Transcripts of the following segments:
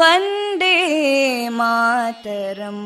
वन्दे मातरम्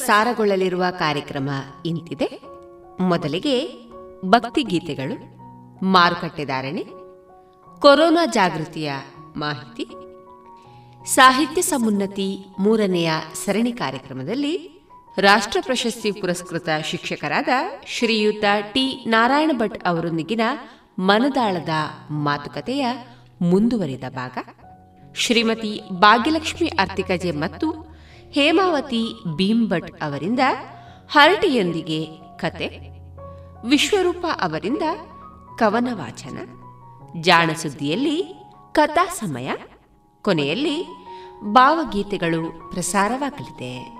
ಪ್ರಸಾರಗೊಳ್ಳಲಿರುವ ಕಾರ್ಯಕ್ರಮ ಇಂತಿದೆ. ಮೊದಲಿಗೆ ಭಕ್ತಿಗೀತೆಗಳು ಮಾರುಕಟ್ಟೆ ಧಾರಣೆ, ಕೊರೋನಾ ಜಾಗೃತಿಯ ಮಾಹಿತಿ, ಸಾಹಿತ್ಯ ಸಮುನ್ನತಿ ಮೂರನೆಯ ಸರಣಿ ಕಾರ್ಯಕ್ರಮದಲ್ಲಿ ರಾಷ್ಟ್ರ ಪ್ರಶಸ್ತಿ ಪುರಸ್ಕೃತ ಶಿಕ್ಷಕರಾದ ಶ್ರೀಯುತ ಟಿ. ನಾರಾಯಣ ಭಟ್ ಅವರೊಂದಿಗಿನ ಮನದಾಳದ ಮಾತುಕತೆಯ ಮುಂದುವರಿದ ಭಾಗ. ಶ್ರೀಮತಿ ಭಾಗ್ಯಲಕ್ಷ್ಮಿ ಅರ್ತಿಕಜೆ ಮತ್ತು ಹೇಮಾವತಿ ಭೀಂಭಟ್ ಅವರಿಂದ ಹರಟಿಯೊಂದಿಗೆ ಕತೆ, ವಿಶ್ವರೂಪ ಅವರಿಂದ ಕವನ ವಾಚನ ಜಾಣಸುದ್ದಿಯಲ್ಲಿ ಕಥಾ ಸಮಯ ಕೊನೆಯಲ್ಲಿ ಭಾವಗೀತೆಗಳು ಪ್ರಸಾರವಾಗಲಿದೆ.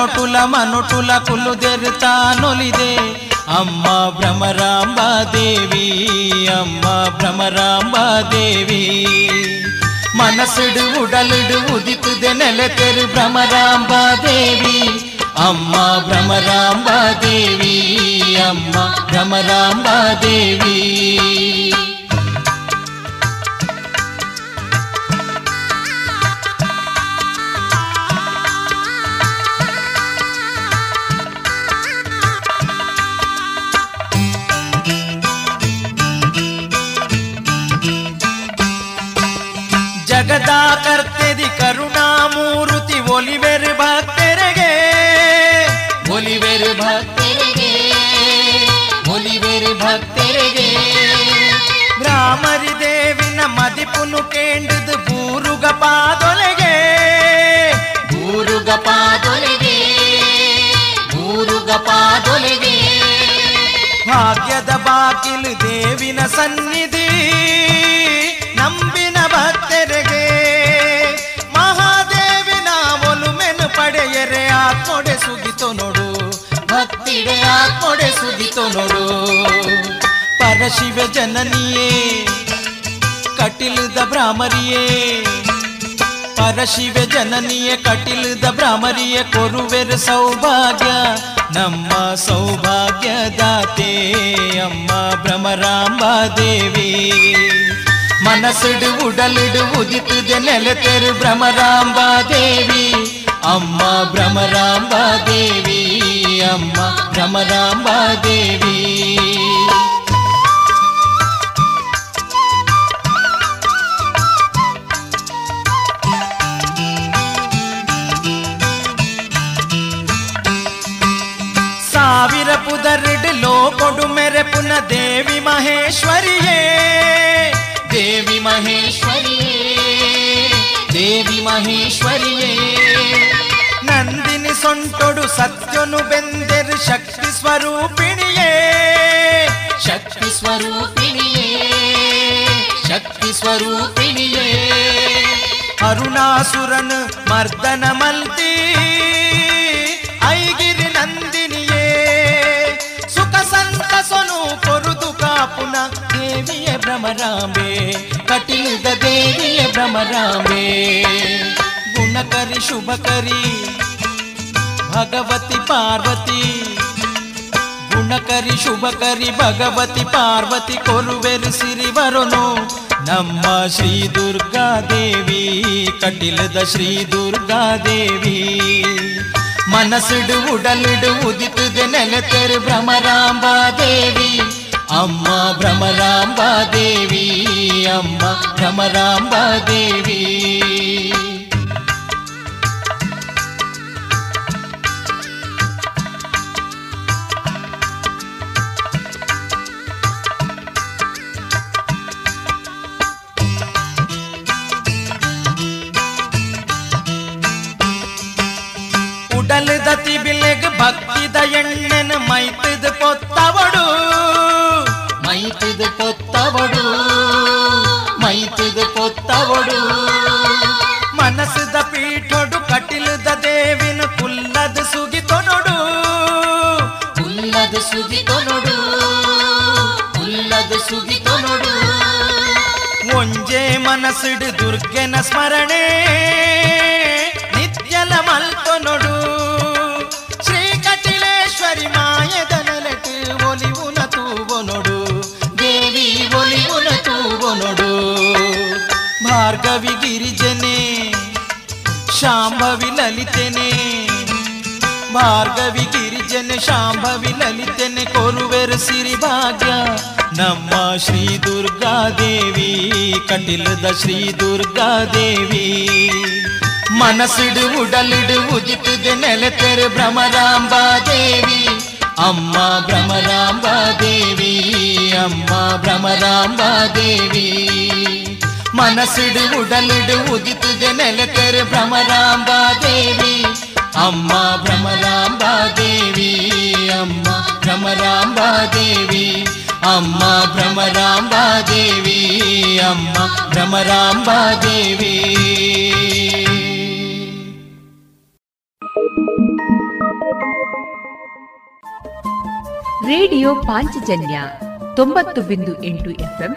ಭಕುತೆರೆ ಕನೊಟುಲ ಮನೊಟುಲ ಕುಲುದೆರು ತಾನೊಲಿದೆ ಅಮ್ಮ ಭ್ರಮರಾಂಬಾ ದೇವಿ ಅಮ್ಮ ಭ್ರಮರಾಂಬಾ ದೇವಿ ಮನಸ್ಸುಡು ಉಡಲುಡು ಉದಿತುದೆ ನೆಲೆತೆರು ಭ್ರಮರಾಂಬಾ ದೇವಿ ಮದಿಪುನು ಕೇಂಡದು ಬೂರುಗ ಪಾದೊಲೆಗೆ. ಬೂರುಗ ಪಾದೊಲೆಗೆ ಬೂರುಗ ಪಾದೊಲೆಗೆ. ಭಾಗ್ಯದ ಬಾಗಿಲು ದೇವಿನ ಸನ್ನಿಧಿ ನಂಬಿನ ಭಕ್ತರಿಗೆ. ಮಹಾದೇವಿನ ಒಲುಮೆನು ಪಡೆಯರೆ ಆತ್ಮೊಡೆ ಸುಗಿತು ನೋಡು. ಭಕ್ತಿಡೆ ಆತ್ಮೊಡೆ ಸುಗಿತು ನೋಡು. ಪರಶಿವ ಜನನಿಯೇ ಕಟಿಲದ ಭ್ರಾಮರಿಯೇ? ಪರಶಿವ ಜನನಿಯ, ಕಟಿಲದ ಭ್ರಾಮರಿಯ, ಕೊರುವೆರ ಸೌಭಾಗ್ಯ, ನಮ್ಮ ಸೌಭಾಗ್ಯದಾತೆ, ಅಮ್ಮ ಭ್ರಮರಾಂಬ ದೇವಿ. ಮನಸ್ಸುಡು, ಉಡಲುಡು, ಉದಿತದೆ, ನೆಲೆತೆರು ಭ್ರಮರಾಂಬಾ ದೇವಿ. ಅಮ್ಮ ಭ್ರಮರಾಂಬಾ ದೇವಿ, ಅಮ್ಮ ಭ್ರಮರಾಂಬ ದೇವಿ. ಸಾವಿರ ಪುದರಿಡು ಲೋಕೊಡು ಮೆರೆಪುನ ದೇವಿ ಮಹೇಶ್ವರಿಯೇ. ದೇವಿ ಮಹೇಶ್ವರಿಯೇ ದೇವಿ ಮಹೇಶ್ವರಿಯೇ. ನಂದಿನಿ ಸೊಂಟೊಡು ಸತ್ಯನು ಬೆಂದೆರು ಶಕ್ತಿ ಸ್ವರೂಪಿಣಿಯೇ. ಶಕ್ತಿ ಸ್ವರೂಪಿಣಿಯೇ ಶಕ್ತಿ ಸ್ವರೂಪಿಣಿಯೇ. ಭ್ರಮರಾಂಬೆ ಕಟಿಲದ ದೇವಿಯ ಭ್ರಮರಾಂಬೆ ಗುಣಕರಿ ಶುಭಕರಿ ಭಗವತಿ ಪಾರ್ವತಿ. ಗುಣಕರಿ ಶುಭಕರಿ ಭಗವತಿ ಪಾರ್ವತಿ ಕೊರುವೆರು ಸಿರಿವರನು ನಮ್ಮ ಶ್ರೀ ದುರ್ಗಾ ದೇವಿ, ಕಟಿಲದ ಶ್ರೀ ದುರ್ಗಾ ದೇವಿ. ಮನಸ್ಸುಡು, ಉಡಲುಡು, ಉದಿತದೆ ನೆಲೆತೆರು ಭ್ರಮರಾಂಬಾ ದೇವಿ. ಅಮ್ಮ ಭ್ರಮರಾಂಬಾ ದೇವಿ ಅಮ್ಮ ಭ್ರಮರಾಂಬಾ ದೇವಿ ಉಡಲದ ತಿಬಿಲೆಗ್ ಭಕ್ತಿದ ಪೊತ್ತವಡು ಮೈತದ ಪೊತ್ತವಡು ಮನಸ್ಸದ ಪೀಠೊಡು ಕಟಿಲದ ದೇವಿನ ಕುಲ್ಲದ ಸುಗಿತೊನೊಡು ಕುಲ್ಲದ ಸುಗಿತೊನೊಡು ಕುಲ್ಲದ ಸುಗಿತೊನೊಡು ಒಂಜೆ ಮನಸ್ಸಿಡು ದುರ್ಗೆನ ಸ್ಮರಣೆ ನಿತ್ಯಲ ಮಲ್ತೊನೊಡು ಶಾಂಭವಿ ಲಲಿತೆನೆ ಭಾರ್ಗವಿ ಗಿರಿಜನ ಶಾಂಭವಿ ಲಲಿತೆನೆ ಕೊರುವೆರು ಸಿರಿ ಭಾಗ್ಯ. ನಮ್ಮ ಶ್ರೀ ದುರ್ಗಾದೇವಿ ಕಟಿಲದ ಶ್ರೀ ದುರ್ಗಾದೇವಿ ಮನಸ್ಸಿಡು, ಉಡಲಿಡು, ಉದಿತದೆ, ನೆಲೆತೆರೆ ಭ್ರಮರಾಂಬಾ ದೇವಿ. ಅಮ್ಮ ಭ್ರಮರಾಂಬಾ ದೇವಿ, ಅಮ್ಮ ಭ್ರಮರಾಂಬಾ ದೇವಿ. ಮನಸ್ಸಿಡು ಉಡಲಿಡು ಉದಿತುದೆ ನೆಲೆತೆರೆ ಭ್ರಮರಾಂಬಾ ದೇವಿ. ಅಮ್ಮ ಭ್ರಮರಾಂಬಾ ದೇವಿ, ಅಮ್ಮ ಭ್ರಮರಾಂಬಾ ದೇವಿ, ಅಮ್ಮ ಭ್ರಮರಾಂಬಾ ದೇವಿ, ಅಮ್ಮ ಭ್ರಮರಾಂಬಾ ದೇವಿ. ರೇಡಿಯೋ ಪಾಂಚಜನ್ಯ ತೊಂಬತ್ತು ಬಿಂದು ಎಂಟು ಎಫ್ಎಂ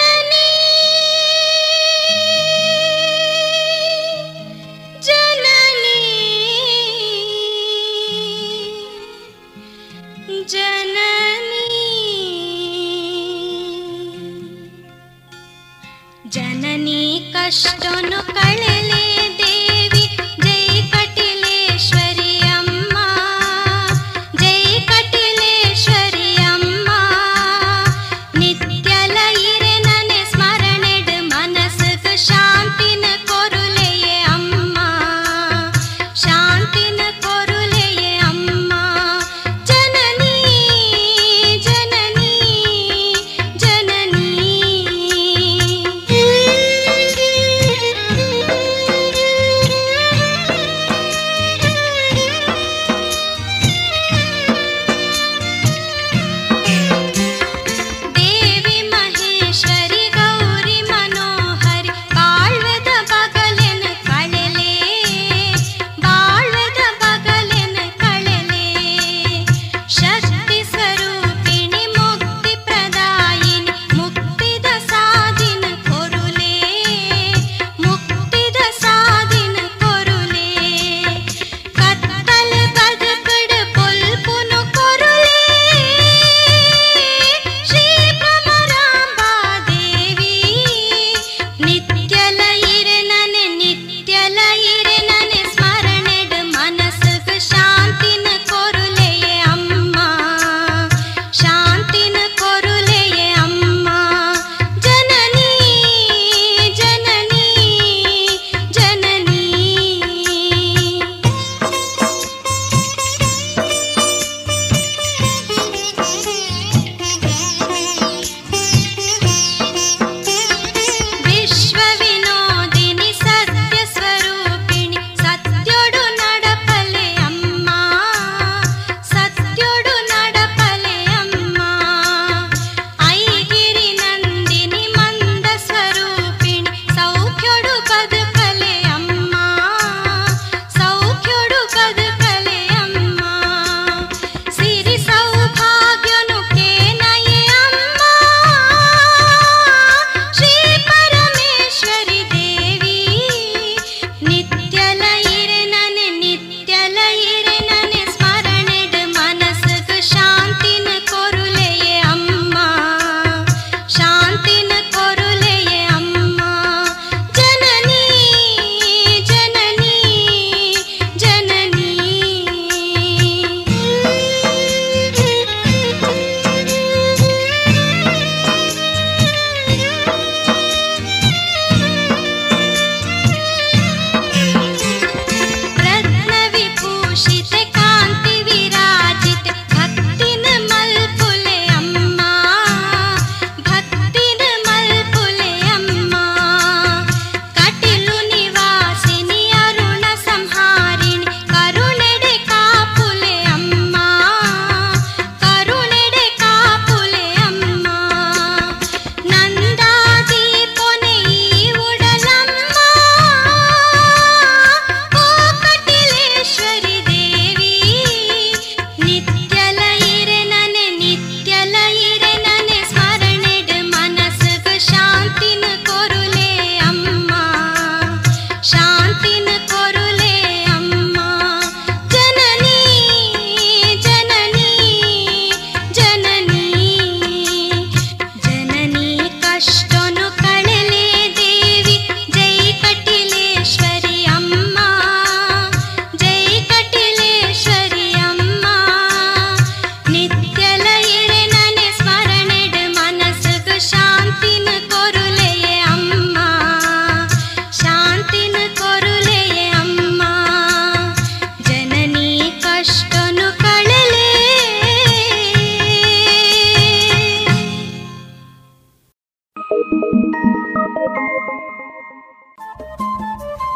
ಜನನಿ ಕಷ್ಟನು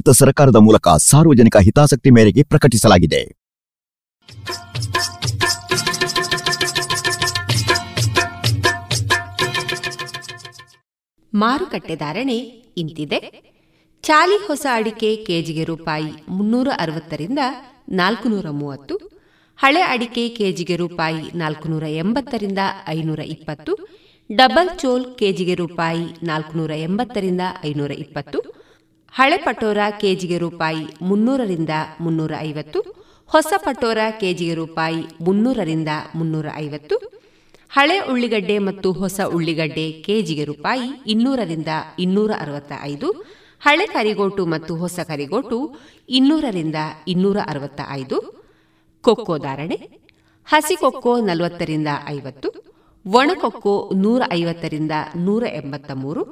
ಭಾರತ ಸರ್ಕಾರದ ಮೂಲಕ ಸಾರ್ವಜನಿಕ ಹಿತಾಸಕ್ತಿ ಮೇರೆಗೆ ಪ್ರಕಟಿಸಲಾಗಿದೆ. ಮಾರುಕಟ್ಟೆ ಧಾರಣೆ ಇಂತಿದೆ. ಚಾಲಿ ಹೊಸ ಅಡಿಕೆ ಕೆಜಿಗೆ ರೂಪಾಯಿ ಮುನ್ನೂರ ಅರವತ್ತರಿಂದ ನಾಲ್ಕುನೂರ ಮೂವತ್ತು ಹಳೆ ಅಡಿಕೆ ಕೆಜಿಗೆ ರೂಪಾಯಿ ನಾಲ್ಕುನೂರ ಎಂಬತ್ತರಿಂದ ಐನೂರ ಇಪ್ಪತ್ತು ಡಬಲ್ ಚೋಲ್ ಕೆಜಿಗೆ ರೂಪಾಯಿ ನಾಲ್ಕುನೂರ ಎಂಬತ್ತರಿಂದ ಐನೂರ ಇಪ್ಪತ್ತು ಹಳೆ ಪಟೋರಾ ಕೆಜಿಗೆ ರೂಪಾಯಿ ಮುನ್ನೂರರಿಂದ ಮುನ್ನೂರ ಐವತ್ತು ಹೊಸ ಪಟೋರಾ ಕೆಜಿಗೆ ರೂಪಾಯಿ ಮುನ್ನೂರರಿಂದ ಮುನ್ನೂರ ಐವತ್ತು ಹಳೆ ಉಳ್ಳಿಗಡ್ಡೆ ಮತ್ತು ಹೊಸ ಉಳ್ಳಿಗಡ್ಡೆ ಕೆಜಿಗೆ ರೂಪಾಯಿ ಇನ್ನೂರರಿಂದ ಇನ್ನೂರ ಅರವತ್ತ ಐದು ಹಳೆ ಕರಿಗೋಟು ಮತ್ತು ಹೊಸ ಕರಿಗೋಟು ಇನ್ನೂರರಿಂದ ಇನ್ನೂರ ಅರವತ್ತ ಐದು ಕೊಕ್ಕೋ ಧಾರಣೆ, ಹಸಿ ಕೊಕ್ಕೋ ನಲವತ್ತರಿಂದ ಐವತ್ತು ಒಣಕೊಕ್ಕೋ ನೂರ ಐವತ್ತರಿಂದ ನೂರ ಎಂಬತ್ತ ಮೂರು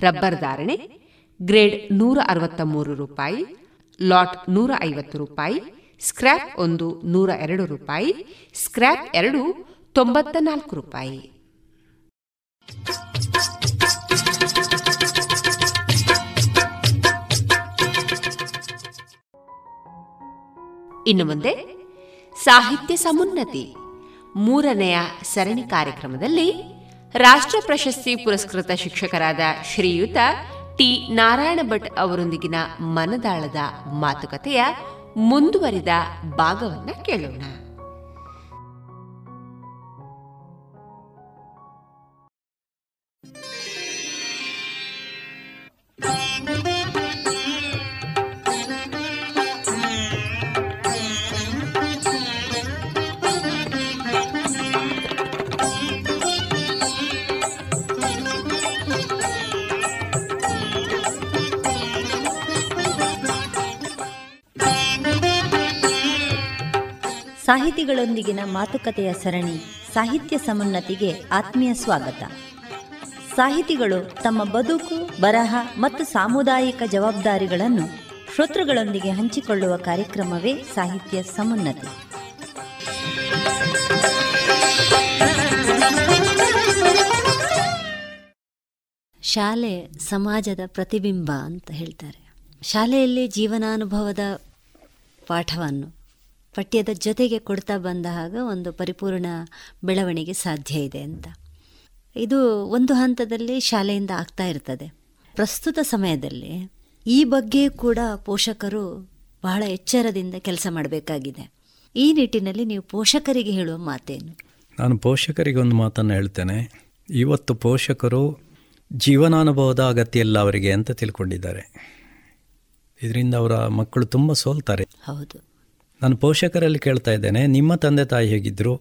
ರಬ್ಬರ್ ಧಾರಣೆ ಗ್ರೇಡ್ ನೂರ ಅರವತ್ತ ಮೂರು ರೂಪಾಯಿ, ಲಾಟ್ ನೂರ ಐವತ್ತು ರೂಪಾಯಿ, ಸ್ಕ್ರ್ಯಾಪ್ ಒಂದು ನೂರ ಎರಡು ರೂಪಾಯಿ, ಸ್ಕ್ರ್ಯಾಪ್ ಎರಡು ತೊಂಬತ್ತ ನಾಲ್ಕು ರೂಪಾಯಿ. ಇನ್ನು ಮುಂದೆ ಸಾಹಿತ್ಯ ಸಮುನ್ನತಿ, ಮೂರನೆಯ ಸರಣಿ ಕಾರ್ಯಕ್ರಮದಲ್ಲಿ ರಾಷ್ಟ್ರ ಪ್ರಶಸ್ತಿ ಪುರಸ್ಕೃತ ಶಿಕ್ಷಕರಾದ ಶ್ರೀಯುತ ಟಿ ನಾರಾಯಣ ಭಟ್ ಅವರೊಂದಿಗಿನ ಮನದಾಳದ ಮಾತುಕತೆಯ ಮುಂದುವರಿದ ಭಾಗವನ್ನ ಕೇಳೋಣ. ಸಾಹಿತಿಗಳೊಂದಿಗಿನ ಮಾತುಕತೆಯ ಸರಣಿ ಸಾಹಿತ್ಯ ಸಮುನ್ನತಿಗೆ ಆತ್ಮೀಯ ಸ್ವಾಗತ. ಸಾಹಿತಿಗಳು ತಮ್ಮ ಬದುಕು, ಬರಹ ಮತ್ತು ಸಾಮುದಾಯಿಕ ಜವಾಬ್ದಾರಿಗಳನ್ನು ಶ್ರೋತೃಗಳೊಂದಿಗೆ ಹಂಚಿಕೊಳ್ಳುವ ಕಾರ್ಯಕ್ರಮವೇ ಸಾಹಿತ್ಯ ಸಮುನ್ನತಿ. ಶಾಲೆ ಸಮಾಜದ ಪ್ರತಿಬಿಂಬ ಅಂತ ಹೇಳ್ತಾರೆ. ಶಾಲೆಯಲ್ಲಿ ಜೀವನಾನುಭವದ ಪಾಠವನ್ನು ಪಠ್ಯದ ಜೊತೆಗೆ ಕೊಡ್ತಾ ಬಂದ ಹಾಗೆ ಒಂದು ಪರಿಪೂರ್ಣ ಬೆಳವಣಿಗೆ ಸಾಧ್ಯ ಇದೆ ಅಂತ. ಇದು ಒಂದು ಹಂತದಲ್ಲಿ ಶಾಲೆಯಿಂದ ಆಗ್ತಾ ಇರ್ತದೆ. ಪ್ರಸ್ತುತ ಸಮಯದಲ್ಲಿ ಈ ಬಗ್ಗೆ ಕೂಡ ಪೋಷಕರು ಬಹಳ ಎಚ್ಚರದಿಂದ ಕೆಲಸ ಮಾಡಬೇಕಾಗಿದೆ. ಈ ನಿಟ್ಟಿನಲ್ಲಿ ನೀವು ಪೋಷಕರಿಗೆ ಹೇಳುವ ಮಾತೇನು? ನಾನು ಪೋಷಕರಿಗೆ ಒಂದು ಮಾತನ್ನು ಹೇಳ್ತೇನೆ. ಇವತ್ತು ಪೋಷಕರು ಜೀವನಾನುಭವದ ಅಗತ್ಯ ಇಲ್ಲ ಅವರಿಗೆ ಅಂತ ತಿಳ್ಕೊಂಡಿದ್ದಾರೆ. ಇದರಿಂದ ಅವರ ಮಕ್ಕಳು ತುಂಬ ಸೋಲ್ತಾರೆ. ಹೌದು. ನಾನು ಪೋಷಕರಲ್ಲಿ ಕೇಳ್ತಾ ಇದ್ದೇನೆ ನಿಮ್ಮ ತಂದೆ ತಾಯಿ ಹೇಗಿದ್ದರು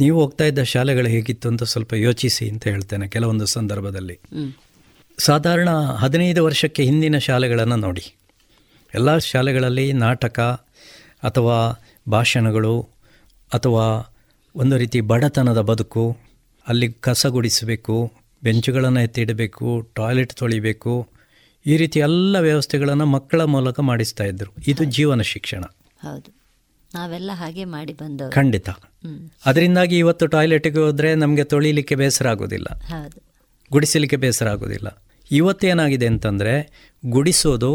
ನೀವು ಹೋಗ್ತಾ ಇದ್ದ ಶಾಲೆಗಳು ಹೇಗಿತ್ತು ಅಂತ ಸ್ವಲ್ಪ ಯೋಚಿಸಿ ಅಂತ ಹೇಳ್ತೇನೆ ಕೆಲವೊಂದು ಸಂದರ್ಭದಲ್ಲಿ. ಸಾಧಾರಣ ಹದಿನೈದು ವರ್ಷಕ್ಕೆ ಹಿಂದಿನ ಶಾಲೆಗಳನ್ನು ನೋಡಿ. ಎಲ್ಲ ಶಾಲೆಗಳಲ್ಲಿ ನಾಟಕ ಅಥವಾ ಭಾಷಣಗಳು ಅಥವಾ ಒಂದು ರೀತಿ ಬಡತನದ ಬದುಕು ಅಲ್ಲಿ ಕಸ ಗುಡಿಸಬೇಕು ಬೆಂಚುಗಳನ್ನು ಎತ್ತಿಡಬೇಕು ಟಾಯ್ಲೆಟ್ ತೊಳಿಬೇಕು ಈ ರೀತಿ ಎಲ್ಲ ವ್ಯವಸ್ಥೆಗಳನ್ನು ಮಕ್ಕಳ ಮೂಲಕ ಮಾಡಿಸ್ತಾ ಇದ್ದರು ಇದು ಜೀವನ ಶಿಕ್ಷಣ. ಹೌದು. ನಾವೆಲ್ಲ ಹಾಗೆ ಮಾಡಿ ಬಂದ ಖಂಡಿತ. ಅದರಿಂದಾಗಿ ಇವತ್ತು ಟಾಯ್ಲೆಟ್ಗೆ ಹೋದರೆ ನಮಗೆ ತೊಳಿಲಿಕ್ಕೆ ಬೇಸರ ಆಗೋದಿಲ್ಲ ಗುಡಿಸಲಿಕ್ಕೆ ಬೇಸರ ಆಗೋದಿಲ್ಲ ಇವತ್ತೇನಾಗಿದೆ ಅಂತಂದರೆ ಗುಡಿಸೋದು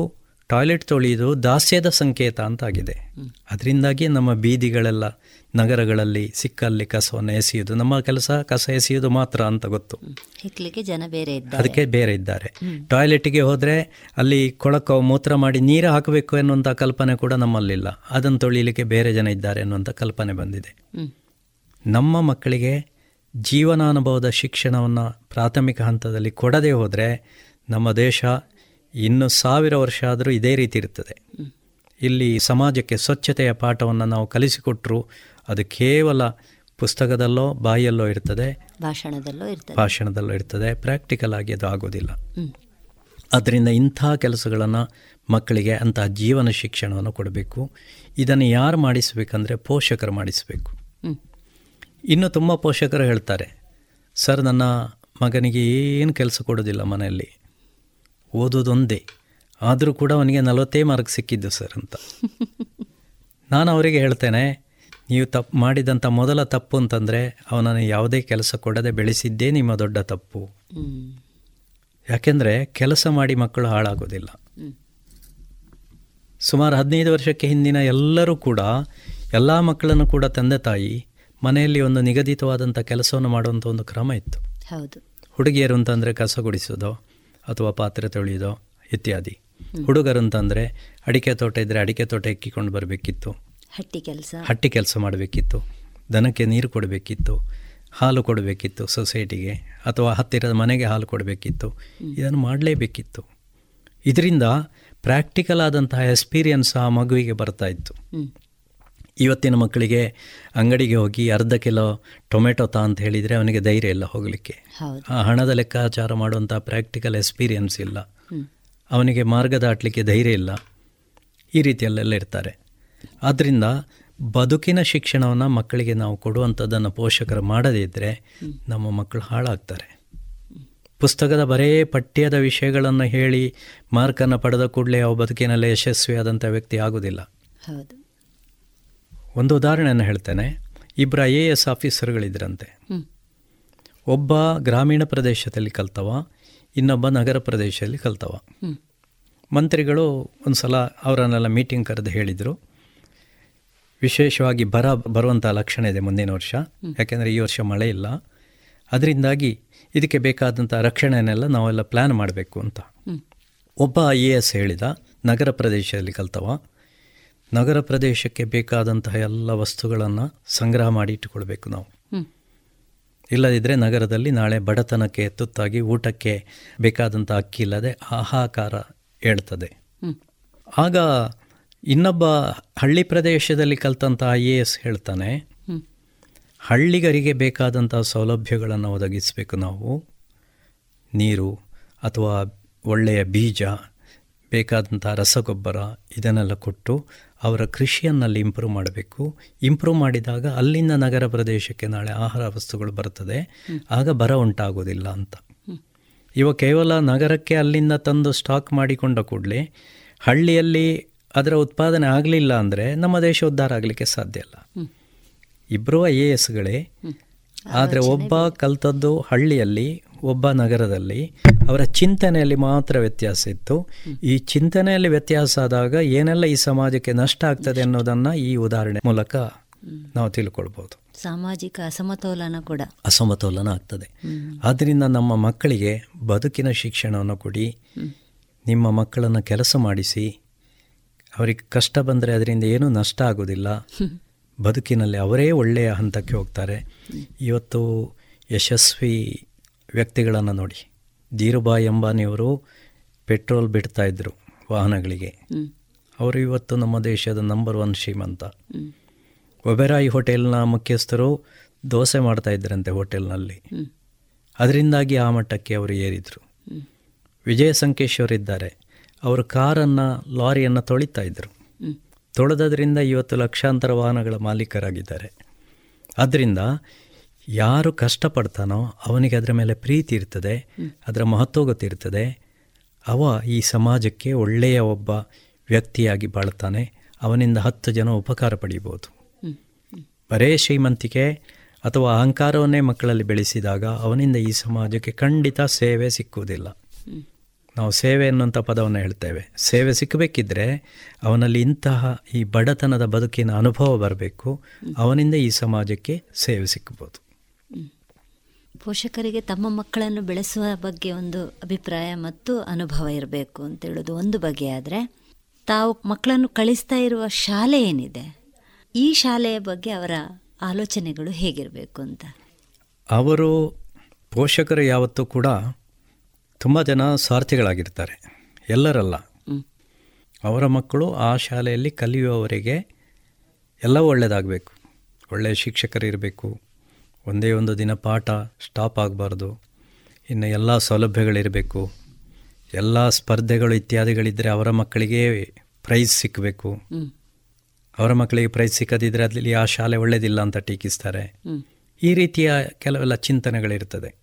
ಟಾಯ್ಲೆಟ್ ತೊಳೆಯೋದು ದಾಸ್ಯದ ಸಂಕೇತ ಅಂತಾಗಿದೆ. ಅದರಿಂದಾಗಿ ನಮ್ಮ ಬೀದಿಗಳೆಲ್ಲ ನಗರಗಳಲ್ಲಿ ಸಿಕ್ಕಲ್ಲಿ ಕಸವನ್ನು ಎಸೆಯುವುದು ನಮ್ಮ ಕೆಲಸ ಕಸ ಎಸೆಯುವುದು ಮಾತ್ರ ಅಂತ ಗೊತ್ತು. ಜನ ಬೇರೆ ಇದ್ದಾರೆ. ಅದಕ್ಕೆ ಬೇರೆ ಇದ್ದಾರೆ. ಟಾಯ್ಲೆಟ್ಗೆ ಹೋದರೆ ಅಲ್ಲಿ ಕೊಳಕ ಮೂತ್ರ ಮಾಡಿ ನೀರು ಹಾಕಬೇಕು ಎನ್ನುವಂಥ ಕಲ್ಪನೆ ಕೂಡ ನಮ್ಮಲ್ಲಿಲ್ಲ. ಅದನ್ನು ತೊಳಿಲಿಕ್ಕೆ ಬೇರೆ ಜನ ಇದ್ದಾರೆ ಎನ್ನುವಂಥ ಕಲ್ಪನೆ ಬಂದಿದೆ. ನಮ್ಮ ಮಕ್ಕಳಿಗೆ ಜೀವನಾನುಭವದ ಶಿಕ್ಷಣವನ್ನು ಪ್ರಾಥಮಿಕ ಹಂತದಲ್ಲಿ ಕೊಡದೇ ಹೋದರೆ ನಮ್ಮ ದೇಶ ಇನ್ನು ಸಾವಿರ ವರ್ಷ ಆದರೂ ಇದೇ ರೀತಿ ಇರ್ತದೆ. ಇಲ್ಲಿ ಸಮಾಜಕ್ಕೆ ಸ್ವಚ್ಛತೆಯ ಪಾಠವನ್ನು ನಾವು ಕಲಿಸಿಕೊಟ್ಟರು ಅದು ಕೇವಲ ಪುಸ್ತಕದಲ್ಲೋ ಬಾಯಿಯಲ್ಲೋ ಇರ್ತದೆ. ಭಾಷಣದಲ್ಲೋ ಇರ್ತದೆ. ಭಾಷಣದಲ್ಲೋ ಇರ್ತದೆ. ಪ್ರಾಕ್ಟಿಕಲ್ ಆಗಿ ಅದು ಆಗೋದಿಲ್ಲ. ಅದರಿಂದ ಇಂಥ ಕೆಲಸಗಳನ್ನು ಮಕ್ಕಳಿಗೆ ಅಂತಹ ಜೀವನ ಶಿಕ್ಷಣವನ್ನು ಕೊಡಬೇಕು. ಇದನ್ನು ಯಾರು ಮಾಡಿಸಬೇಕಂದ್ರೆ ಪೋಷಕರು ಮಾಡಿಸಬೇಕು. ಇನ್ನು ತುಂಬ ಪೋಷಕರು ಹೇಳ್ತಾರೆ ಸರ್ ನನ್ನ ಮಗನಿಗೆ ಏನು ಕೆಲಸ ಕೊಡೋದಿಲ್ಲ ಮನೆಯಲ್ಲಿ. ಓದೋದೊಂದೇ. ಆದರೂ ಕೂಡ ಅವನಿಗೆ ನಲವತ್ತೇ ಮಾರ್ಕ್ ಸಿಕ್ಕಿದ್ದು ಸರ್ ಅಂತ. ನಾನು ಅವರಿಗೆ ಹೇಳ್ತೇನೆ ನೀವು ತಪ್ಪು ಮಾಡಿದಂಥ ಮೊದಲ ತಪ್ಪು ಅಂತಂದರೆ ಅವನನ್ನು ಯಾವುದೇ ಕೆಲಸ ಕೊಡದೆ ಬೆಳೆಸಿದ್ದೇ ನಿಮ್ಮ ದೊಡ್ಡ ತಪ್ಪು. ಯಾಕೆಂದರೆ ಕೆಲಸ ಮಾಡಿ ಮಕ್ಕಳು ಹಾಳಾಗೋದಿಲ್ಲ. ಸುಮಾರು ಹದಿನೈದು ವರ್ಷಕ್ಕೆ ಹಿಂದಿನ ಎಲ್ಲರೂ ಕೂಡ ಎಲ್ಲ ಮಕ್ಕಳನ್ನು ಕೂಡ ತಂದೆ ತಾಯಿ ಮನೆಯಲ್ಲಿ ಒಂದು ನಿಗದಿತವಾದಂಥ ಕೆಲಸವನ್ನು ಮಾಡುವಂಥ ಒಂದು ಕ್ರಮ ಇತ್ತು. ಹೌದು. ಹುಡುಗಿಯರು ಅಂತಂದರೆ ಕಸ ಗುಡಿಸೋದು ಅಥವಾ ಪಾತ್ರೆ ತೊಳೆಯೋದೋ ಇತ್ಯಾದಿ. ಹುಡುಗರು ಅಂತಂದರೆ ಅಡಿಕೆ ತೋಟ ಇದ್ದರೆ ಅಡಿಕೆ ತೋಟ ಎಕ್ಕಿಕೊಂಡು ಬರಬೇಕಿತ್ತು. ಹಟ್ಟಿ ಕೆಲಸ. ಹಟ್ಟಿ ಕೆಲಸ ಮಾಡಬೇಕಿತ್ತು. ದನಕ್ಕೆ ನೀರು ಕೊಡಬೇಕಿತ್ತು. ಹಾಲು ಕೊಡಬೇಕಿತ್ತು ಸೊಸೈಟಿಗೆ ಅಥವಾ ಹತ್ತಿರದ ಮನೆಗೆ ಹಾಲು ಕೊಡಬೇಕಿತ್ತು. ಇದನ್ನು ಮಾಡಲೇಬೇಕಿತ್ತು. ಇದರಿಂದ ಪ್ರಾಕ್ಟಿಕಲ್ ಆದಂತಹ ಎಕ್ಸ್ಪೀರಿಯನ್ಸ್ ಆ ಮಗುವಿಗೆ ಬರ್ತಾ ಇತ್ತು. ಇವತ್ತಿನ ಮಕ್ಕಳಿಗೆ ಅಂಗಡಿಗೆ ಹೋಗಿ ಅರ್ಧ ಕಿಲೋ ಟೊಮೆಟೊ ತಾ ಅಂತ ಹೇಳಿದರೆ ಅವನಿಗೆ ಧೈರ್ಯ ಇಲ್ಲ ಹೋಗಲಿಕ್ಕೆ. ಆ ಹಣದ ಲೆಕ್ಕಾಚಾರ ಮಾಡುವಂಥ ಪ್ರಾಕ್ಟಿಕಲ್ ಎಕ್ಸ್ಪೀರಿಯನ್ಸ್ ಇಲ್ಲ. ಅವನಿಗೆ ಮಾರ್ಗ ದಾಟಲಿಕ್ಕೆ ಧೈರ್ಯ ಇಲ್ಲ. ಈ ರೀತಿಯಲ್ಲೆಲ್ಲ ಇರ್ತಾರೆ. ಆದ್ದರಿಂದ ಬದುಕಿನ ಶಿಕ್ಷಣವನ್ನು ಮಕ್ಕಳಿಗೆ ನಾವು ಕೊಡುವಂಥದ್ದನ್ನು ಪೋಷಕರು ಮಾಡದೇ ಇದ್ದರೆ ನಮ್ಮ ಮಕ್ಕಳು ಹಾಳಾಗ್ತಾರೆ. ಪುಸ್ತಕದ ಬರೇ ಪಠ್ಯದ ವಿಷಯಗಳನ್ನು ಹೇಳಿ ಮಾರ್ಕನ್ನು ಪಡೆದ ಕೂಡಲೇ ಅವು ಬದುಕಿನಲ್ಲಿ ಯಶಸ್ವಿಯಾದಂಥ ವ್ಯಕ್ತಿ ಆಗೋದಿಲ್ಲ. ಹೌದು. ಒಂದು ಉದಾಹರಣೆಯನ್ನು ಹೇಳ್ತೇನೆ. ಇಬ್ಬರು ಐ ಎ ಎಸ್ ಆಫೀಸರ್ಗಳಿದ್ರಂತೆ. ಒಬ್ಬ ಗ್ರಾಮೀಣ ಪ್ರದೇಶದಲ್ಲಿ ಕಲ್ತವ ಇನ್ನೊಬ್ಬ ನಗರ ಪ್ರದೇಶದಲ್ಲಿ ಕಲ್ತವ. ಮಂತ್ರಿಗಳು ಒಂದು ಸಲ ಅವರನ್ನೆಲ್ಲ ಮೀಟಿಂಗ್ ಕರೆದು ಹೇಳಿದರು. ವಿಶೇಷವಾಗಿ ಬರ ಬರುವಂಥ ಲಕ್ಷಣ ಇದೆ ಮುಂದಿನ ವರ್ಷ. ಯಾಕೆಂದರೆ ಈ ವರ್ಷ ಮಳೆ ಇಲ್ಲ. ಅದರಿಂದಾಗಿ ಇದಕ್ಕೆ ಬೇಕಾದಂಥ ರಕ್ಷಣೆಯನ್ನೆಲ್ಲ ನಾವೆಲ್ಲ ಪ್ಲ್ಯಾನ್ ಮಾಡಬೇಕು ಅಂತ. ಒಬ್ಬ ಐ ಎ ಎಸ್ ಹೇಳಿದ ನಗರ ಪ್ರದೇಶದಲ್ಲಿ ಕಲ್ತವ ನಗರ ಪ್ರದೇಶಕ್ಕೆ ಬೇಕಾದಂತಹ ಎಲ್ಲ ವಸ್ತುಗಳನ್ನು ಸಂಗ್ರಹ ಮಾಡಿ ಇಟ್ಟುಕೊಳ್ಬೇಕು ನಾವು. ಇಲ್ಲದಿದ್ದರೆ ನಗರದಲ್ಲಿ ನಾಳೆ ಬಡತನಕ್ಕೆ ತುತ್ತಾಗಿ ಊಟಕ್ಕೆ ಬೇಕಾದಂಥ ಅಕ್ಕಿ ಇಲ್ಲದೆ ಹಾಹಾಕಾರ ಹೇಳ್ತದೆ ಆಗ ಇನ್ನೊಬ್ಬ ಹಳ್ಳಿ ಪ್ರದೇಶದಲ್ಲಿ ಕಲ್ತಂಥ ಐ ಎ ಎಸ್ ಹೇಳ್ತಾನೆ ಹಳ್ಳಿಗರಿಗೆ ಬೇಕಾದಂಥ ಸೌಲಭ್ಯಗಳನ್ನು ಒದಗಿಸಬೇಕು ನಾವು. ನೀರು ಅಥವಾ ಒಳ್ಳೆಯ ಬೀಜ ಬೇಕಾದಂಥ ರಸಗೊಬ್ಬರ ಇದನ್ನೆಲ್ಲ ಕೊಟ್ಟು ಅವರ ಕೃಷಿಯನ್ನಲ್ಲಿ ಇಂಪ್ರೂವ್ ಮಾಡಬೇಕು. ಇಂಪ್ರೂವ್ ಮಾಡಿದಾಗ ಅಲ್ಲಿಂದ ನಗರ ಪ್ರದೇಶಕ್ಕೆ ನಾಳೆ ಆಹಾರ ವಸ್ತುಗಳು ಬರ್ತದೆ ಆಗ ಬರ ಉಂಟಾಗೋದಿಲ್ಲ ಅಂತ. ಇವ ಕೇವಲ ನಗರಕ್ಕೆ ಅಲ್ಲಿಂದ ತಂದು ಸ್ಟಾಕ್ ಮಾಡಿಕೊಂಡ ಕೂಡಲೇ ಹಳ್ಳಿಯಲ್ಲಿ ಅದರ ಉತ್ಪಾದನೆ ಆಗಲಿಲ್ಲ ಅಂದರೆ ನಮ್ಮ ದೇಶ ಉದ್ಧಾರ ಆಗಲಿಕ್ಕೆ ಸಾಧ್ಯ ಇಲ್ಲ ಇಬ್ಬರೂ ಐ ಎ ಎಸ್ಗಳೇ. ಆದರೆ ಒಬ್ಬ ಕಲ್ತದ್ದು ಹಳ್ಳಿಯಲ್ಲಿ ಒಬ್ಬ ನಗರದಲ್ಲಿ ಅವರ ಚಿಂತನೆಯಲ್ಲಿ ಮಾತ್ರ ವ್ಯತ್ಯಾಸ ಇತ್ತು. ಈ ಚಿಂತನೆಯಲ್ಲಿ ವ್ಯತ್ಯಾಸ ಆದಾಗ ಏನೆಲ್ಲ ಈ ಸಮಾಜಕ್ಕೆ ನಷ್ಟ ಆಗ್ತದೆ ಅನ್ನೋದನ್ನು ಈ ಉದಾಹರಣೆ ಮೂಲಕ ನಾವು ತಿಳ್ಕೊಳ್ಬೋದು. ಸಾಮಾಜಿಕ ಅಸಮತೋಲನ ಕೂಡ. ಅಸಮತೋಲನ ಆಗ್ತದೆ. ಆದ್ದರಿಂದ ನಮ್ಮ ಮಕ್ಕಳಿಗೆ ಬದುಕಿನ ಶಿಕ್ಷಣವನ್ನು ಕೊಡಿ. ನಿಮ್ಮ ಮಕ್ಕಳನ್ನು ಕೆಲಸ ಮಾಡಿಸಿ. ಅವರಿಗೆ ಕಷ್ಟ ಬಂದರೆ ಅದರಿಂದ ಏನೂ ನಷ್ಟ ಆಗೋದಿಲ್ಲ. ಬದುಕಿನಲ್ಲಿ ಅವರೇ ಒಳ್ಳೆಯ ಹಂತಕ್ಕೆ ಹೋಗ್ತಾರೆ. ಇವತ್ತು ಯಶಸ್ವಿ ವ್ಯಕ್ತಿಗಳನ್ನು ನೋಡಿ. ಧೀರುಬಾಯಿ ಅಂಬಾನಿಯವರು ಪೆಟ್ರೋಲ್ ಬಿಡ್ತಾ ಇದ್ದರು ವಾಹನಗಳಿಗೆ. ಅವರು ಇವತ್ತು ನಮ್ಮ ದೇಶದ ನಂಬರ್ ಒನ್ ಶ್ರೀಮಂತ. ಒಬೆರಾಯಿ ಹೋಟೆಲ್ನ ಮುಖ್ಯಸ್ಥರು ದೋಸೆ ಮಾಡ್ತಾ ಇದ್ದರಂತೆ ಹೋಟೆಲ್ನಲ್ಲಿ. ಅದರಿಂದಾಗಿ ಆ ಮಟ್ಟಕ್ಕೆ ಅವರು ಏರಿದರು. ವಿಜಯ ಸಂಕೇಶ್ವರ್ ಇದ್ದಾರೆ. ಅವರು ಕಾರನ್ನು ಲಾರಿಯನ್ನು ತೊಳಿತಾ ಇದ್ದರು ತೊಳೆದ್ರಿಂದ ತೊಳೆದದ್ರಿಂದ ಇವತ್ತು ಲಕ್ಷಾಂತರ ವಾಹನಗಳ ಮಾಲೀಕರಾಗಿದ್ದಾರೆ. ಆದ್ದರಿಂದ ಯಾರು ಕಷ್ಟಪಡ್ತಾನೋ ಅವನಿಗೆ ಅದರ ಮೇಲೆ ಪ್ರೀತಿ ಇರ್ತದೆ ಅದರ ಮಹತ್ವ ಗೊತ್ತಿರ್ತದೆ. ಅವ ಈ ಸಮಾಜಕ್ಕೆ ಒಳ್ಳೆಯ ಒಬ್ಬ ವ್ಯಕ್ತಿಯಾಗಿ ಬಾಳ್ತಾನೆ ಅವನಿಂದ ಹತ್ತು ಜನ ಉಪಕಾರ ಪಡೀಬೋದು. ಬರೇ ಶ್ರೀಮಂತಿಕೆ ಅಥವಾ ಅಹಂಕಾರವನ್ನೇ ಮಕ್ಕಳಲ್ಲಿ ಬೆಳೆಸಿದಾಗ ಅವನಿಂದ ಈ ಸಮಾಜಕ್ಕೆ ಖಂಡಿತ ಸೇವೆ ಸಿಕ್ಕುವುದಿಲ್ಲ. ನಾವು ಸೇವೆ ಅನ್ನುವಂಥ ಪದವನ್ನು ಹೇಳ್ತೇವೆ. ಸೇವೆ ಸಿಕ್ಕಬೇಕಿದ್ರೆ ಅವನಲ್ಲಿ ಇಂತಹ ಈ ಬಡತನದ ಬದುಕಿನ ಅನುಭವ ಬರಬೇಕು. ಅವನಿಂದ ಈ ಸಮಾಜಕ್ಕೆ ಸೇವೆ ಸಿಕ್ಕಬಹುದು ಪೋಷಕರಿಗೆ ತಮ್ಮ ಮಕ್ಕಳನ್ನು ಬೆಳೆಸುವ ಬಗ್ಗೆ ಒಂದು ಅಭಿಪ್ರಾಯ ಮತ್ತು ಅನುಭವ ಇರಬೇಕು ಅಂತ ಹೇಳೋದು ಒಂದು ಬಗೆಯಾದರೆ ತಾವು ಮಕ್ಕಳನ್ನು ಕಳಿಸ್ತಾ ಇರುವ ಶಾಲೆ ಏನಿದೆ ಈ ಶಾಲೆಯ ಬಗ್ಗೆ ಅವರ ಆಲೋಚನೆಗಳು ಹೇಗಿರಬೇಕು ಅಂತ? ಅವರು ಪೋಷಕರು ಯಾವತ್ತೂ ಕೂಡ ತುಂಬ ಜನ ಸ್ವಾರ್ಥಿಗಳಾಗಿರ್ತಾರೆ ಎಲ್ಲರಲ್ಲ. ಅವರ ಮಕ್ಕಳು ಆ ಶಾಲೆಯಲ್ಲಿ ಕಲಿಯುವವರಿಗೆ ಎಲ್ಲವೂ ಒಳ್ಳೆಯದಾಗಬೇಕು ಒಳ್ಳೆಯ ಶಿಕ್ಷಕರು ಇರಬೇಕು ಒಂದೇ ಒಂದು ದಿನ ಪಾಠ ಸ್ಟಾಪ್ ಆಗಬಾರ್ದು. ಇನ್ನು ಎಲ್ಲ ಸೌಲಭ್ಯಗಳಿರಬೇಕು. ಎಲ್ಲ ಸ್ಪರ್ಧೆಗಳು ಇತ್ಯಾದಿಗಳಿದ್ದರೆ ಅವರ ಮಕ್ಕಳಿಗೆ ಪ್ರೈಸ್ ಸಿಕ್ಕಬೇಕು ಅವರ ಮಕ್ಕಳಿಗೆ ಪ್ರೈಸ್ ಸಿಕ್ಕದಿದ್ದರೆ ಅದರಲ್ಲಿ ಆ ಶಾಲೆ ಒಳ್ಳೆಯದಿಲ್ಲ ಅಂತ ಟೀಕಿಸ್ತಾರೆ. ಈ ರೀತಿಯ ಕೆಲವೆಲ್ಲ ಚಿಂತನೆಗಳಿರ್ತದೆ.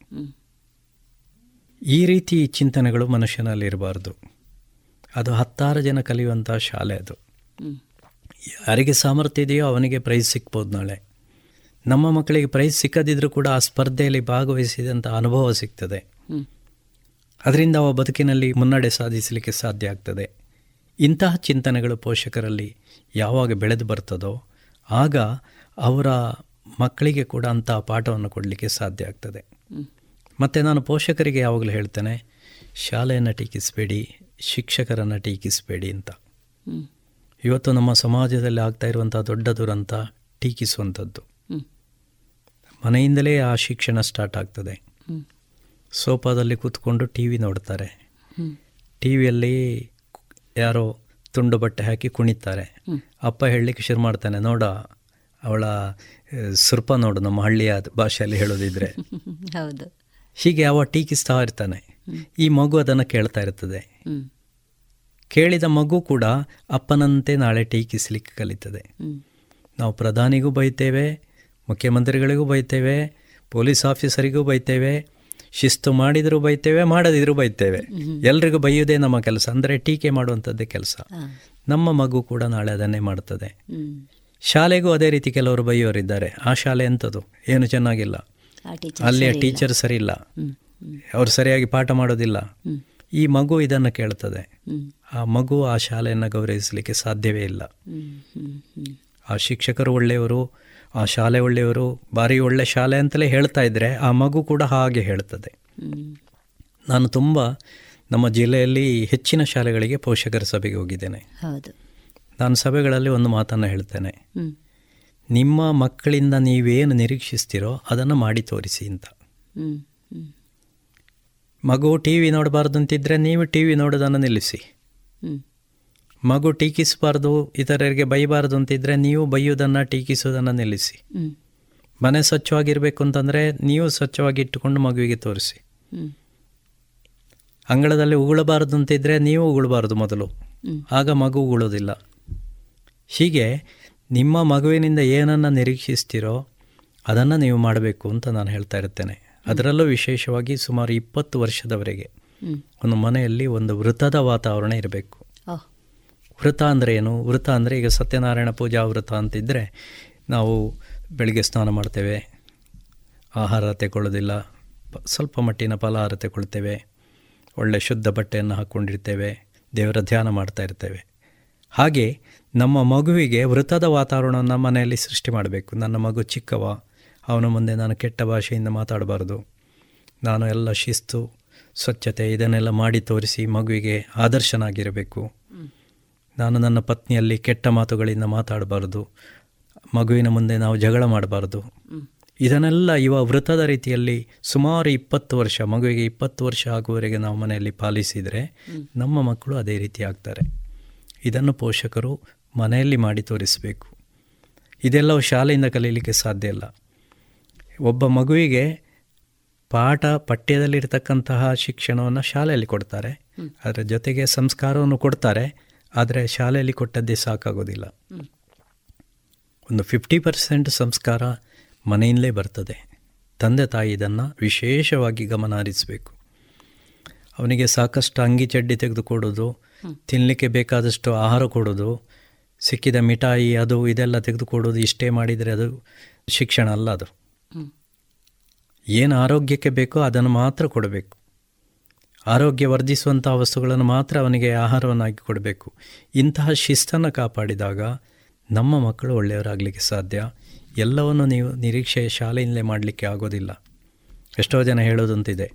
ಈ ರೀತಿ ಚಿಂತನೆಗಳು ಮನುಷ್ಯನಲ್ಲಿ ಇರಬಾರ್ದು ಅದು ಹತ್ತಾರು ಜನ ಕಲಿಯುವಂಥ ಶಾಲೆ ಅದು. ಯಾರಿಗೆ ಸಾಮರ್ಥ್ಯ ಇದೆಯೋ ಅವನಿಗೆ ಪ್ರೈಸ್ ಸಿಕ್ಬೋದು ನಾಳೆ. ನಮ್ಮ ಮಕ್ಕಳಿಗೆ ಪ್ರೈಸ್ ಸಿಕ್ಕದಿದ್ರೂ ಕೂಡ ಆ ಸ್ಪರ್ಧೆಯಲ್ಲಿ ಭಾಗವಹಿಸಿದಂಥ ಅನುಭವ ಸಿಗ್ತದೆ. ಅದರಿಂದ ಅವ ಬದುಕಿನಲ್ಲಿ ಮುನ್ನಡೆ ಸಾಧಿಸಲಿಕ್ಕೆ ಸಾಧ್ಯ ಆಗ್ತದೆ. ಇಂತಹ ಚಿಂತನೆಗಳು ಪೋಷಕರಲ್ಲಿ ಯಾವಾಗ ಬೆಳೆದು ಬರ್ತದೋ ಆಗ ಅವರ ಮಕ್ಕಳಿಗೆ ಕೂಡ ಅಂತಹ ಪಾಠವನ್ನು ಕೊಡಲಿಕ್ಕೆ ಸಾಧ್ಯ ಆಗ್ತದೆ. ಮತ್ತು ನಾನು ಪೋಷಕರಿಗೆ ಯಾವಾಗಲೂ ಹೇಳ್ತೇನೆ ಶಾಲೆಯನ್ನು ಟೀಕಿಸಬೇಡಿ ಶಿಕ್ಷಕರನ್ನು ಟೀಕಿಸಬೇಡಿ ಅಂತ. ಇವತ್ತು ನಮ್ಮ ಸಮಾಜದಲ್ಲಿ ಆಗ್ತಾ ಇರುವಂಥ ದೊಡ್ಡ ದುರಂತ ಟೀಕಿಸುವಂಥದ್ದು. ಮನೆಯಿಂದಲೇ ಆ ಶಿಕ್ಷಣ ಸ್ಟಾರ್ಟ್ ಆಗ್ತದೆ. ಸೋಫಾದಲ್ಲಿ ಕೂತ್ಕೊಂಡು ಟಿ ವಿ ನೋಡ್ತಾರೆ. ಟಿ ವಿಯಲ್ಲಿ ಯಾರೋ ತುಂಡು ಬಟ್ಟೆ ಹಾಕಿ ಕುಣಿತಾರೆ. ಅಪ್ಪ ಹೇಳಲಿಕ್ಕೆ ಶುರು ಮಾಡ್ತಾನೆ ನೋಡ ಅವಳ ಸುರ್ಪ ನೋಡು ನಮ್ಮ ಹಳ್ಳಿಯ ಭಾಷೆಯಲ್ಲಿ ಹೇಳೋದಿದ್ರೆ. ಹೌದು. ಹೀಗೆ ಅವ ಟೀಕಿಸ್ತಾ ಇರ್ತಾನೆ. ಈ ಮಗು ಅದನ್ನು ಕೇಳ್ತಾ ಇರ್ತದೆ. ಕೇಳಿದ ಮಗು ಕೂಡ ಅಪ್ಪನಂತೆ ನಾಳೆ ಟೀಕಿಸ್ಲಿಕ್ಕೆ ಕಲಿತದೆ. ನಾವು ಪ್ರಧಾನಿಗೂ ಬೈತೇವೆ ಮುಖ್ಯಮಂತ್ರಿಗಳಿಗೂ ಬೈತೇವೆ ಪೊಲೀಸ್ ಆಫೀಸರಿಗೂ ಬೈತೇವೆ ಶಿಸ್ತು ಮಾಡಿದರೂ ಬೈತೇವೆ ಮಾಡದಿದ್ರೂ ಬೈತೇವೆ. ಎಲ್ರಿಗೂ ಬೈಯೋದೇ ನಮ್ಮ ಕೆಲಸ. ಅಂದರೆ ಟೀಕೆ ಮಾಡುವಂಥದ್ದೇ ಕೆಲಸ. ನಮ್ಮ ಮಗು ಕೂಡ ನಾಳೆ ಅದನ್ನೇ ಮಾಡ್ತದೆ. ಶಾಲೆಗೂ ಅದೇ ರೀತಿ ಕೆಲವರು ಬೈಯೋರಿದ್ದಾರೆ. ಆ ಶಾಲೆ ಎಂಥದ್ದು ಏನು ಚೆನ್ನಾಗಿಲ್ಲ. ಅಲ್ಲಿಯ ಟೀಚರ್ ಸರಿ ಇಲ್ಲ. ಅವರು ಸರಿಯಾಗಿ ಪಾಠ ಮಾಡೋದಿಲ್ಲ. ಈ ಮಗು ಇದನ್ನು ಕೇಳ್ತದೆ. ಆ ಮಗು ಆ ಶಾಲೆಯನ್ನು ಗೌರವಿಸಲಿಕ್ಕೆ ಸಾಧ್ಯವೇ ಇಲ್ಲ. ಆ ಶಿಕ್ಷಕರು ಒಳ್ಳೆಯವರು ಆ ಶಾಲೆ ಒಳ್ಳೆಯವರು ಭಾರಿ ಒಳ್ಳೆ ಶಾಲೆ ಅಂತಲೇ ಹೇಳ್ತಾ ಇದ್ದರೆ ಆ ಮಗು ಕೂಡ ಹಾಗೆ ಹೇಳ್ತದೆ. ನಾನು ತುಂಬ ನಮ್ಮ ಜಿಲ್ಲೆಯಲ್ಲಿ ಹೆಚ್ಚಿನ ಶಾಲೆಗಳಿಗೆ ಪೋಷಕರ ಸಭೆಗೆ ಹೋಗಿದ್ದೇನೆ. ನಾನು ಸಭೆಗಳಲ್ಲಿ ಒಂದು ಮಾತನ್ನು ಹೇಳ್ತೇನೆ. ನಿಮ್ಮ ಮಕ್ಕಳಿಂದ ನೀವೇನು ನಿರೀಕ್ಷಿಸ್ತೀರೋ ಅದನ್ನು ಮಾಡಿ ತೋರಿಸಿ ಅಂತ. ಮಗು ಟಿ ವಿ ನೋಡಬಾರ್ದು ಅಂತಿದ್ರೆ ನೀವು ಟಿ ವಿ ನೋಡೋದನ್ನು ನಿಲ್ಲಿಸಿ. ಮಗು ಟೀಕಿಸಬಾರ್ದು ಇತರರಿಗೆ ಬೈಬಾರ್ದು ಅಂತಿದ್ರೆ ನೀವು ಬೈಯೋದನ್ನು ಟೀಕಿಸೋದನ್ನು ನಿಲ್ಲಿಸಿ. ಮನೆ ಸ್ವಚ್ಛವಾಗಿರಬೇಕು ಅಂತಂದರೆ ನೀವು ಸ್ವಚ್ಛವಾಗಿ ಇಟ್ಟುಕೊಂಡು ಮಗುವಿಗೆ ತೋರಿಸಿ. ಅಂಗಳದಲ್ಲಿ ಉಗುಳಬಾರ್ದು ಅಂತಿದ್ರೆ ನೀವು ಉಗುಳಬಾರ್ದು ಮೊದಲು. ಆಗ ಮಗು ಉಗುಳೋದಿಲ್ಲ ಹೀಗೆ ನಿಮ್ಮ ಮಗುವಿನಿಂದ ಏನನ್ನು ನಿರೀಕ್ಷಿಸ್ತೀರೋ ಅದನ್ನು ನೀವು ಮಾಡಬೇಕು ಅಂತ ನಾನು ಹೇಳ್ತಾ ಇರ್ತೇನೆ. ಅದರಲ್ಲೂ ವಿಶೇಷವಾಗಿ ಸುಮಾರು ಇಪ್ಪತ್ತು ವರ್ಷದವರೆಗೆ ಒಂದು ಮನೆಯಲ್ಲಿ ಒಂದು ವೃತದ ವಾತಾವರಣ ಇರಬೇಕು. ವೃತ ಅಂದರೆ ಏನು? ವೃತ ಅಂದರೆ ಈಗ ಸತ್ಯನಾರಾಯಣ ಪೂಜಾ ವೃತ ಅಂತಿದ್ದರೆ ನಾವು ಬೆಳಿಗ್ಗೆ ಸ್ನಾನ ಮಾಡ್ತೇವೆ, ಆಹಾರ ತಗೊಳ್ಳೋದಿಲ್ಲ ಸ್ವಲ್ಪ ಮಟ್ಟಿನ ಫಲಹಾರ ತೆಗೊಳ್ತೇವೆ ಒಳ್ಳೆ ಶುದ್ಧ ಬಟ್ಟೆಯನ್ನು ಹಾಕ್ಕೊಂಡಿರ್ತೇವೆ, ದೇವರ ಧ್ಯಾನ ಮಾಡ್ತಾ ಇರ್ತೇವೆ. ಹಾಗೆ ನಮ್ಮ ಮಗುವಿಗೆ ವೃತದ ವಾತಾವರಣವನ್ನು ಮನೆಯಲ್ಲಿ ಸೃಷ್ಟಿ ಮಾಡಬೇಕು. ನನ್ನ ಮಗು ಚಿಕ್ಕವ, ಅವನ ಮುಂದೆ ನಾನು ಕೆಟ್ಟ ಭಾಷೆಯಿಂದ ಮಾತಾಡಬಾರ್ದು. ನಾನು ಎಲ್ಲ ಶಿಸ್ತು, ಸ್ವಚ್ಛತೆ ಇದನ್ನೆಲ್ಲ ಮಾಡಿ ತೋರಿಸಿ ಮಗುವಿಗೆ ಆದರ್ಶನಾಗಿರಬೇಕು. ನಾನು ನನ್ನ ಪತ್ನಿಯಲ್ಲಿ ಕೆಟ್ಟ ಮಾತುಗಳಿಂದ ಮಾತಾಡಬಾರ್ದು. ಮಗುವಿನ ಮುಂದೆ ನಾವು ಜಗಳ ಮಾಡಬಾರ್ದು. ಇದನ್ನೆಲ್ಲ ಇವ ವೃತದ ರೀತಿಯಲ್ಲಿ ಸುಮಾರು ಇಪ್ಪತ್ತು ವರ್ಷ ಮಗುವಿಗೆ ಇಪ್ಪತ್ತು ವರ್ಷ ಆಗುವವರೆಗೆ ನಾವು ಮನೆಯಲ್ಲಿ ಪಾಲಿಸಿದರೆ ನಮ್ಮ ಮಕ್ಕಳು ಅದೇ ರೀತಿ ಆಗ್ತಾರೆ. ಇದನ್ನು ಪೋಷಕರು ಮನೆಯಲ್ಲಿ ಮಾಡಿ ತೋರಿಸಬೇಕು. ಇದೆಲ್ಲವೂ ಶಾಲೆಯಿಂದ ಕಲೀಲಿಕ್ಕೆ ಸಾಧ್ಯ ಇಲ್ಲ. ಒಬ್ಬ ಮಗುವಿಗೆ ಪಾಠ ಪಠ್ಯದಲ್ಲಿರ್ತಕ್ಕಂತಹ ಶಿಕ್ಷಣವನ್ನು ಶಾಲೆಯಲ್ಲಿ ಕೊಡ್ತಾರೆ. ಅದರ ಜೊತೆಗೆ ಸಂಸ್ಕಾರವನ್ನು ಕೊಡ್ತಾರೆ. ಆದರೆ ಶಾಲೆಯಲ್ಲಿ ಕೊಟ್ಟದ್ದೇ ಸಾಕಾಗೋದಿಲ್ಲ. ಒಂದು ಫಿಫ್ಟಿ ಪರ್ಸೆಂಟ್ ಸಂಸ್ಕಾರ ಮನೆಯಿಂದಲೇ ಬರ್ತದೆ. ತಂದೆ ತಾಯಿ ಇದನ್ನು ವಿಶೇಷವಾಗಿ ಗಮನ ಹರಿಸಬೇಕು ಅವನಿಗೆ ಸಾಕಷ್ಟು ಅಂಗಿ ಚಡ್ಡಿ ತೆಗೆದುಕೊಡೋದು ತಿನ್ನಲಿಕ್ಕೆ ಬೇಕಾದಷ್ಟು ಆಹಾರ ಕೊಡೋದು ಸಿಕ್ಕಿದ ಮಿಠಾಯಿ ಅದು ಇದೆಲ್ಲ ತೆಗೆದುಕೊಡೋದು ಇಷ್ಟೇ ಮಾಡಿದರೆ ಅದು ಶಿಕ್ಷಣ ಅಲ್ಲ ಅದು. ಏನು ಆರೋಗ್ಯಕ್ಕೆ ಬೇಕೋ ಅದನ್ನು ಮಾತ್ರ ಕೊಡಬೇಕು. ಆರೋಗ್ಯ ವರ್ಧಿಸುವಂಥ ವಸ್ತುಗಳನ್ನು ಮಾತ್ರ ಅವನಿಗೆ ಆಹಾರವನ್ನಾಗಿ ಕೊಡಬೇಕು. ಇಂತಹ ಶಿಸ್ತನ್ನು ಕಾಪಾಡಿದಾಗ ನಮ್ಮ ಮಕ್ಕಳು ಒಳ್ಳೆಯವರಾಗಲಿಕ್ಕೆ ಸಾಧ್ಯ. ಎಲ್ಲವನ್ನು ನೀವು ನಿರೀಕ್ಷೆ ಶಾಲೆಯಿಂದಲೇ ಮಾಡಲಿಕ್ಕೆ ಆಗೋದಿಲ್ಲ. ಎಷ್ಟೋ ಜನ ಹೇಳೋದಂತಿದೆ.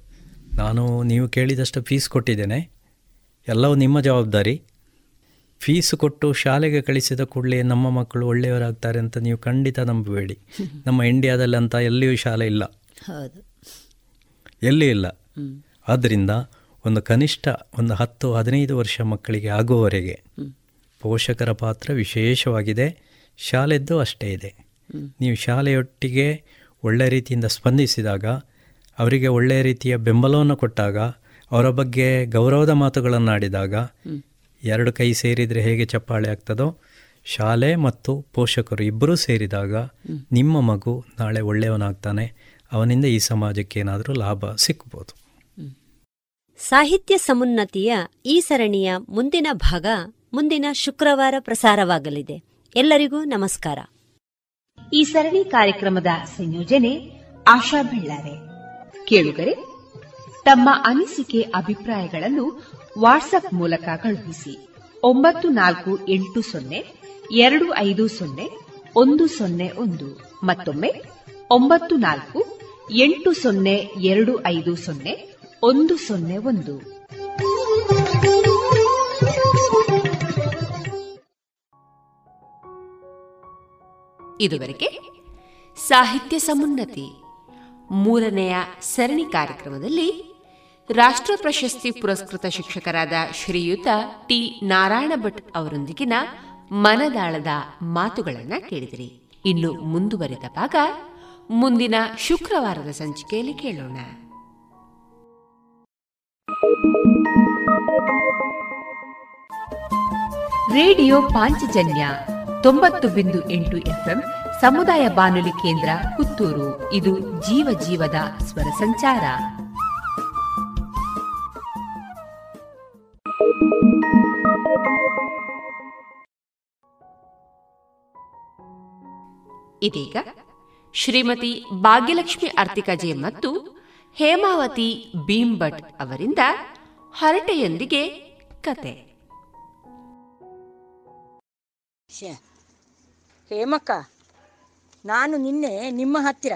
ನಾನು ನೀವು ಕೇಳಿದಷ್ಟು ಫೀಸ್ ಕೊಟ್ಟಿದ್ದೇನೆ. ಎಲ್ಲವೂ ನಿಮ್ಮ ಜವಾಬ್ದಾರಿ. ಫೀಸ್ ಕೊಟ್ಟು ಶಾಲೆಗೆ ಕಳಿಸಿದ ಕೂಡಲೇ ನಮ್ಮ ಮಕ್ಕಳು ಒಳ್ಳೆಯವರಾಗ್ತಾರೆ ಅಂತ ನೀವು ಖಂಡಿತ ನಂಬಬೇಡಿ. ನಮ್ಮ ಇಂಡಿಯಾದಲ್ಲಿ ಅಂತ ಎಲ್ಲಿಯೂ ಶಾಲೆ ಇಲ್ಲ. ಹೌದು. ಎಲ್ಲಿ ಇಲ್ಲ. ಆದ್ದರಿಂದ ಒಂದು ಕನಿಷ್ಠ ಒಂದು ಹತ್ತು ಹದಿನೈದು ವರ್ಷ ಮಕ್ಕಳಿಗೆ ಆಗುವವರೆಗೆ ಪೋಷಕರ ಪಾತ್ರ ವಿಶೇಷವಾಗಿದೆ. ಶಾಲೆದ್ದು ಅಷ್ಟೇ ಇದೆ. ನೀವು ಶಾಲೆಯೊಟ್ಟಿಗೆ ಒಳ್ಳೆಯ ರೀತಿಯಿಂದ ಸ್ಪಂದಿಸಿದಾಗ ಅವರಿಗೆ ಒಳ್ಳೆಯ ರೀತಿಯ ಬೆಂಬಲವನ್ನು ಕೊಟ್ಟಾಗ ಅವರ ಬಗ್ಗೆ ಗೌರವದ ಮಾತುಗಳನ್ನು ಆಡಿದಾಗ ಎರಡು ಕೈ ಸೇರಿದರೆ ಹೇಗೆ ಚಪ್ಪಾಳೆ ಆಗ್ತದೋ ಶಾಲೆ ಮತ್ತು ಪೋಷಕರು ಇಬ್ಬರೂ ಸೇರಿದಾಗ ನಿಮ್ಮ ಮಗು ನಾಳೆ ಒಳ್ಳೆಯವನಾಗ್ತಾನೆ. ಅವನಿಂದ ಈ ಸಮಾಜಕ್ಕೆ ಏನಾದರೂ ಲಾಭ ಸಿಕ್ಬೋದು ಸಾಹಿತ್ಯ ಸಮುನ್ನತಿಯ ಈ ಸರಣಿಯ ಮುಂದಿನ ಭಾಗ ಮುಂದಿನ ಶುಕ್ರವಾರ ಪ್ರಸಾರವಾಗಲಿದೆ. ಎಲ್ಲರಿಗೂ ನಮಸ್ಕಾರ. ಈ ಸರಣಿ ಕಾರ್ಯಕ್ರಮದ ಸಂಯೋಜನೆ ಆಶಾ ಬೆಳ್ಳಾರೆ. ಕೇಳುಗರೆ, ತಮ್ಮ ಅನಿಸಿಕೆ ಅಭಿಪ್ರಾಯಗಳನ್ನು ವಾಟ್ಸ್ಆಪ್ ಮೂಲಕ ಕಳುಹಿಸಿ. ಒಂಬತ್ತು ನಾಲ್ಕು ಎಂಟು ಸೊನ್ನೆ, ಎರಡು ಐದು ಸೊನ್ನೆ, ಒಂದು ಸೊನ್ನೆ ಒಂದು. ಮತ್ತೊಮ್ಮೆ, ಒಂಬತ್ತು ನಾಲ್ಕು, ಎಂಟು ಸೊನ್ನೆ, ಎರಡು ಐದು ಸೊನ್ನೆ ಒಂದು ಸೊನ್ನೆ ಒಂದು. ಇದುವರೆಗೆ ಸಾಹಿತ್ಯ ಸಮುನ್ನತಿ ಮೂರನೆಯ ಸರಣಿ ಕಾರ್ಯಕ್ರಮದಲ್ಲಿ ರಾಷ್ಟ್ರ ಪ್ರಶಸ್ತಿ ಪುರಸ್ಕೃತ ಶಿಕ್ಷಕರಾದ ಶ್ರೀಯುತ ಟಿ ನಾರಾಯಣ ಭಟ್ ಅವರೊಂದಿಗಿನ ಮನದಾಳದ ಮಾತುಗಳನ್ನು ಕೇಳಿದಿರಿ. ಇನ್ನು ಮುಂದುವರೆದ ಭಾಗ ಮುಂದಿನ ಶುಕ್ರವಾರದ ಸಂಚಿಕೆಯಲ್ಲಿ ಕೇಳೋಣ. ರೇಡಿಯೋ ಪಾಂಚಜನ್ಯ ತೊಂಬತ್ತು ಬಿಂದು ಎಂಟು ಎಫ್ಎಂ ಸಮುದಾಯ ಬಾನುಲಿ ಕೇಂದ್ರ ಪುತ್ತೂರು. ಇದು ಜೀವ ಜೀವದ ಸ್ವರ ಸಂಚಾರ. ಇದೀಗ ಶ್ರೀಮತಿ ಭಾಗ್ಯಲಕ್ಷ್ಮಿ ಅರ್ತಿಕಜೆ ಮತ್ತು ಹೇಮಾವತಿ ಭೀಂಭಟ್ ಅವರಿಂದ ಹರಟೆಯೊಂದಿಗೆ ಕತೆ. ಹೇಮಕ್ಕ ನಾನು ನಿನ್ನೆ ನಿಮ್ಮ ಹತ್ತಿರ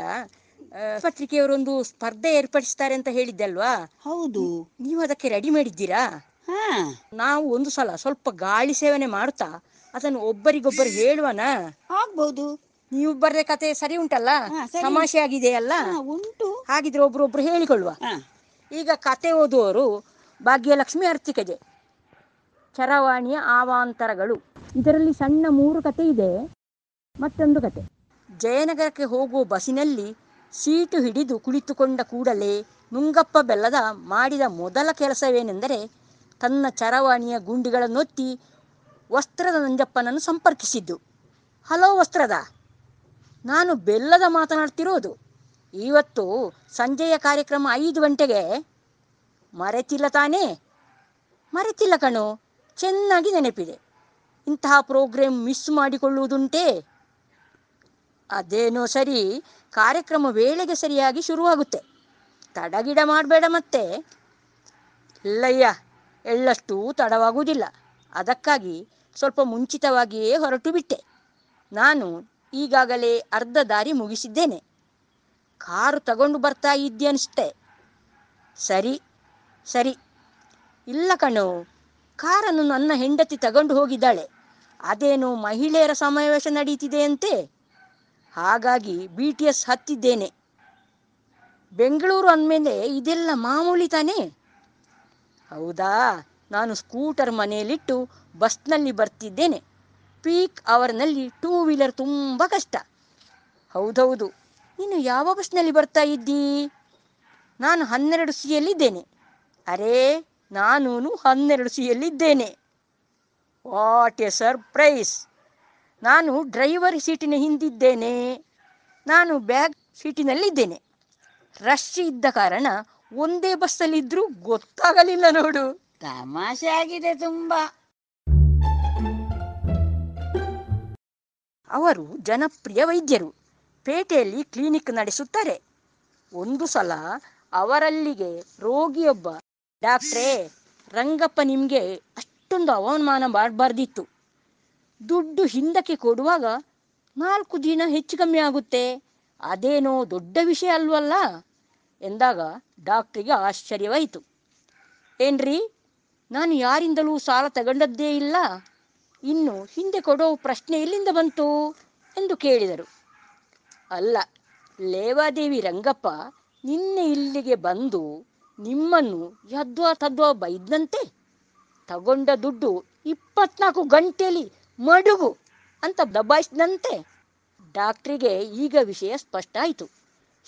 ಪತ್ರಿಕೆಯವರೊಂದು ಸ್ಪರ್ಧೆ ಏರ್ಪಡಿಸ್ತಾರೆ ಅಂತ ಹೇಳಿದ್ದೆ ಅಲ್ವಾ? ಹೌದು. ನೀವು ಅದಕ್ಕೆ ರೆಡಿ ಮಾಡಿದ್ದೀರಾ? ನಾವು ಒಂದು ಸಲ ಸ್ವಲ್ಪ ಗಾಳಿ ಸೇವನೆ ಮಾಡುತ್ತಾ ಅದನ್ನು ಒಬ್ಬರಿಗೊಬ್ಬರು ಹೇಳುವನ? ಆಗ್ಬಹುದು ನೀವು ಬರ್ದ ಕತೆ ಸರಿ ಉಂಟಲ್ಲ? ತಮಾಷೆ ಆಗಿದೆಯಲ್ಲ? ಉಂಟು. ಹಾಗಿದ್ರೆ ಒಬ್ರೊಬ್ರು ಹೇಳಿಕೊಳ್ಳುವ. ಈಗ ಕತೆ ಓದುವವರು ಭಾಗ್ಯಲಕ್ಷ್ಮಿ ಅರ್ತಿಕಜೆ. ಚರವಾಣಿಯ ಆವಾಂತರಗಳು. ಇದರಲ್ಲಿ ಸಣ್ಣ ಮೂರು ಕತೆ ಇದೆ ಮತ್ತೊಂದು ಕತೆ. ಜಯನಗರಕ್ಕೆ ಹೋಗುವ ಬಸ್ಸಿನಲ್ಲಿ ಸೀಟು ಹಿಡಿದು ಕುಳಿತುಕೊಂಡ ಕೂಡಲೇ ನುಂಗಪ್ಪ ಬೆಲ್ಲದ ಮಾಡಿದ ಮೊದಲ ಕೆಲಸವೇನೆಂದರೆ ತನ್ನ ಚರವಾಣಿಯ ಗುಂಡಿಗಳನ್ನೊತ್ತಿ ವಸ್ತ್ರದ ನಂಜಪ್ಪನನ್ನು ಸಂಪರ್ಕಿಸಿದ್ದು. ಹಲೋ ವಸ್ತ್ರದ! ನಾನು ಬೆಲ್ಲದ ಮಾತನಾಡ್ತಿರೋದು. ಇವತ್ತು ಸಂಜೆಯ ಕಾರ್ಯಕ್ರಮ ಐದು ಗಂಟೆಗೆ. ಮರೆತಿಲ್ಲ ತಾನೇ? ಮರೆತಿಲ್ಲ ಕಣು. ಚೆನ್ನಾಗಿ ನೆನಪಿದೆ. ಇಂತಹ ಪ್ರೋಗ್ರಾಮ್ ಮಿಸ್ ಮಾಡಿಕೊಳ್ಳುವುದುಂಟೇ? ಅದೇನೋ ಸರಿ, ಕಾರ್ಯಕ್ರಮ ವೇಳೆಗೆ ಸರಿಯಾಗಿ ಶುರುವಾಗುತ್ತೆ. ತಡಗಿಡ ಮಾಡಬೇಡ ಮತ್ತೆ. ಇಲ್ಲಯ್ಯ ಎಳ್ಳಷ್ಟು ತಡವಾಗುವುದಿಲ್ಲ. ಅದಕ್ಕಾಗಿ ಸ್ವಲ್ಪ ಮುಂಚಿತವಾಗಿಯೇ ಹೊರಟು ಬಿಟ್ಟೆ ನಾನು ಈಗಾಗಲೇ ಅರ್ಧ ದಾರಿ ಮುಗಿಸಿದ್ದೇನೆ. ಕಾರು ತಗೊಂಡು ಬರ್ತಾ ಇದ್ದೆ ಅನಿಸುತ್ತೆ ಸರಿ ಸರಿ. ಇಲ್ಲ ಕಣು, ಕಾರನ್ನು ನನ್ನ ಹೆಂಡತಿ ತಗೊಂಡು ಹೋಗಿದ್ದಾಳೆ. ಅದೇನು ಮಹಿಳೆಯರ ಸಮಾವೇಶ ನಡೀತಿದೆಯಂತೆ. ಹಾಗಾಗಿ ಬಿ ಟಿ ಎಸ್ ಹತ್ತಿದ್ದೇನೆ. ಬೆಂಗಳೂರು ಅಂದಮೇಲೆ ಇದೆಲ್ಲ ಮಾಮೂಲಿ ತಾನೇ? ಹೌದಾ, ನಾನು ಸ್ಕೂಟರ್ ಮನೆಯಲ್ಲಿಟ್ಟು ಬಸ್ನಲ್ಲಿ ಬರ್ತಿದ್ದೇನೆ. ಪೀಕ್ ಅವರ್ನಲ್ಲಿ ಟೂ ವೀಲರ್ ತುಂಬ ಕಷ್ಟ. ಹೌದೌದು. ನೀನು ಯಾವ ಬಸ್ನಲ್ಲಿ ಬರ್ತಾ ಇದ್ದೀ? ನಾನು ಹನ್ನೆರಡು ಸಿಯಲ್ಲಿದ್ದೇನೆ. ಅರೇ, ನಾನೂನು ಹನ್ನೆರಡು ಸಿಯಲ್ಲಿದ್ದೇನೆ. What a surprise! ನಾನು ಡ್ರೈವರ್ ಸೀಟಿನ ಹಿಂದಿದ್ದೇನೆ. ನಾನು ಬ್ಯಾಗ್ ಸೀಟಿನಲ್ಲಿದ್ದೇನೆ. ರಶ್ ಇದ್ದ ಕಾರಣ ಒಂದೇ ಬಸ್ಸಲ್ಲಿದ್ದರೂ ಗೊತ್ತಾಗಲಿಲ್ಲ ನೋಡು. ತಮಾಷೆ ಆಗಿದೆ ತುಂಬಾ. ಅವರು ಜನಪ್ರಿಯ ವೈದ್ಯರು. ಪೇಟೆಯಲ್ಲಿ ಕ್ಲಿನಿಕ್ ನಡೆಸುತ್ತಾರೆ. ಒಂದು ಸಲ ಅವರಲ್ಲಿಗೆ ರೋಗಿಯೊಬ್ಬ ಡಾಕ್ಟ್ರೇ, ರಂಗಪ್ಪ ನಿಮಗೆ ಅಷ್ಟೊಂದು ಅವಮಾನ ಮಾಡಬಾರ್ದಿತ್ತು ದುಡ್ಡು ಹಿಂದಕ್ಕೆ ಕೊಡುವಾಗ ನಾಲ್ಕು ದಿನ ಹೆಚ್ಚು ಕಮ್ಮಿ ಆಗುತ್ತೆ. ಅದೇನೋ ದೊಡ್ಡ ವಿಷಯ ಅಲ್ವಲ್ಲ? ಎಂದಾಗ ಡಾಕ್ಟ್ರಿಗೆ ಆಶ್ಚರ್ಯವಾಯಿತು. ಏನ್ರಿ, ನಾನು ಯಾರಿಂದಲೂ ಸಾಲ ತಗೊಂಡದ್ದೇ ಇಲ್ಲ? ಇನ್ನು ಹಿಂದೆ ಕೊಡೋ ಪ್ರಶ್ನೆ ಎಲ್ಲಿಂದ ಬಂತು ಎಂದು ಕೇಳಿದರು. ಅಲ್ಲ, ಲೇವಾದೇವಿ ರಂಗಪ್ಪ ನಿನ್ನೆ ಇಲ್ಲಿಗೆ ಬಂದು ನಿಮ್ಮನ್ನು ಯದ್ವಾ ತದ್ವಾ ಬೈದ್ನಂತೆ? ತಗೊಂಡ ದುಡ್ಡು ಇಪ್ಪತ್ನಾಲ್ಕು ಗಂಟೆಯಲ್ಲಿ ಮಡುಗು ಅಂತ ದಬಾಯಿಸಿದಂತೆ ಡಾಕ್ಟ್ರಿಗೆ ಈಗ ವಿಷಯ ಸ್ಪಷ್ಟ ಆಯಿತು.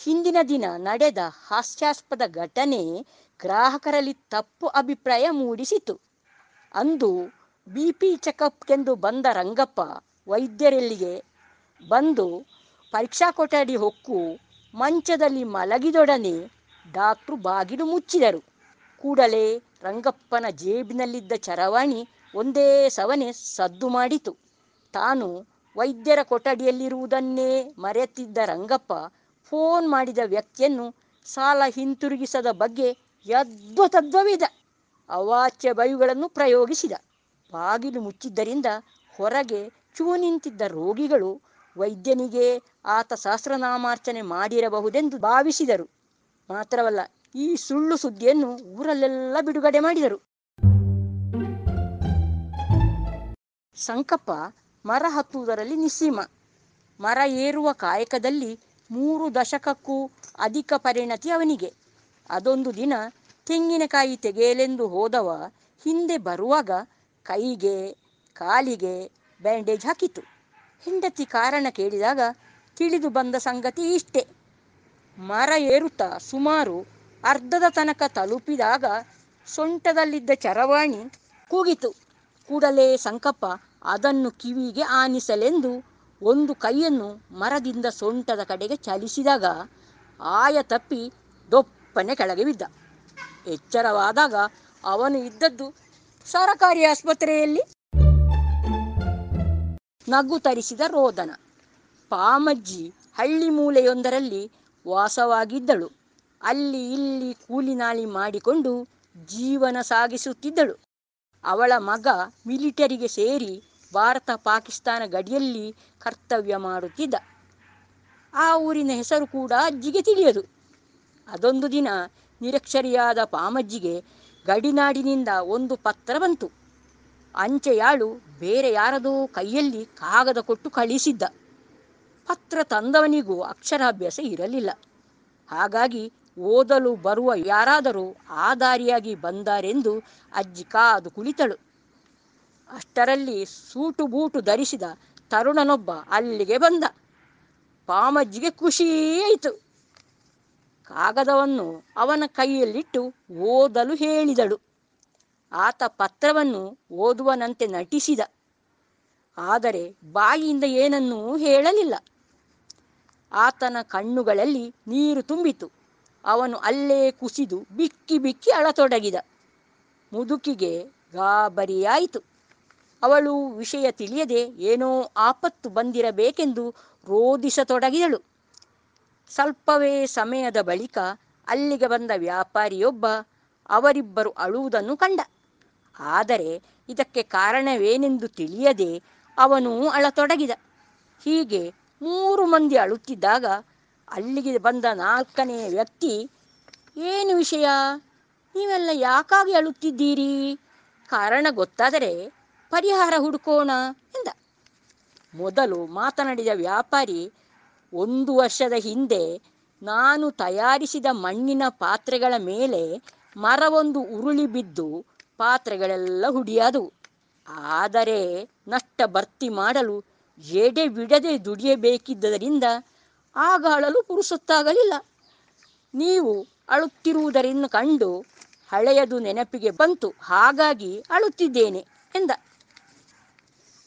ಹಿಂದಿನ ದಿನ ನಡೆದ ಹಾಸ್ಯಾಸ್ಪದ ಘಟನೆ ಗ್ರಾಹಕರಲ್ಲಿ ತಪ್ಪು ಅಭಿಪ್ರಾಯ ಮೂಡಿಸಿತು. ಅಂದು ಬಿ ಪಿ ಚೆಕಪ್ಗೆಂದು ಬಂದ ರಂಗಪ್ಪ ವೈದ್ಯರೆಲ್ಲಿಗೆ ಬಂದು ಪರೀಕ್ಷಾ ಕೊಠಡಿ ಹೊಕ್ಕು ಮಂಚದಲ್ಲಿ ಮಲಗಿದೊಡನೆ ಡಾಕ್ಟ್ರು ಬಾಗಿಲು ಮುಚ್ಚಿದರು. ಕೂಡಲೇ ರಂಗಪ್ಪನ ಜೇಬಿನಲ್ಲಿದ್ದ ಚರವಾಣಿ ಒಂದೇ ಸವನೆ ಸದ್ದು ಮಾಡಿತು. ತಾನು ವೈದ್ಯರ ಕೊಠಡಿಯಲ್ಲಿರುವುದನ್ನೇ ಮರೆತಿದ್ದ ರಂಗಪ್ಪ ಫೋನ್ ಮಾಡಿದ ವ್ಯಕ್ತಿಯನ್ನು ಸಾಲ ಹಿಂತಿರುಗಿಸದ ಬಗ್ಗೆ ಯದ್ವತದ್ವವಿದ ಅವಾಚ್ಯ ಬಯುಗಳನ್ನು ಪ್ರಯೋಗಿಸಿದ. ಬಾಗಿಲು ಮುಚ್ಚಿದ್ದರಿಂದ ಹೊರಗೆ ಚೂ ನಿಂತಿದ್ದ ರೋಗಿಗಳು ವೈದ್ಯನಿಗೆ ಆತ ಸಹಸ್ರನಾಮಾರ್ಚನೆ ಮಾಡಿರಬಹುದೆಂದು ಭಾವಿಸಿದರು. ಮಾತ್ರವಲ್ಲ, ಈ ಸುಳ್ಳು ಸುದ್ದಿಯನ್ನು ಊರಲ್ಲೆಲ್ಲ ಬಿಡುಗಡೆ ಮಾಡಿದರು. ಸಂಕಪ್ಪ ಮರ ಹತ್ತುವುದರಲ್ಲಿ ನಿಸ್ಸೀಮ. ಮರ ಏರುವ ಕಾಯಕದಲ್ಲಿ ಮೂರು ದಶಕಕ್ಕೂ ಅಧಿಕ ಪರಿಣತಿ ಅವನಿಗೆ. ಅದೊಂದು ದಿನ ತೆಂಗಿನಕಾಯಿ ತೆಗೆಯಲೆಂದು ಹೋದವ ಹಿಂದೆ ಬರುವಾಗ ಕೈಗೆ, ಕಾಲಿಗೆ ಬ್ಯಾಂಡೇಜ್ ಹಾಕಿತು ಹೆಂಡತಿ ಕಾರಣ ಕೇಳಿದಾಗ ತಿಳಿದು ಬಂದ ಸಂಗತಿ ಇಷ್ಟೆ. ಮರ ಏರುತ್ತಾ ಸುಮಾರು ಅರ್ಧದ ತನಕ ತಲುಪಿದಾಗ ಸೊಂಟದಲ್ಲಿದ್ದ ಚರವಾಣಿ ಕೂಗಿತು. ಕೂಡಲೇ ಸಂಕಪ್ಪ ಅದನ್ನು ಕಿವಿಗೆ ಆನಿಸಲೆಂದು ಒಂದು ಕೈಯನ್ನು ಮರದಿಂದ ಸೊಂಟದ ಕಡೆಗೆ ಚಲಿಸಿದಾಗ ಆಯ ತಪ್ಪಿ ದೊಪ್ಪನೆ ಕೆಳಗೆ ಬಿದ್ದ. ಎಚ್ಚರವಾದಾಗ ಅವನು ಇದ್ದದ್ದು ಸರಕಾರಿ ಆಸ್ಪತ್ರೆಯಲ್ಲಿ ನಗು ತರಿಸಿದ ರೋದನ. ಪಾಮಜ್ಜಿ ಹಳ್ಳಿ ಮೂಲೆಯೊಂದರಲ್ಲಿ ವಾಸವಾಗಿದ್ದಳು. ಅಲ್ಲಿ ಇಲ್ಲಿ ಕೂಲಿನಾಳಿ ಮಾಡಿಕೊಂಡು ಜೀವನ ಸಾಗಿಸುತ್ತಿದ್ದಳು. ಅವಳ ಮಗ ಮಿಲಿಟರಿಗೆ ಸೇರಿ ಭಾರತ ಪಾಕಿಸ್ತಾನ ಗಡಿಯಲ್ಲಿ ಕರ್ತವ್ಯ ಮಾಡುತ್ತಿದ್ದ. ಆ ಊರಿನ ಹೆಸರು ಕೂಡ ಅಜ್ಜಿಗೆ ತಿಳಿಯದು. ಅದೊಂದು ದಿನ ನಿರಕ್ಷರಿಯಾದ ಪಾಮಜ್ಜಿಗೆ ಗಡಿನಾಡಿನಿಂದ ಒಂದು ಪತ್ರ ಬಂತು. ಅಂಚೆಯಾಳು ಬೇರೆ ಯಾರದೋ ಕೈಯಲ್ಲಿ ಕಾಗದ ಕೊಟ್ಟು ಕಳಿಸಿದ್ದ. ಪತ್ರ ತಂದವನಿಗೂ ಅಕ್ಷರಾಭ್ಯಾಸ ಇರಲಿಲ್ಲ. ಹಾಗಾಗಿ ಓದಲು ಬರುವ ಯಾರಾದರೂ ಆಧಾರಿಯಾಗಿ ಬಂದಾರೆಂದು ಅಜ್ಜಿ ಕಾದು ಕುಳಿತಳು. ಅಷ್ಟರಲ್ಲಿ ಸೂಟು ಬೂಟು ಧರಿಸಿದ ತರುಣನೊಬ್ಬ ಅಲ್ಲಿಗೆ ಬಂದ. ಪಾಮಜ್ಜಿಗೆ ಖುಷಿಯಾಯಿತು ಕಾಗದವನ್ನು ಅವನ ಕೈಯಲ್ಲಿಟ್ಟು ಓದಲು ಹೇಳಿದಳು. ಆತ ಪತ್ರವನ್ನು ಓದುವನಂತೆ ನಟಿಸಿದ. ಆದರೆ ಬಾಯಿಯಿಂದ ಏನನ್ನೂ ಹೇಳಲಿಲ್ಲ. ಆತನ ಕಣ್ಣುಗಳಲ್ಲಿ ನೀರು ತುಂಬಿತು. ಅವನು ಅಲ್ಲೇ ಕುಸಿದು ಬಿಕ್ಕಿ ಬಿಕ್ಕಿ ಅಳತೊಡಗಿದ. ಮುದುಕಿಗೆ ಗಾಬರಿಯಾಯಿತು. ಅವಳು ವಿಷಯ ತಿಳಿಯದೆ ಏನೋ ಆಪತ್ತು ಬಂದಿರಬೇಕೆಂದು ರೋಧಿಸತೊಡಗಿದಳು. ಸ್ವಲ್ಪವೇ ಸಮಯದ ಬಳಿಕ ಅಲ್ಲಿಗೆ ಬಂದ ವ್ಯಾಪಾರಿಯೊಬ್ಬ ಅವರಿಬ್ಬರು ಅಳುವುದನ್ನು ಕಂಡ. ಆದರೆ ಇದಕ್ಕೆ ಕಾರಣವೇನೆಂದು ತಿಳಿಯದೆ ಅವನು ಅಳತೊಡಗಿದ. ಹೀಗೆ ಮೂರು ಮಂದಿ ಅಳುತ್ತಿದ್ದಾಗ ಅಲ್ಲಿಗೆ ಬಂದ ನಾಲ್ಕನೆಯ ವ್ಯಕ್ತಿ, ಏನು ವಿಷಯ? ನೀವೆಲ್ಲ ಯಾಕಾಗಿ ಅಳುತ್ತಿದ್ದೀರಿ? ಕಾರಣ ಗೊತ್ತಾದರೆ ಪರಿಹಾರ ಹುಡುಕೋಣ ಎಂದ. ಮೊದಲು ಮಾತನಾಡಿದ ವ್ಯಾಪಾರಿ ಒಂದು ವರ್ಷದ ಹಿಂದೆ ನಾನು ತಯಾರಿಸಿದ ಮಣ್ಣಿನ ಪಾತ್ರೆಗಳ ಮೇಲೆ ಮರವೊಂದು ಉರುಳಿ ಬಿದ್ದು ಪಾತ್ರೆಗಳೆಲ್ಲ ಹುಡಿಯಾದವು. ಆದರೆ ನಷ್ಟ ಭರ್ತಿ ಮಾಡಲು ಎಡೆ ಬಿಡದೆ ದುಡಿಯಬೇಕಿದ್ದರಿಂದ ಆಗ ಅಳಲು ನೀವು ಅಳುತ್ತಿರುವುದರಿಂದ ಕಂಡು ಹಳೆಯದು ನೆನಪಿಗೆ ಬಂತು. ಹಾಗಾಗಿ ಅಳುತ್ತಿದ್ದೇನೆ ಎಂದ.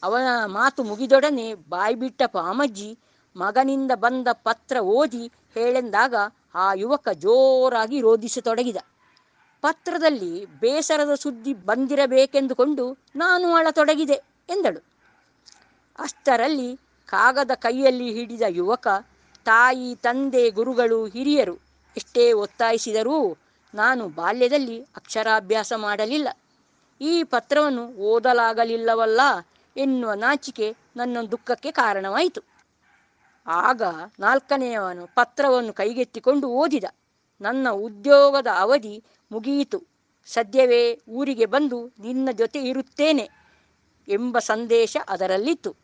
ಅವನ ಮಾತು ಮುಗಿದೊಡನೆ ಬಾಯ್ಬಿಟ್ಟ ಪಾಮಜ್ಜಿ ಮಗನಿಂದ ಬಂದ ಪತ್ರ ಓದಿ ಹೇಳೆಂದಾಗ ಆ ಯುವಕ ಜೋರಾಗಿ ರೋಧಿಸತೊಡಗಿದ ಪತ್ರದಲ್ಲಿ ಬೇಸರದ ಸುದ್ದಿ ಬಂದಿರಬೇಕೆಂದುಕೊಂಡು ನಾನು ಅಳತೊಡಗಿದೆ ಎಂದಳು. ಅಷ್ಟರಲ್ಲಿ ಕಾಗದ ಕೈಯಲ್ಲಿ ಹಿಡಿದ ಯುವಕ, ತಾಯಿ, ತಂದೆ, ಗುರುಗಳು, ಹಿರಿಯರು ಎಷ್ಟೇ ಒತ್ತಾಯಿಸಿದರೂ ನಾನು ಬಾಲ್ಯದಲ್ಲಿ ಅಕ್ಷರಾಭ್ಯಾಸ ಮಾಡಲಿಲ್ಲ. ಈ ಪತ್ರವನ್ನು ಓದಲಾಗಲಿಲ್ಲವಲ್ಲ ಎನ್ನುವ ನಾಚಿಕೆ ನನ್ನ ದುಃಖಕ್ಕೆ ಕಾರಣವಾಯಿತು. ಆಗ ನಾಲ್ಕನೆಯವನು ಪತ್ರವನ್ನು ಕೈಗೆತ್ತಿಕೊಂಡು ಓದಿದ. ನನ್ನ ಉದ್ಯೋಗದ ಅವಧಿ ಮುಗಿಯಿತು. ಸದ್ಯವೇ ಊರಿಗೆ ಬಂದು ನಿನ್ನ ಜೊತೆ ಇರುತ್ತೇನೆ ಎಂಬ ಸಂದೇಶ ಅದರಲ್ಲಿತ್ತು.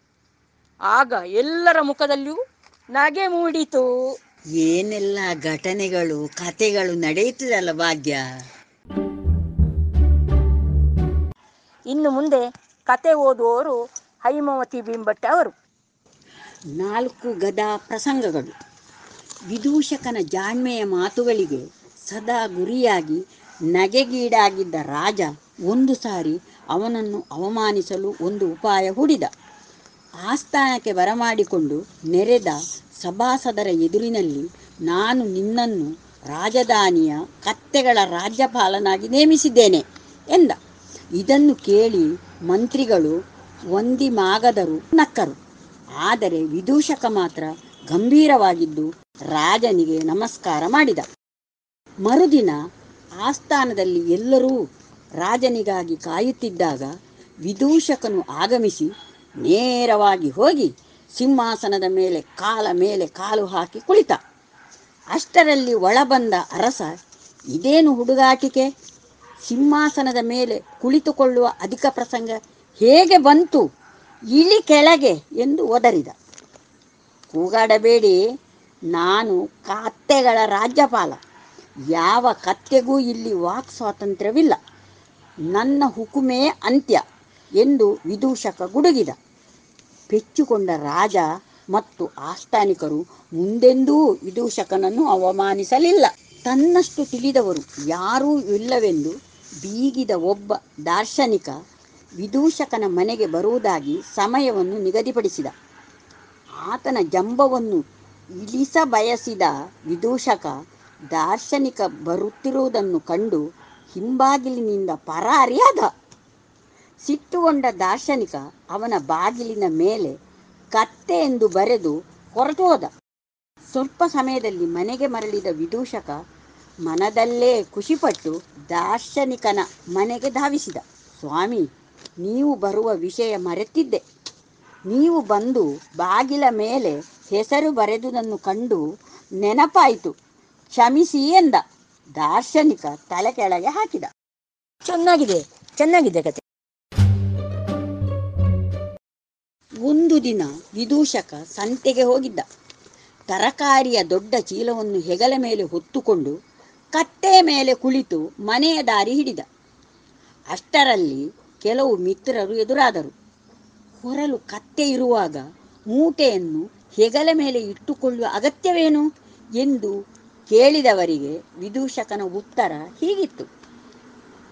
ಆಗ ಎಲ್ಲರ ಮುಖದಲ್ಲಿಯೂ ನಗೆ ಮೂಡಿತು. ಏನೆಲ್ಲ ಘಟನೆಗಳು ಕಥೆಗಳು ನಡೆಯುತ್ತದಲ್ಲ ಭಾಗ್ಯ? ಇನ್ನು ಮುಂದೆ ಕತೆ ಓದುವವರು ಹೈಮವತಿ ಬಿಂಬಟ್ಟ ಅವರು. ನಾಲ್ಕು ಗದಾ ಪ್ರಸಂಗಗಳು. ವಿದೂಷಕನ ಜಾಣ್ಮೆಯ ಮಾತುಗಳಿಗೆ ಸದಾ ಗುರಿಯಾಗಿ ನಗೆಗೀಡಾಗಿದ್ದ ರಾಜ ಒಂದು ಸಾರಿ ಅವನನ್ನು ಅವಮಾನಿಸಲು ಒಂದು ಉಪಾಯ ಹೂಡಿದ. ಆಸ್ಥಾನಕ್ಕೆ ಬರಮಾಡಿಕೊಂಡು ನೆರೆದ ಸಭಾಸದರ ಎದುರಿನಲ್ಲಿ ನಾನು ನಿನ್ನನ್ನು ರಾಜಧಾನಿಯ ಕತ್ತೆಗಳ ರಾಜ್ಯಪಾಲನಾಗಿ ನೇಮಿಸಿದ್ದೇನೆ ಎಂದ. ಇದನ್ನು ಕೇಳಿ ಮಂತ್ರಿಗಳು ಒಂದಿ ಮಾಗದರು ನಕ್ಕರು. ಆದರೆ ವಿದೂಷಕ ಮಾತ್ರ ಗಂಭೀರವಾಗಿದ್ದು ರಾಜನಿಗೆ ನಮಸ್ಕಾರ ಮಾಡಿದ. ಮರುದಿನ ಆಸ್ಥಾನದಲ್ಲಿ ಎಲ್ಲರೂ ರಾಜನಿಗಾಗಿ ಕಾಯುತ್ತಿದ್ದಾಗ ವಿದೂಷಕನು ಆಗಮಿಸಿ ನೇರವಾಗಿ ಹೋಗಿ ಸಿಂಹಾಸನದ ಮೇಲೆ ಕಾಲ ಮೇಲೆ ಕಾಲು ಹಾಕಿ ಕುಳಿತ. ಅಷ್ಟರಲ್ಲಿ ಒಳಬಂದ ಅರಸ, ಇದೇನು ಹುಡುಗಾಟಿಕೆ? ಸಿಂಹಾಸನದ ಮೇಲೆ ಕುಳಿತುಕೊಳ್ಳುವ ಅಧಿಕ ಪ್ರಸಂಗ ಹೇಗೆ ಬಂತು? ಇಳಿ ಕೆಳಗೆ ಎಂದು ಒದರಿದ ಕೂಗಾಡಬೇಡಿ, ನಾನು ಕತ್ತೆಗಳ ರಾಜ್ಯಪಾಲ. ಯಾವ ಕತ್ತೆಗೂ ಇಲ್ಲಿ ವಾಕ್ ಸ್ವಾತಂತ್ರ್ಯವಿಲ್ಲ. ನನ್ನ ಹುಕುಮೇ ಅಂತ್ಯ ಎಂದು ವಿದೂಷಕ ಗುಡುಗಿದ. ಪೆಚ್ಚುಕೊಂಡ ರಾಜ ಮತ್ತು ಆಸ್ಥಾನಿಕರು ಮುಂದೆಂದೂ ವಿದೂಷಕನನ್ನು ಅವಮಾನಿಸಲಿಲ್ಲ. ತನ್ನಷ್ಟು ತಿಳಿದವರು ಯಾರೂ ಇಲ್ಲವೆಂದು ಬೀಗಿದ ಒಬ್ಬ ದಾರ್ಶನಿಕ ವಿದೂಷಕನ ಮನೆಗೆ ಬರುವುದಾಗಿ ಸಮಯವನ್ನು ನಿಗದಿಪಡಿಸಿದ. ಆತನ ಜಂಬವನ್ನು ಇಳಿಸ ಬಯಸಿದ ವಿದೂಷಕ ದಾರ್ಶನಿಕ ಬರುತ್ತಿರುವುದನ್ನು ಕಂಡು ಹಿಂಬಾಗಿಲಿನಿಂದ ಪರಾರಿಯಾದ. ಸಿಟ್ಟುಗೊಂಡ ದಾರ್ಶನಿಕ ಅವನ ಬಾಗಿಲಿನ ಮೇಲೆ ಕತ್ತೆ ಎಂದು ಬರೆದು ಹೊರಟು ಹೋದ ಸ್ವಲ್ಪ ಸಮಯದಲ್ಲಿ ಮನೆಗೆ ಮರಳಿದ ವಿದೂಷಕ ಮನದಲ್ಲೇ ಖುಷಿಪಟ್ಟು ದಾರ್ಶನಿಕನ ಮನೆಗೆ ಧಾವಿಸಿದ. ಸ್ವಾಮಿ ನೀವು ಬರುವ ವಿಷಯ ಮರೆತಿದ್ದೆ. ನೀವು ಬಂದು ಬಾಗಿಲ ಮೇಲೆ ಹೆಸರು ಬರೆದುದನ್ನು ಕಂಡು ನೆನಪಾಯಿತು. ಕ್ಷಮಿಸಿ ಎಂದ. ದಾರ್ಶನಿಕ ತಲೆ ಕೆಳಗೆ ಹಾಕಿದ. ಚೆನ್ನಾಗಿದೆ ಚೆನ್ನಾಗಿದೆ ಕತೆ ಒಂದು ದಿನ ವಿದೂಷಕ ಸಂತೆಗೆ ಹೋಗಿದ್ದ. ತರಕಾರಿಯ ದೊಡ್ಡ ಚೀಲವನ್ನು ಹೆಗಲ ಮೇಲೆ ಹೊತ್ತುಕೊಂಡು ಕತ್ತೆ ಮೇಲೆ ಕುಳಿತು ಮನೆಯ ದಾರಿ ಹಿಡಿದ. ಅಷ್ಟರಲ್ಲಿ ಕೆಲವು ಮಿತ್ರರು ಎದುರಾದರು. ಹೊರಲು ಕತ್ತೆ ಇರುವಾಗ ಮೂಟೆಯನ್ನು ಹೆಗಲ ಮೇಲೆ ಇಟ್ಟುಕೊಳ್ಳುವ ಅಗತ್ಯವೇನು? ಎಂದು ಕೇಳಿದವರಿಗೆ ವಿದೂಷಕನ ಉತ್ತರ ಹೀಗಿತ್ತು.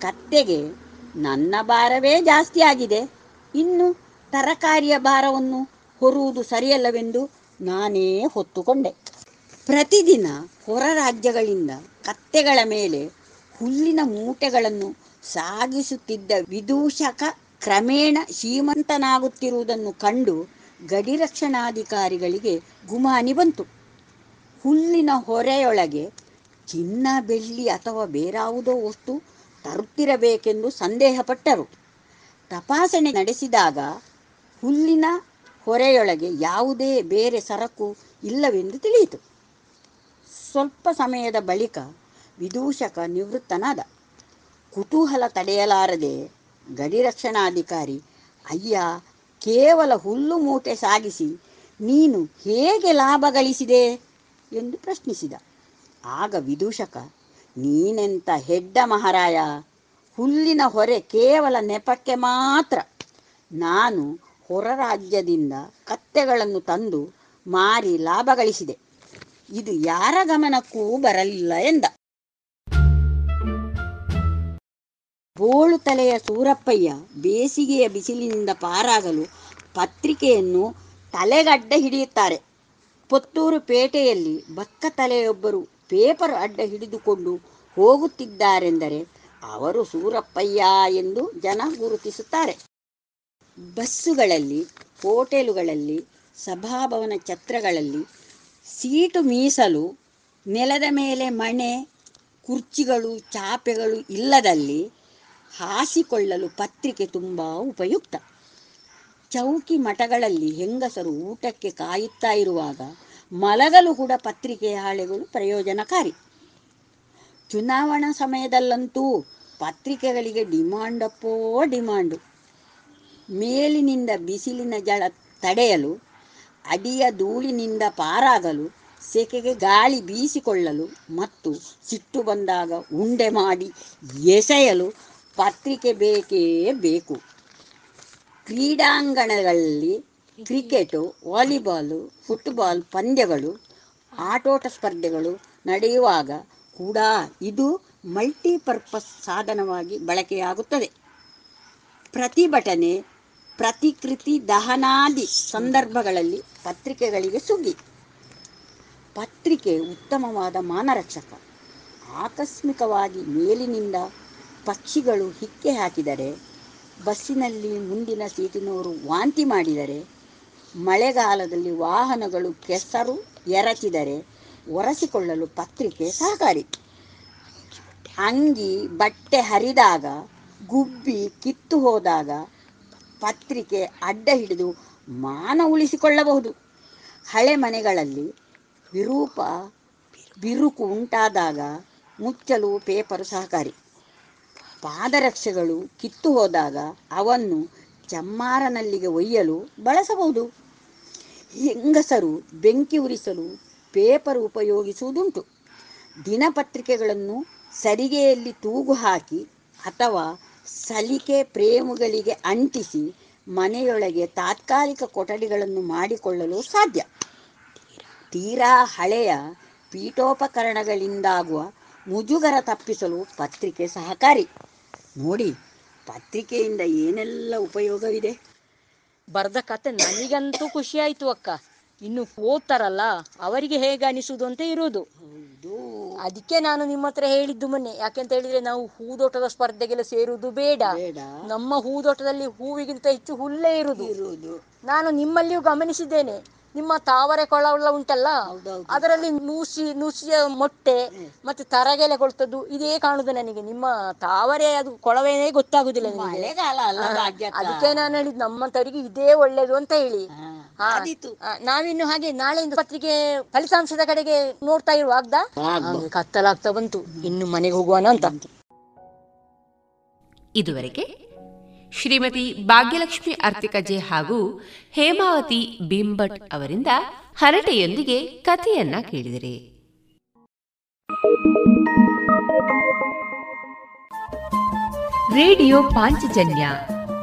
ಕತ್ತೆಗೆ ನನ್ನ ಭಾರವೇ ಜಾಸ್ತಿ ಆಗಿದೆ. ಇನ್ನು ತರಕಾರಿಯ ಭಾರವನ್ನು ಹೊರುವುದು ಸರಿಯಲ್ಲವೆಂದು ನಾನೇ ಹೊತ್ತುಕೊಂಡೆ. ಪ್ರತಿದಿನ ಹೊರ ರಾಜ್ಯಗಳಿಂದ ಕತ್ತೆಗಳ ಮೇಲೆ ಹುಲ್ಲಿನ ಮೂಟೆಗಳನ್ನು ಸಾಗಿಸುತ್ತಿದ್ದ ವಿದೂಷಕ ಕ್ರಮೇಣ ಶ್ರೀಮಂತನಾಗುತ್ತಿರುವುದನ್ನು ಕಂಡು ಗಡಿ ರಕ್ಷಣಾಧಿಕಾರಿಗಳಿಗೆ ಗುಮಾನಿ ಬಂತು. ಹುಲ್ಲಿನ ಹೊರೆಯೊಳಗೆ ಚಿನ್ನ, ಬೆಳ್ಳಿ ಅಥವಾ ಬೇರಾವುದೋ ವಸ್ತು ತರುತ್ತಿರಬೇಕೆಂದು ಸಂದೇಹಪಟ್ಟರು. ತಪಾಸಣೆ ನಡೆಸಿದಾಗ ಹುಲ್ಲಿನ ಹೊರೆಯೊಳಗೆ ಯಾವುದೇ ಬೇರೆ ಸರಕು ಇಲ್ಲವೆಂದು ತಿಳಿಯಿತು. ಸ್ವಲ್ಪ ಸಮಯದ ಬಳಿಕ ವಿದೂಷಕ ನಿವೃತ್ತನಾದ. ಕುತೂಹಲ ತಡೆಯಲಾರದೆ ಗಡಿ ರಕ್ಷಣಾಧಿಕಾರಿ, ಅಯ್ಯ, ಕೇವಲ ಹುಲ್ಲು ಮೂಟೆ ಸಾಗಿಸಿ ನೀನು ಹೇಗೆ ಲಾಭ ಗಳಿಸಿದೆ? ಎಂದು ಪ್ರಶ್ನಿಸಿದ. ಆಗ ವಿದೂಷಕ, ನೀನೆಂತ ಹೆಡ್ಡ ಮಹಾರಾಯ, ಹುಲ್ಲಿನ ಹೊರೆ ಕೇವಲ ನೆಪಕ್ಕೆ ಮಾತ್ರ. ನಾನು ಹೊರ ರಾಜ್ಯದಿಂದ ಕತ್ತೆಗಳನ್ನು ತಂದು ಮಾರಿ ಲಾಭ ಗಳಿಸಿದೆ. ಇದು ಯಾರ ಗಮನಕ್ಕೂ ಬರಲಿಲ್ಲ ಎಂದ. ಬೋಳು ತಲೆಯ ಸೂರಪ್ಪಯ್ಯ ಬೇಸಿಗೆಯ ಬಿಸಿಲಿನಿಂದ ಪಾರಾಗಲು ಪತ್ರಿಕೆಯನ್ನು ತಲೆಗಡ್ಡ ಹಿಡಿಯುತ್ತಾರೆ. ಪುತ್ತೂರು ಪೇಟೆಯಲ್ಲಿ ಬಕ್ಕ ತಲೆಯೊಬ್ಬರು ಪೇಪರ್ ಅಡ್ಡ ಹಿಡಿದುಕೊಂಡು ಹೋಗುತ್ತಿದ್ದಾರೆಂದರೆ ಅವರು ಸೂರಪ್ಪಯ್ಯ ಎಂದು ಜನ ಗುರುತಿಸುತ್ತಾರೆ. ಬಸ್ಸುಗಳಲ್ಲಿ, ಹೋಟೆಲುಗಳಲ್ಲಿ, ಸಭಾಭವನ ಛತ್ರಗಳಲ್ಲಿ ಸೀಟು ಮೀಸಲು, ನೆಲದ ಮೇಲೆ ಮಣೆ, ಕುರ್ಚಿಗಳು, ಚಾಪೆಗಳು ಇಲ್ಲದಲ್ಲಿ ಹಾಸಿಕೊಳ್ಳಲು ಪತ್ರಿಕೆ ತುಂಬ ಉಪಯುಕ್ತ. ಚೌಕಿ ಮಠಗಳಲ್ಲಿ ಹೆಂಗಸರು ಊಟಕ್ಕೆ ಕಾಯುತ್ತಾ ಇರುವಾಗ ಮಲಗಲು ಕೂಡ ಪತ್ರಿಕೆಯ ಹಾಳೆಗಳು ಪ್ರಯೋಜನಕಾರಿ. ಚುನಾವಣಾ ಸಮಯದಲ್ಲಂತೂ ಪತ್ರಿಕೆಗಳಿಗೆ ಡಿಮಾಂಡಪ್ಪೋ ಡಿಮಾಂಡು. ಮೇಲಿನಿಂದ ಬಿಸಿಲಿನ ಜಳ ತಡೆಯಲು, ಅಡಿಯ ಧೂಳಿನಿಂದ ಪಾರಾಗಲು, ಸೆಕೆಗೆ ಗಾಳಿ ಬೀಸಿಕೊಳ್ಳಲು ಮತ್ತು ಸಿಟ್ಟು ಬಂದಾಗ ಉಂಡೆ ಮಾಡಿ ಎಸೆಯಲು ಪತ್ರಿಕೆ ಬೇಕೇ ಬೇಕು. ಕ್ರೀಡಾಂಗಣಗಳಲ್ಲಿ ಕ್ರಿಕೆಟು, ವಾಲಿಬಾಲು, ಫುಟ್ಬಾಲ್ ಪಂದ್ಯಗಳು, ಆಟೋಟ ಸ್ಪರ್ಧೆಗಳು ನಡೆಯುವಾಗ ಕೂಡ ಇದು ಮಲ್ಟಿಪರ್ಪಸ್ ಸಾಧನವಾಗಿ ಬಳಕೆಯಾಗುತ್ತದೆ. ಪ್ರತಿಭಟನೆ, ಪ್ರತಿಕೃತಿ ದಹನಾದಿ ಸಂದರ್ಭಗಳಲ್ಲಿ ಪತ್ರಿಕೆಗಳಿಗೆ ಸುಗ್ಗಿ. ಪತ್ರಿಕೆ ಉತ್ತಮವಾದ ಮಾನರಕ್ಷಕ. ಆಕಸ್ಮಿಕವಾಗಿ ಮೇಲಿನಿಂದ ಪಕ್ಷಿಗಳು ಹಿಕ್ಕೆ ಹಾಕಿದರೆ, ಬಸ್ಸಿನಲ್ಲಿ ಮುಂದಿನ ಸೀಟಿನವರು ವಾಂತಿ ಮಾಡಿದರೆ, ಮಳೆಗಾಲದಲ್ಲಿ ವಾಹನಗಳು ಕೆಸರು ಎರಚಿದರೆ ಒರೆಸಿಕೊಳ್ಳಲು ಪತ್ರಿಕೆ ಸಹಕಾರಿ. ಅಂಗಿ ಬಟ್ಟೆ ಹರಿದಾಗ, ಗುಬ್ಬಿ ಕಿತ್ತು ಹೋದಾಗ ಪತ್ರಿಕೆ ಅಡ್ಡ ಹಿಡಿದು ಮಾನ ಉಳಿಸಿಕೊಳ್ಳಬಹುದು. ಹಳೆ ಮನೆಗಳಲ್ಲಿ ವಿರೂಪ, ಬಿರುಕು ಉಂಟಾದಾಗ ಮುಚ್ಚಲು ಪೇಪರು ಸಹಕಾರಿ. ಪಾದರಕ್ಷೆಗಳು ಕಿತ್ತು ಹೋದಾಗ ಅವನ್ನು ಚಮ್ಮಾರನಲ್ಲಿಗೆ ಒಯ್ಯಲು ಬಳಸಬಹುದು. ಹೆಂಗಸರು ಬೆಂಕಿ ಉರಿಸಲು ಪೇಪರ್ ಉಪಯೋಗಿಸುವುದುಂಟು. ದಿನಪತ್ರಿಕೆಗಳನ್ನು ಸರಿಗೆಯಲ್ಲಿ ತೂಗು ಹಾಕಿ ಅಥವಾ ಸಲಿಕೆ ಪ್ರೇಮುಗಳಿಗೆ ಅಂಟಿಸಿ ಮನೆಯೊಳಗೆ ತಾತ್ಕಾಲಿಕ ಕೊಠಡಿಗಳನ್ನು ಮಾಡಿಕೊಳ್ಳಲು ಸಾಧ್ಯ. ತೀರಾ ಹಳೆಯ ಪೀಠೋಪಕರಣಗಳಿಂದಾಗುವ ಮುಜುಗರ ತಪ್ಪಿಸಲು ಪತ್ರಿಕೆ ಸಹಕಾರಿ. ನೋಡಿ ಪತ್ರಿಕೆಯಿಂದ ಏನೆಲ್ಲ ಉಪಯೋಗವಿದೆ? ಬರೆದ ಕತೆ ನನಗಂತೂ ಖುಷಿ ಆಯ್ತು ಅಕ್ಕ. ಇನ್ನು ಓದ್ತಾರಲ್ಲ ಅವರಿಗೆ ಹೇಗೆ ಅನಿಸುವುದು ಅಂತ ಇರುವುದು. ಅದಕ್ಕೆ ನಾನು ನಿಮ್ಮ ಹತ್ರ ಹೇಳಿದ್ದು ಮೊನ್ನೆ. ಯಾಕೆಂತ ಹೇಳಿದ್ರೆ ನಾವು ಹೂದೋಟದ ಸ್ಪರ್ಧೆಗೆಲ್ಲ ಸೇರುವುದು ಬೇಡ. ನಮ್ಮ ಹೂದೋಟದಲ್ಲಿ ಹೂವಿಗಿಂತ ಹೆಚ್ಚು ಹುಲ್ಲೇ ಇರುವುದು. ನಾನು ನಿಮ್ಮಲ್ಲಿಯೂ ಗಮನಿಸಿದ್ದೇನೆ. ನಿಮ್ಮ ತಾವರೆ ಕೊಳ ಉಂಟಲ್ಲ? ಅದರಲ್ಲಿ ನೂಸಿ ನುಸಿಯ ಮೊಟ್ಟೆ ಮತ್ತೆ ತರಗೆಲೆ ಕೊಳ್ತದ್ದು ಇದೇ ಕಾಣುದು ನನಗೆ. ನಿಮ್ಮ ತಾವರೆ ಅದು ಕೊಳವೇನೇ ಗೊತ್ತಾಗುದಿಲ್ಲ ನನಗೆ ಅದಕ್ಕೆ ನಾನು ಹೇಳಿದ್ ತರಿಗೆ ಇದೇ ಒಳ್ಳೇದು ಅಂತ ಹೇಳಿ. ನಾವಿನ್ನು ಹಾಗೆ ನಾಳೆಯಿಂದ ಪತ್ರಿಕೆ ಫಲಿತಾಂಶದ ಕಡೆಗೆ ನೋಡ್ತಾ ಇರುವಾಗ್ದ ಕತ್ತಲಾಗ್ತಾ ಬಂತು. ಇನ್ನು ಮನೆಗೆ ಹೋಗುವನ ಅಂತ ಇದುವರೆಗೆ ಶ್ರೀಮತಿ ಭಾಗ್ಯಲಕ್ಷ್ಮಿ ಅರ್ತಿಕಜೆ ಹಾಗೂ ಹೇಮಾವತಿ ಬಿಂಬಟ್ ಅವರಿಂದ ಹರಟೆಯೊಂದಿಗೆ ಕಥೆಯನ್ನ ಕೇಳಿದರೆ. ರೇಡಿಯೋ ಪಾಂಚಜನ್ಯ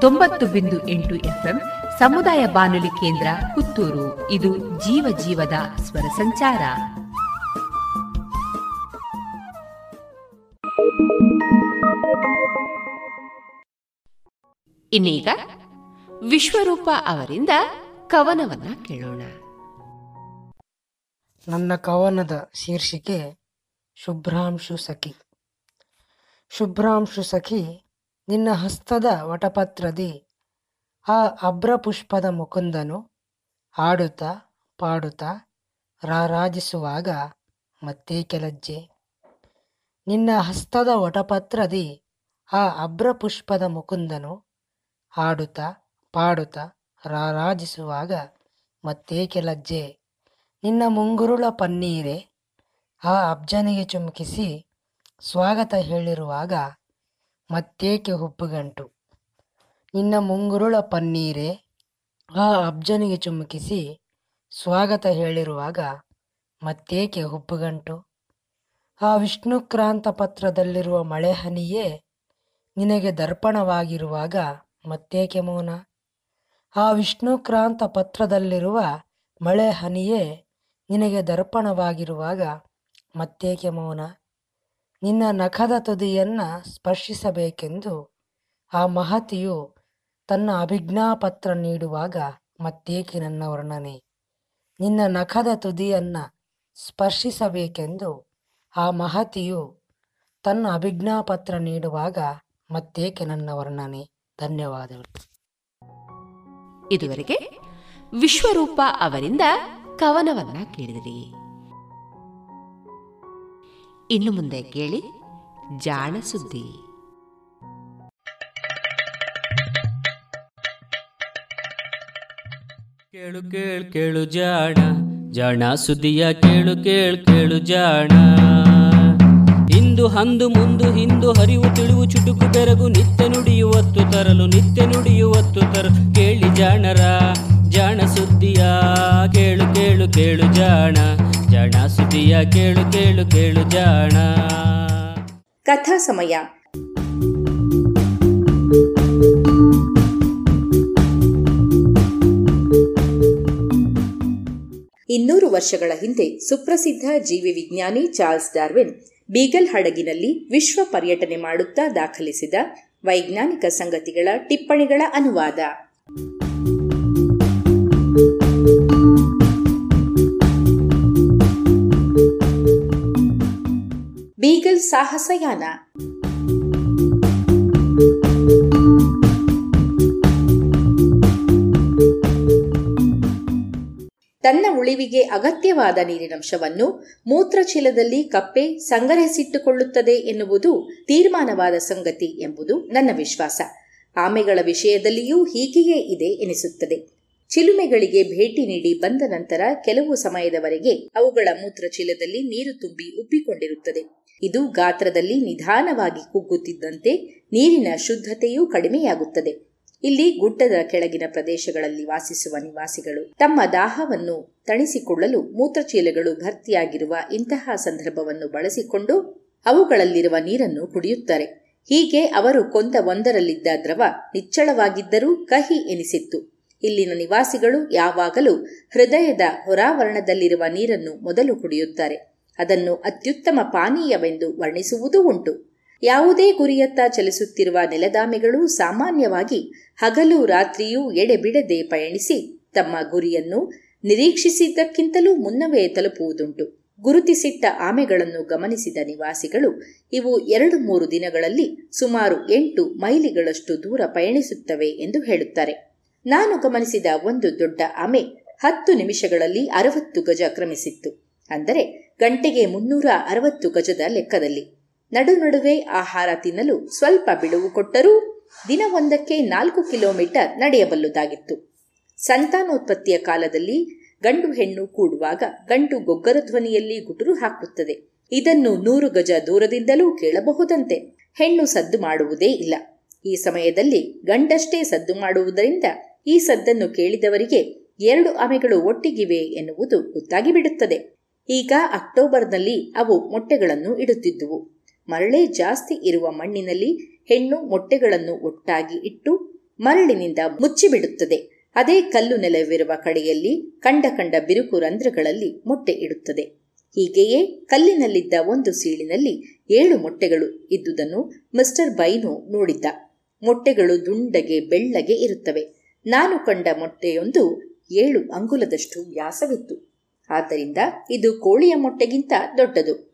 ತೊಂಬತ್ತು ಬಿಂದು ಎಂಟು ಎಫ್ಎಂ ಸಮುದಾಯ ಬಾನುಲಿ ಕೇಂದ್ರ ಪುತ್ತೂರು. ಇದು ಜೀವ ಜೀವದ ಸ್ವರ ಸಂಚಾರ. ಇನ್ನೀಗ ವಿಶ್ವರೂಪ ಅವರಿಂದ ಕವನವನ್ನ ಕೇಳೋಣ. ನನ್ನ ಕವನದ ಶೀರ್ಷಿಕೆ ಶುಭ್ರಾಂಶು ಸಖಿ. ಶುಭ್ರಾಂಶು ಸಖಿ, ನಿನ್ನ ಹಸ್ತದ ವಟಪತ್ರದಿ, ಆ ಅಭ್ರಪುಷ್ಪದ ಮುಕುಂದನು ಆಡುತ್ತ ಪಾಡುತ್ತಾ ರಾರಾಜಿಸುವಾಗ ಮತ್ತೆ ಕೆಲಜ್ಜೆ ನಿನ್ನ ಹಸ್ತದ ವಟಪತ್ರದಿ, ಆ ಅಭ್ರಪುಷ್ಪದ ಮುಕುಂದನು ಹಾಡುತ್ತಾ ಪಾಡುತ್ತಾ ರಾರಾಜಿಸುವಾಗ ಮತ್ತೇಕೆ ಲಜ್ಜೆ ನಿನ್ನ ಮುಂಗುರುಳ ಪನ್ನೀರೆ? ಆ ಅಬ್ಜನಿಗೆ ಚುಮುಕಿಸಿ ಸ್ವಾಗತ ಹೇಳಿರುವಾಗ, ಮತ್ತೇಕೆ ಹುಬ್ಬುಗಂಟು, ನಿನ್ನ ಮುಂಗುರುಳ ಪನ್ನೀರೆ? ಆ ಅಬ್ಜನಿಗೆ ಚುಮುಕಿಸಿ ಸ್ವಾಗತ ಹೇಳಿರುವಾಗ, ಮತ್ತೇಕೆ ಹುಬ್ಬುಗಂಟು, ಆ ವಿಷ್ಣುಕ್ರಾಂತ ಪತ್ರದಲ್ಲಿರುವ ಮಳೆಹನಿಯೇ ನಿನಗೆ ದರ್ಪಣವಾಗಿರುವಾಗ ಮತ್ತೇಕೆ ಮೌನ ಆ ವಿಷ್ಣುಕ್ರಾಂತ ಪತ್ರದಲ್ಲಿರುವ ಮಳೆ ಹನಿಯೇ ನಿನಗೆ ದರ್ಪಣವಾಗಿರುವಾಗ ಮತ್ತೇಕೆ ಮೌನ ನಿನ್ನ ನಖದ ತುದಿಯನ್ನು ಸ್ಪರ್ಶಿಸಬೇಕೆಂದು ಆ ಮಹತಿಯು ತನ್ನ ಅಭಿಜ್ಞಾಪತ್ರ ನೀಡುವಾಗ ಮತ್ತೇಕೆ ನನ್ನ ವರ್ಣನೆ. ನಿನ್ನ ನಖದ ತುದಿಯನ್ನು ಸ್ಪರ್ಶಿಸಬೇಕೆಂದು ಆ ಮಹತಿಯು ತನ್ನ ಅಭಿಜ್ಞಾಪತ್ರ ನೀಡುವಾಗ ಮತ್ತೇಕೆ ನನ್ನ ವರ್ಣನೆ. ಧನ್ಯವಾದಗಳು. ಇದುವರೆಗೆ ವಿಶ್ವರೂಪ ಅವರಿಂದ ಕವನವನ್ನ ಕೇಳಿದಿರಿ. ಇನ್ನು ಮುಂದೆ ಕೇಳಿ ಜಾಣ ಸುದ್ದಿ. ಕೇಳು ಕೇಳು ಕೇಳು ಜಾಣ ಜಾಣ ಸುದ್ದಿಯ ಕೇಳು ಕೇಳು ಕೇಳು ಜಾಣ. ಇಂದು ಅಂದು ಮುಂದು ಹಿಂದು ಹರಿವು ತಿಳಿವು ಚುಟುಕು ಬೆರಗು ನಿತ್ಯ ನುಡಿಯುವತ್ತು ತರಲು ನಿತ್ಯ ನುಡಿಯುವತ್ತು ತರಲು ಕೇಳಿ ಜಾಣರ, ಜಾಣ ಸುದ್ದಿಯ, ಕೇಳು ಕೇಳು ಕೇಳು ಜಾಣ. ಜಾಣ ಸುದ್ದಿಯ, ಕೇಳು ಕೇಳು ಕೇಳು ಜಾಣ. ಕಥಾ ಸಮಯ. ಇನ್ನೂರು ವರ್ಷಗಳ ಹಿಂದೆ ಸುಪ್ರಸಿದ್ಧ ಜೀವಿ ವಿಜ್ಞಾನಿ ಚಾರ್ಲ್ಸ್ ಡಾರ್ವಿನ್ ಬೀಗಲ್ ಹಡಗಿನಲ್ಲಿ ವಿಶ್ವ ಪರ್ಯಟನೆ ಮಾಡುತ್ತಾ ದಾಖಲಿಸಿದ ವೈಜ್ಞಾನಿಕ ಸಂಗತಿಗಳ ಟಿಪ್ಪಣಿಗಳ ಅನುವಾದ. ಬೀಗಲ್ ಸಾಹಸಯಾನ. ತನ್ನ ಉಳಿವಿಗೆ ಅಗತ್ಯವಾದ ನೀರಿನಂಶವನ್ನು ಮೂತ್ರಚೀಲದಲ್ಲಿ ಕಪ್ಪೆ ಸಂಗ್ರಹಿಸಿಟ್ಟುಕೊಳ್ಳುತ್ತದೆ ಎನ್ನುವುದು ತೀರ್ಮಾನವಾದ ಸಂಗತಿ ಎಂಬುದು ನನ್ನ ವಿಶ್ವಾಸ. ಆಮೆಗಳ ವಿಷಯದಲ್ಲಿಯೂ ಹೀಗೆಯೇ ಇದೆ ಎನಿಸುತ್ತದೆ. ಚಿಲುಮೆಗಳಿಗೆ ಭೇಟಿ ನೀಡಿ ಬಂದ ನಂತರ ಕೆಲವು ಸಮಯದವರೆಗೆ ಅವುಗಳ ಮೂತ್ರಚೀಲದಲ್ಲಿ ನೀರು ತುಂಬಿ ಉಬ್ಬಿಕೊಂಡಿರುತ್ತದೆ. ಇದು ಗಾತ್ರದಲ್ಲಿ ನಿಧಾನವಾಗಿ ಕುಗ್ಗುತ್ತಿದ್ದಂತೆ ನೀರಿನ ಶುದ್ಧತೆಯೂ ಕಡಿಮೆಯಾಗುತ್ತದೆ. ಇಲ್ಲಿ ಗುಡ್ಡದ ಕೆಳಗಿನ ಪ್ರದೇಶಗಳಲ್ಲಿ ವಾಸಿಸುವ ನಿವಾಸಿಗಳು. ತಮ್ಮ ದಾಹವನ್ನು ತಣಿಸಿಕೊಳ್ಳಲು ಮೂತ್ರಚೀಲಗಳು ಭರ್ತಿಯಾಗಿರುವ ಇಂತಹ ಸಂದರ್ಭವನ್ನು ಬಳಸಿಕೊಂಡು ಅವುಗಳಲ್ಲಿರುವ ನೀರನ್ನು ಕುಡಿಯುತ್ತಾರೆ. ಹೀಗೆ ಅವರು ಕೊಂದ ಒಂದರಲ್ಲಿದ್ದ ದ್ರವ ನಿಚ್ಚಳವಾಗಿದ್ದರೂ ಕಹಿ ಎನಿಸಿತ್ತು. ಇಲ್ಲಿನ ನಿವಾಸಿಗಳು ಯಾವಾಗಲೂ ಹೃದಯದ ಹೊರಾವರಣದಲ್ಲಿರುವ ನೀರನ್ನು ಮೊದಲು ಕುಡಿಯುತ್ತಾರೆ. ಅದನ್ನು ಅತ್ಯುತ್ತಮ ಪಾನೀಯವೆಂದು ವರ್ಣಿಸುವುದೂ ಉಂಟು. ಯಾವುದೇ ಗುರಿಯತ್ತ ಚಲಿಸುತ್ತಿರುವ ನೆಲದಾಮೆಗಳು ಸಾಮಾನ್ಯವಾಗಿ ಹಗಲು ರಾತ್ರಿಯೂ ಎಡೆಬಿಡದೆ ಪಯಣಿಸಿ ತಮ್ಮ ಗುರಿಯನ್ನು ನಿರೀಕ್ಷಿಸಿದ್ದಕ್ಕಿಂತಲೂ ಮುನ್ನವೇ ತಲುಪುವುದುಂಟು. ಗುರುತಿಸಿಟ್ಟ ಆಮೆಗಳನ್ನು ಗಮನಿಸಿದ ನಿವಾಸಿಗಳು ಇವು ಎರಡು ಮೂರು ದಿನಗಳಲ್ಲಿ ಸುಮಾರು ಎಂಟು ಮೈಲಿಗಳಷ್ಟು ದೂರ ಪಯಣಿಸುತ್ತವೆ ಎಂದು ಹೇಳುತ್ತಾರೆ. ನಾನು ಗಮನಿಸಿದ ಒಂದು ದೊಡ್ಡ ಆಮೆ ಹತ್ತು ನಿಮಿಷಗಳಲ್ಲಿ ಅರವತ್ತು ಗಜ ಕ್ರಮಿಸಿತ್ತು. ಅಂದರೆ ಗಂಟೆಗೆ ಮುನ್ನೂರ ಅರವತ್ತು ಗಜದ ಲೆಕ್ಕದಲ್ಲಿ. ನಡು ನಡುವೆ ಆಹಾರ ತಿನ್ನಲು ಸ್ವಲ್ಪ ಬಿಡುವು ಕೊಟ್ಟರೂ ದಿನವೊಂದಕ್ಕೆ ನಾಲ್ಕು ಕಿಲೋಮೀಟರ್ ನಡೆಯಬಲ್ಲುದಾಗಿತ್ತು. ಸಂತಾನೋತ್ಪತ್ತಿಯ ಕಾಲದಲ್ಲಿ ಗಂಡು ಹೆಣ್ಣು ಕೂಡುವಾಗ ಗಂಡು ಗೊಗ್ಗರ ಧ್ವನಿಯಲ್ಲಿ ಗುಟುರು ಹಾಕುತ್ತದೆ. ಇದನ್ನು ನೂರು ಗಜ ದೂರದಿಂದಲೂ ಕೇಳಬಹುದಂತೆ. ಹೆಣ್ಣು ಸದ್ದು ಮಾಡುವುದೇ ಇಲ್ಲ. ಈ ಸಮಯದಲ್ಲಿ ಗಂಡಷ್ಟೇ ಸದ್ದು ಮಾಡುವುದರಿಂದ ಈ ಸದ್ದನ್ನು ಕೇಳಿದವರಿಗೆ ಎರಡು ಆಮೆಗಳು ಒಟ್ಟಿಗಿವೆ ಎನ್ನುವುದು ಗೊತ್ತಾಗಿಬಿಡುತ್ತದೆ. ಈಗ ಅಕ್ಟೋಬರ್ನಲ್ಲಿ ಅವು ಮೊಟ್ಟೆಗಳನ್ನು ಇಡುತ್ತಿದ್ದುವು. ಮರಳೆ ಜಾಸ್ತಿ ಇರುವ ಮಣ್ಣಿನಲ್ಲಿ ಹೆಣ್ಣು ಮೊಟ್ಟೆಗಳನ್ನು ಒಟ್ಟಾಗಿ ಇಟ್ಟು ಮರಳಿನಿಂದ ಮುಚ್ಚಿಬಿಡುತ್ತದೆ. ಅದೇ ಕಲ್ಲು ನೆಲವಿರುವ ಕಡೆಯಲ್ಲಿ ಕಂಡ ಕಂಡ ಬಿರುಕು ರಂಧ್ರಗಳಲ್ಲಿ ಮೊಟ್ಟೆ ಇಡುತ್ತದೆ. ಹೀಗೆಯೇ ಕಲ್ಲಿನಲ್ಲಿದ್ದ ಒಂದು ಸೀಳಿನಲ್ಲಿ ಏಳು ಮೊಟ್ಟೆಗಳು ಇದ್ದುದನ್ನು ಮಿಸ್ಟರ್ ಬೈನು ನೋಡಿದ್ದ. ಮೊಟ್ಟೆಗಳು ದುಂಡಗೆ ಬೆಳ್ಳಗೆ ಇರುತ್ತವೆ. ನಾನು ಕಂಡ ಮೊಟ್ಟೆಯೊಂದು ಏಳು ಅಂಗುಲದಷ್ಟು ವ್ಯಾಸವಿತ್ತು. ಆದ್ದರಿಂದ ಇದು ಕೋಳಿಯ ಮೊಟ್ಟೆಗಿಂತ ದೊಡ್ಡದು.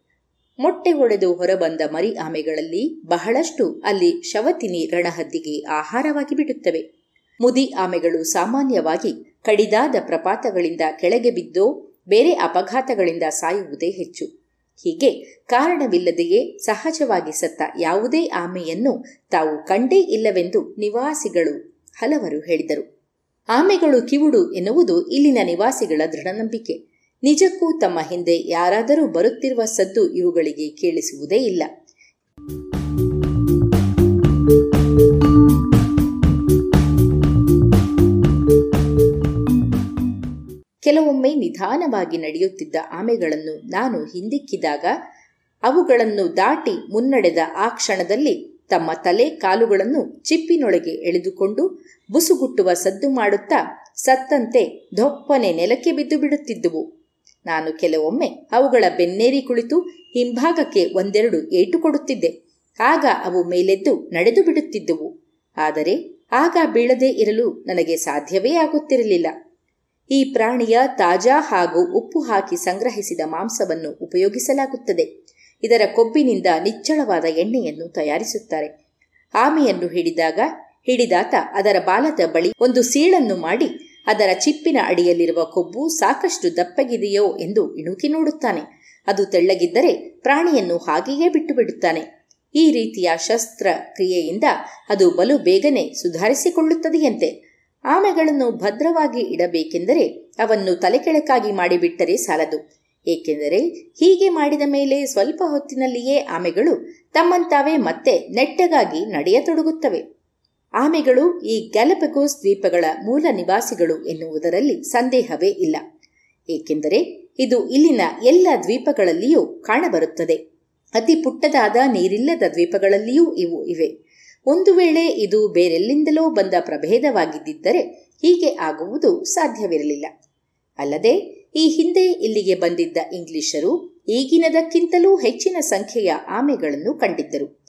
ಮೊಟ್ಟೆ ಹೊಡೆದು ಹೊರಬಂದ ಮರಿ ಆಮೆಗಳಲ್ಲಿ ಬಹಳಷ್ಟು ಅಲ್ಲಿ ಶವತಿನಿ ರಣಹದ್ದಿಗೆ ಆಹಾರವಾಗಿ ಬಿಡುತ್ತವೆ. ಮುದಿ ಆಮೆಗಳು ಸಾಮಾನ್ಯವಾಗಿ ಕಡಿದಾದ ಪ್ರಪಾತಗಳಿಂದ ಕೆಳಗೆ ಬಿದ್ದೋ ಬೇರೆ ಅಪಘಾತಗಳಿಂದ ಸಾಯುವುದೇ ಹೆಚ್ಚು. ಹೀಗೆ ಕಾರಣವಿಲ್ಲದೆಯೇ ಸಹಜವಾಗಿ ಸತ್ತ ಯಾವುದೇ ಆಮೆಯನ್ನು ತಾವು ಕಂಡೇ ಇಲ್ಲವೆಂದು ನಿವಾಸಿಗಳು ಹಲವರು ಹೇಳಿದರು. ಆಮೆಗಳು ಕಿವುಡು ಎನ್ನುವುದು ಇಲ್ಲಿನ ನಿವಾಸಿಗಳ ದೃಢನಂಬಿಕೆ. ನಿಜಕ್ಕೂ ತಮ್ಮ ಹಿಂದೆ ಯಾರಾದರೂ ಬರುತ್ತಿರುವ ಸದ್ದು ಇವುಗಳಿಗೆ ಕೇಳಿಸುವುದೇ ಇಲ್ಲ. ಕೆಲವೊಮ್ಮೆ ನಿಧಾನವಾಗಿ ನಡೆಯುತ್ತಿದ್ದ ಆಮೆಗಳನ್ನು ನಾನು ಹಿಂದಿಕ್ಕಿದಾಗ, ಅವುಗಳನ್ನು ದಾಟಿ ಮುನ್ನಡೆದ ಆ ಕ್ಷಣದಲ್ಲಿ ತಮ್ಮ ತಲೆ ಕಾಲುಗಳನ್ನು ಚಿಪ್ಪಿನೊಳಗೆ ಎಳೆದುಕೊಂಡು ಬುಸುಗುಟ್ಟುವ ಸದ್ದು ಮಾಡುತ್ತಾ ಸತ್ತಂತೆ ದೊಪ್ಪನೆ ನೆಲಕ್ಕೆ ಬಿದ್ದು ಬಿಡುತ್ತಿದ್ದುವು. ನಾನು ಕೆಲವೊಮ್ಮೆ ಅವುಗಳ ಬೆನ್ನೇರಿ ಕುಳಿತು ಹಿಂಭಾಗಕ್ಕೆ ಒಂದೆರಡು ಏಟು ಕೊಡುತ್ತಿದ್ದೆ. ಆಗ ಅವು ಮೇಲೆದ್ದು ನಡೆದು ಬಿಡುತ್ತಿದ್ದುವು. ಆದರೆ ಆಗ ಬೀಳದೇ ಇರಲು ನನಗೆ ಸಾಧ್ಯವೇ ಆಗುತ್ತಿರಲಿಲ್ಲ. ಈ ಪ್ರಾಣಿಯ ತಾಜಾ ಹಾಗೂ ಉಪ್ಪು ಹಾಕಿ ಸಂಗ್ರಹಿಸಿದ ಮಾಂಸವನ್ನು ಉಪಯೋಗಿಸಲಾಗುತ್ತದೆ. ಇದರ ಕೊಬ್ಬಿನಿಂದ ನಿಚ್ಚಳವಾದ ಎಣ್ಣೆಯನ್ನು ತಯಾರಿಸುತ್ತಾರೆ. ಆಮೆಯನ್ನು ಹಿಡಿದಾಗ ಹಿಡಿದಾತ ಅದರ ಬಾಲದ ಬಳಿ ಒಂದು ಸೀಳನ್ನು ಮಾಡಿ ಅದರ ಚಿಪ್ಪಿನ ಅಡಿಯಲ್ಲಿರುವ ಕೊಬ್ಬು ಸಾಕಷ್ಟು ದಪ್ಪಗಿದೆಯೋ ಎಂದು ಇಣುಕಿ ನೋಡುತ್ತಾನೆ. ಅದು ತೆಳ್ಳಗಿದ್ದರೆ ಪ್ರಾಣಿಯನ್ನು ಹಾಗೆಯೇ ಬಿಟ್ಟು ಬಿಡುತ್ತಾನೆ. ಈ ರೀತಿಯ ಶಸ್ತ್ರ ಕ್ರಿಯೆಯಿಂದ ಅದು ಬಲು ಬೇಗನೆ ಸುಧಾರಿಸಿಕೊಳ್ಳುತ್ತದೆಯಂತೆ. ಆಮೆಗಳನ್ನು ಭದ್ರವಾಗಿ ಇಡಬೇಕೆಂದರೆ ಅವನ್ನು ತಲೆಕೆಳಕಾಗಿ ಮಾಡಿಬಿಟ್ಟರೆ ಸಾಲದು. ಏಕೆಂದರೆ ಹೀಗೆ ಮಾಡಿದ ಮೇಲೆ ಸ್ವಲ್ಪ ಹೊತ್ತಿನಲ್ಲಿಯೇ ಆಮೆಗಳು ತಮ್ಮಂತಾವೇ ಮತ್ತೆ ನೆಟ್ಟಗಾಗಿ ನಡೆಯತೊಡಗುತ್ತವೆ. ಆಮೆಗಳು ಈ ಗ್ಯಾಲಪಗೋಸ್ ದ್ವೀಪಗಳ ಮೂಲ ನಿವಾಸಿಗಳು ಎನ್ನುವುದರಲ್ಲಿ ಸಂದೇಹವೇ ಇಲ್ಲ. ಏಕೆಂದರೆ ಇದು ಇಲ್ಲಿನ ಎಲ್ಲ ದ್ವೀಪಗಳಲ್ಲಿಯೂ ಕಾಣಬರುತ್ತದೆ. ಅತಿ ಪುಟ್ಟದಾದ ನೀರಿಲ್ಲದ ದ್ವೀಪಗಳಲ್ಲಿಯೂ ಇವು ಇವೆ. ಒಂದು ವೇಳೆ ಇದು ಬೇರೆಲ್ಲಿಂದಲೋ ಬಂದ ಪ್ರಭೇದವಾಗಿದ್ದರೆ ಹೀಗೆ ಆಗುವುದು ಸಾಧ್ಯವಿರಲಿಲ್ಲ. ಅಲ್ಲದೆ, ಈ ಹಿಂದೆ ಇಲ್ಲಿಗೆ ಬಂದಿದ್ದ ಇಂಗ್ಲಿಷರು ಈಗಿನದಕ್ಕಿಂತಲೂ ಹೆಚ್ಚಿನ ಸಂಖ್ಯೆಯ ಆಮೆಗಳನ್ನು ಕಂಡಿದ್ದರು.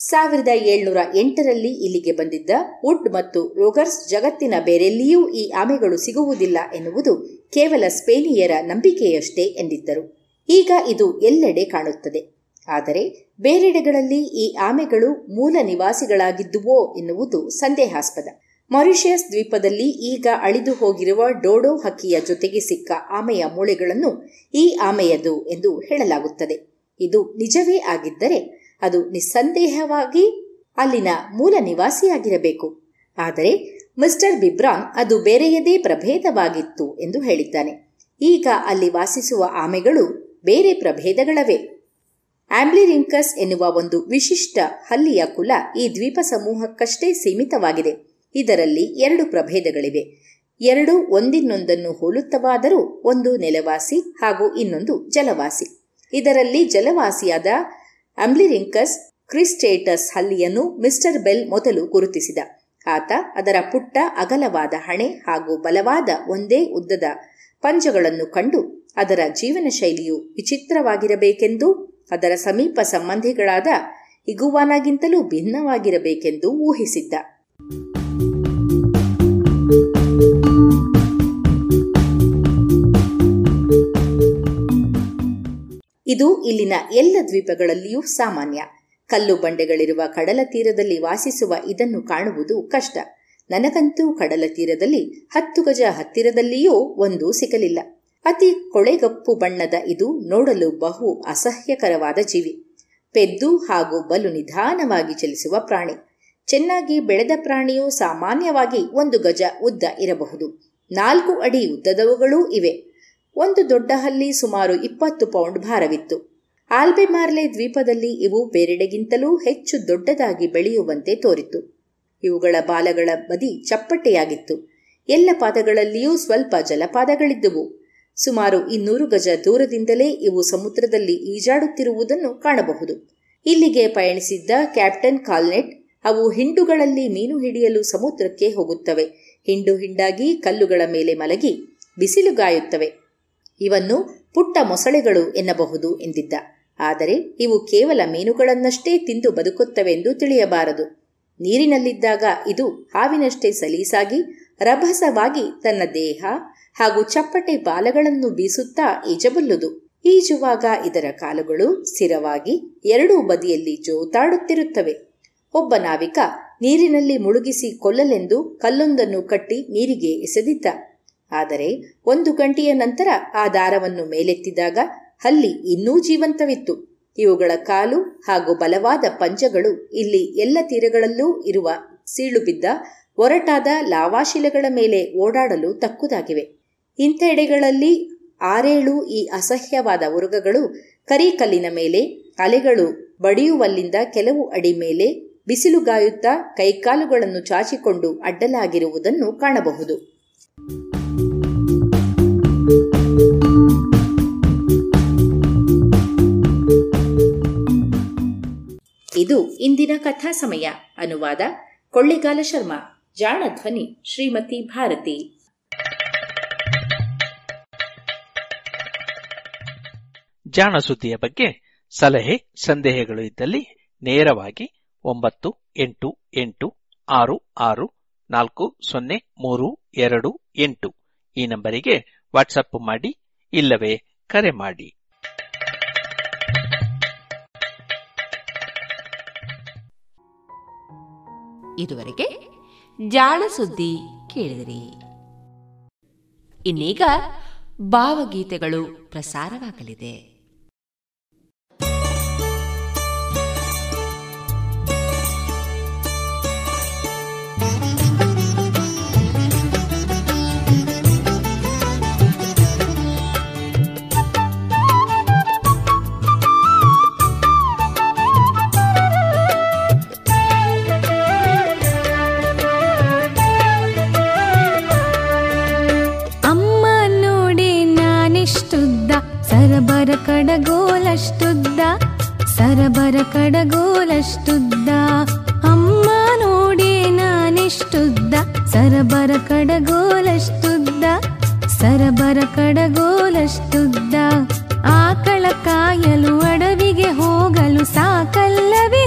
ಸಾವಿರದ ಏಳ್ನೂರ ಎಂಟರಲ್ಲಿ ಇಲ್ಲಿಗೆ ಬಂದಿದ್ದ ವುಡ್ ಮತ್ತು ರೋಗರ್ಸ್ ಜಗತ್ತಿನ ಬೇರೆಲ್ಲಿಯೂ ಈ ಆಮೆಗಳು ಸಿಗುವುದಿಲ್ಲ ಎನ್ನುವುದು ಕೇವಲ ಸ್ಪೇನಿಯರ ನಂಬಿಕೆಯಷ್ಟೇ ಎಂದಿದ್ದರು. ಈಗ ಇದು ಎಲ್ಲೆಡೆ ಕಾಣುತ್ತದೆ. ಆದರೆ ಬೇರೆಡೆಗಳಲ್ಲಿ ಈ ಆಮೆಗಳು ಮೂಲ ನಿವಾಸಿಗಳಾಗಿದ್ದುವೋ ಎನ್ನುವುದು ಸಂದೇಹಾಸ್ಪದ. ಮಾರಿಷಿಯಸ್ ದ್ವೀಪದಲ್ಲಿ ಈಗ ಅಳಿದು ಹೋಗಿರುವ ಡೋಡೋ ಹಕ್ಕಿಯ ಜೊತೆಗೆ ಸಿಕ್ಕ ಆಮೆಯ ಮೂಳೆಗಳನ್ನು ಈ ಆಮೆಯದು ಎಂದು ಹೇಳಲಾಗುತ್ತದೆ. ಇದು ನಿಜವೇ ಆಗಿದ್ದರೆ ಅದು ನಿಸ್ಸಂದೇಹವಾಗಿ ಅಲ್ಲಿನ ಮೂಲ ನಿವಾಸಿಯಾಗಿರಬೇಕು. ಆದರೆ ಮಿಸ್ಟರ್ ಬಿಬ್ರಾನ್ ಅದು ಬೇರೆಯದೇ ಪ್ರಭೇದವಾಗಿತ್ತು ಎಂದು ಹೇಳಿದ್ದಾನೆ. ಈಗ ಅಲ್ಲಿ ವಾಸಿಸುವ ಆಮೆಗಳು ಬೇರೆ ಪ್ರಭೇದಗಳವೇ. ಆಂಬ್ಲಿರಿಂಕಸ್ ಎನ್ನುವ ಒಂದು ವಿಶಿಷ್ಟ ಹಲ್ಲಿಯ ಕುಲ ಈ ದ್ವೀಪ ಸಮೂಹಕ್ಕಷ್ಟೇ ಸೀಮಿತವಾಗಿದೆ. ಇದರಲ್ಲಿ ಎರಡು ಪ್ರಭೇದಗಳಿವೆ. ಎರಡು ಒಂದಿನ್ನೊಂದನ್ನು ಹೋಲುತ್ತವಾದರೂ ಒಂದು ನೆಲವಾಸಿ ಹಾಗೂ ಇನ್ನೊಂದು ಜಲವಾಸಿ. ಇದರಲ್ಲಿ ಜಲವಾಸಿಯಾದ ಅಂಬ್ಲಿರಿಂಕಸ್ ಕ್ರಿಸ್ಟೇಟಸ್ ಹಲ್ಲಿಯನ್ನು ಮಿಸ್ಟರ್ ಬೆಲ್ ಮೊದಲು ಗುರುತಿಸಿದ. ಆತ ಅದರ ಪುಟ್ಟ, ಅಗಲವಾದ ಹಣೆ ಹಾಗೂ ಬಲವಾದ ಒಂದೇ ಉದ್ದದ ಪಂಜಗಳನ್ನು ಕಂಡು ಅದರ ಜೀವನ ಶೈಲಿಯು ವಿಚಿತ್ರವಾಗಿರಬೇಕೆಂದು, ಅದರ ಸಮೀಪ ಸಂಬಂಧಿಗಳಾದ ಇಗುವಾನಾಗಿಂತಲೂ ಭಿನ್ನವಾಗಿರಬೇಕೆಂದು ಊಹಿಸಿದ್ದ. ಇದು ಇಲ್ಲಿನ ಎಲ್ಲ ದ್ವೀಪಗಳಲ್ಲಿಯೂ ಸಾಮಾನ್ಯ. ಕಲ್ಲು ಬಂಡೆಗಳಿರುವ ಕಡಲ ತೀರದಲ್ಲಿ ವಾಸಿಸುವ ಇದನ್ನು ಕಾಣುವುದು ಕಷ್ಟ. ನನಗಂತೂ ಕಡಲ ತೀರದಲ್ಲಿ ಹತ್ತು ಗಜ ಹತ್ತಿರದಲ್ಲಿಯೂ ಒಂದು ಸಿಗಲಿಲ್ಲ. ಅತಿ ಕೊಳೆಗಪ್ಪು ಬಣ್ಣದ ಇದು ನೋಡಲು ಬಹು ಅಸಹ್ಯಕರವಾದ ಜೀವಿ. ಪೆದ್ದು ಹಾಗೂ ಬಲು ನಿಧಾನವಾಗಿ ಚಲಿಸುವ ಪ್ರಾಣಿ. ಚೆನ್ನಾಗಿ ಬೆಳೆದ ಪ್ರಾಣಿಯು ಸಾಮಾನ್ಯವಾಗಿ ಒಂದು ಗಜ ಉದ್ದ ಇರಬಹುದು. ನಾಲ್ಕು ಅಡಿ ಉದ್ದದವುಗಳೂ ಇವೆ. ಒಂದು ದೊಡ್ಡ ಹಲ್ಲಿ ಸುಮಾರು ಇಪ್ಪತ್ತು ಪೌಂಡ್ ಭಾರವಿತ್ತು. ಆಲ್ಬೆಮಾರ್ಲೆ ದ್ವೀಪದಲ್ಲಿ ಇವು ಬೇರೆಡೆಗಿಂತಲೂ ಹೆಚ್ಚು ದೊಡ್ಡದಾಗಿ ಬೆಳೆಯುವಂತೆ ತೋರಿತು. ಇವುಗಳ ಬಾಲಗಳ ಬದಿ ಚಪ್ಪಟೆಯಾಗಿತ್ತು. ಎಲ್ಲ ಪಾದಗಳಲ್ಲಿಯೂ ಸ್ವಲ್ಪ ಜಲಪಾದಗಳಿದ್ದುವು. ಸುಮಾರು ಇನ್ನೂರು ಗಜ ದೂರದಿಂದಲೇ ಇವು ಸಮುದ್ರದಲ್ಲಿ ಈಜಾಡುತ್ತಿರುವುದನ್ನು ಕಾಣಬಹುದು. ಇಲ್ಲಿಗೆ ಪಯಣಿಸಿದ್ದ ಕ್ಯಾಪ್ಟನ್ ಕಾಲ್ನೆಟ್ ಅವು ಹಿಂಡುಗಳಲ್ಲಿ ಮೀನು ಹಿಡಿಯಲು ಸಮುದ್ರಕ್ಕೆ ಹೋಗುತ್ತವೆ. ಹಿಂಡು ಹಿಂಡಾಗಿ ಕಲ್ಲುಗಳ ಮೇಲೆ ಮಲಗಿ ಬಿಸಿಲುಗಾಯುತ್ತವೆ ಇವನ್ನು ಪುಟ್ಟ ಮೊಸಳೆಗಳು ಎನ್ನಬಹುದು ಎಂದಿದ್ದ. ಆದರೆ ಇವು ಕೇವಲ ಮೀನುಗಳನ್ನಷ್ಟೇ ತಿಂದು ಬದುಕುತ್ತವೆಂದು ತಿಳಿಯಬಾರದು. ನೀರಿನಲ್ಲಿದ್ದಾಗ ಇದು ಹಾವಿನಷ್ಟೇ ಸಲೀಸಾಗಿ, ರಭಸವಾಗಿ ತನ್ನ ದೇಹ ಹಾಗೂ ಚಪ್ಪಟೆ ಬಾಲಗಳನ್ನು ಬೀಸುತ್ತಾ ಈಜಬಲ್ಲುದು. ಈಜುವಾಗ ಇದರ ಕಾಲುಗಳು ಸ್ಥಿರವಾಗಿ ಎರಡೂ ಬದಿಯಲ್ಲಿ ಜೋತಾಡುತ್ತಿರುತ್ತವೆ. ಒಬ್ಬ ನಾವಿಕ ನೀರಿನಲ್ಲಿ ಮುಳುಗಿಸಿ ಕೊಲ್ಲಲೆಂದು ಕಲ್ಲೊಂದನ್ನು ಕಟ್ಟಿ ನೀರಿಗೆ ಎಸೆದಿದ್ದ. ಆದರೆ ಒಂದು ಗಂಟೆಯ ನಂತರ ಆ ದಾರವನ್ನು ಮೇಲೆತ್ತಿದಾಗ ಹಲ್ಲಿ ಇನ್ನೂ ಜೀವಂತವಿತ್ತು. ಇವುಗಳ ಕಾಲು ಹಾಗೂ ಬಲವಾದ ಪಂಜಗಳು ಇಲ್ಲಿ ಎಲ್ಲ ತೀರಗಳಲ್ಲೂ ಇರುವ ಸೀಳುಬಿದ್ದ ಒರಟಾದ ಲಾವಾಶಿಲೆಗಳ ಮೇಲೆ ಓಡಾಡಲು ತಕ್ಕುದಾಗಿವೆ. ಇಂಥ ಎಡೆಗಳಲ್ಲಿ ಆರೇಳು ಈ ಅಸಹ್ಯವಾದ ಉರುಗಗಳು ಕರಿಕಲ್ಲಿನ ಮೇಲೆ, ಅಲೆಗಳು ಬಡಿಯುವಲ್ಲಿಂದ ಕೆಲವು ಅಡಿ ಮೇಲೆ ಬಿಸಿಲುಗಾಯುತ್ತಾ ಕೈಕಾಲುಗಳನ್ನು ಚಾಚಿಕೊಂಡು ಅಡ್ಡಲಾಗಿರುವುದನ್ನು ಕಾಣಬಹುದು. ಇದು ಇಂದಿನ ಕಥಾ ಸಮಯ. ಅನುವಾದ ಕೊಳ್ಳಿಗಾಲ ಶರ್ಮಾ. ಜಾಣ ಧ್ವನಿ ಶ್ರೀಮತಿ ಭಾರತಿ. ಜಾಣ ಸುದ್ದಿಯ ಬಗ್ಗೆ ಸಲಹೆ, ಸಂದೇಹಗಳು ಇದ್ದಲ್ಲಿ ನೇರವಾಗಿ ಒಂಬತ್ತು ಎಂಟು ಎಂಟು ಆರು ಆರು ನಾಲ್ಕು ಸೊನ್ನೆ ಮೂರು ಎರಡು ಎಂಟು. ಈ ನಂಬರಿಗೆ ವಾಟ್ಸಪ್ ಮಾಡಿ, ಇಲ್ಲವೇ ಕರೆ ಮಾಡಿ. ಇದುವರೆಗೆ ಜಾಣ ಸುದ್ದಿ ಕೇಳಿದಿರಿ. ಇನ್ನೀಗ ಭಾವಗೀತೆಗಳು ಪ್ರಸಾರವಾಗಲಿದೆ. ಕಡಗೋಲಷ್ಟುದ್ದ, ಸರಬರ ಕಡಗೋಲಷ್ಟುದ್ದ. ಅಮ್ಮ ನೋಡಿ ನಾನಿಷ್ಟುದ್ದ, ಸರಬರ ಕಡಗೋಲಷ್ಟುದ್ದ ಸರಬರ ಕಡಗೋಲಷ್ಟುದ್ದ. ಆಕಳ ಕಾಯಲು ಅಡವಿಗೆ ಹೋಗಲು ಸಾಕಲ್ಲವೇ?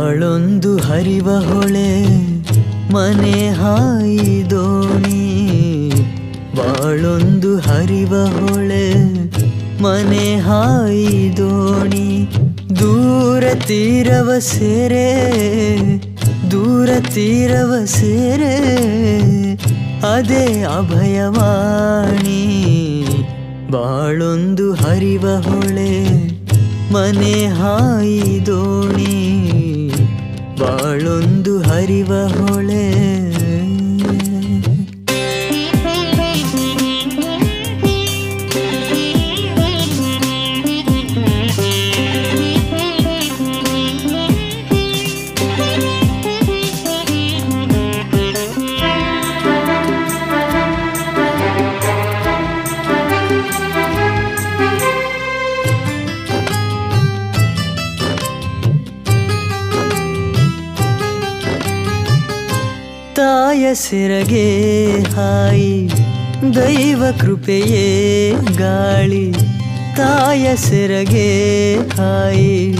ಬಾಳೊಂದು ಹರಿವ ಹೊಳೆ, ಮನೆ ಹಾಯಿ ದೋಣಿ. ಬಾಳೊಂದು ಹರಿವ ಹೊಳೆ, ಮನೆ ಹಾಯಿ ದೋಣಿ. ದೂರ ತೀರವ ಸೇರೆ, ದೂರ ತೀರವ ಸೇರೆ, ಅದೇ ಅಭಯವಾಣಿ. ಬಾಳೊಂದು ಹರಿವ ಹೊಳೆ, ಮನೆ ಹಾಯಿ ದೋಣಿ. ಬಾಳೊಂದು ಹರಿವ ಹೊಳೆ. ತಾಯ ಸೆರಗೆ ಹಾಯಿ, ದೈವ ಕೃಪೆಯೇ ಗಾಳಿ. ತಾಯ ಸೆರಗೆ ಹಾಯಿ,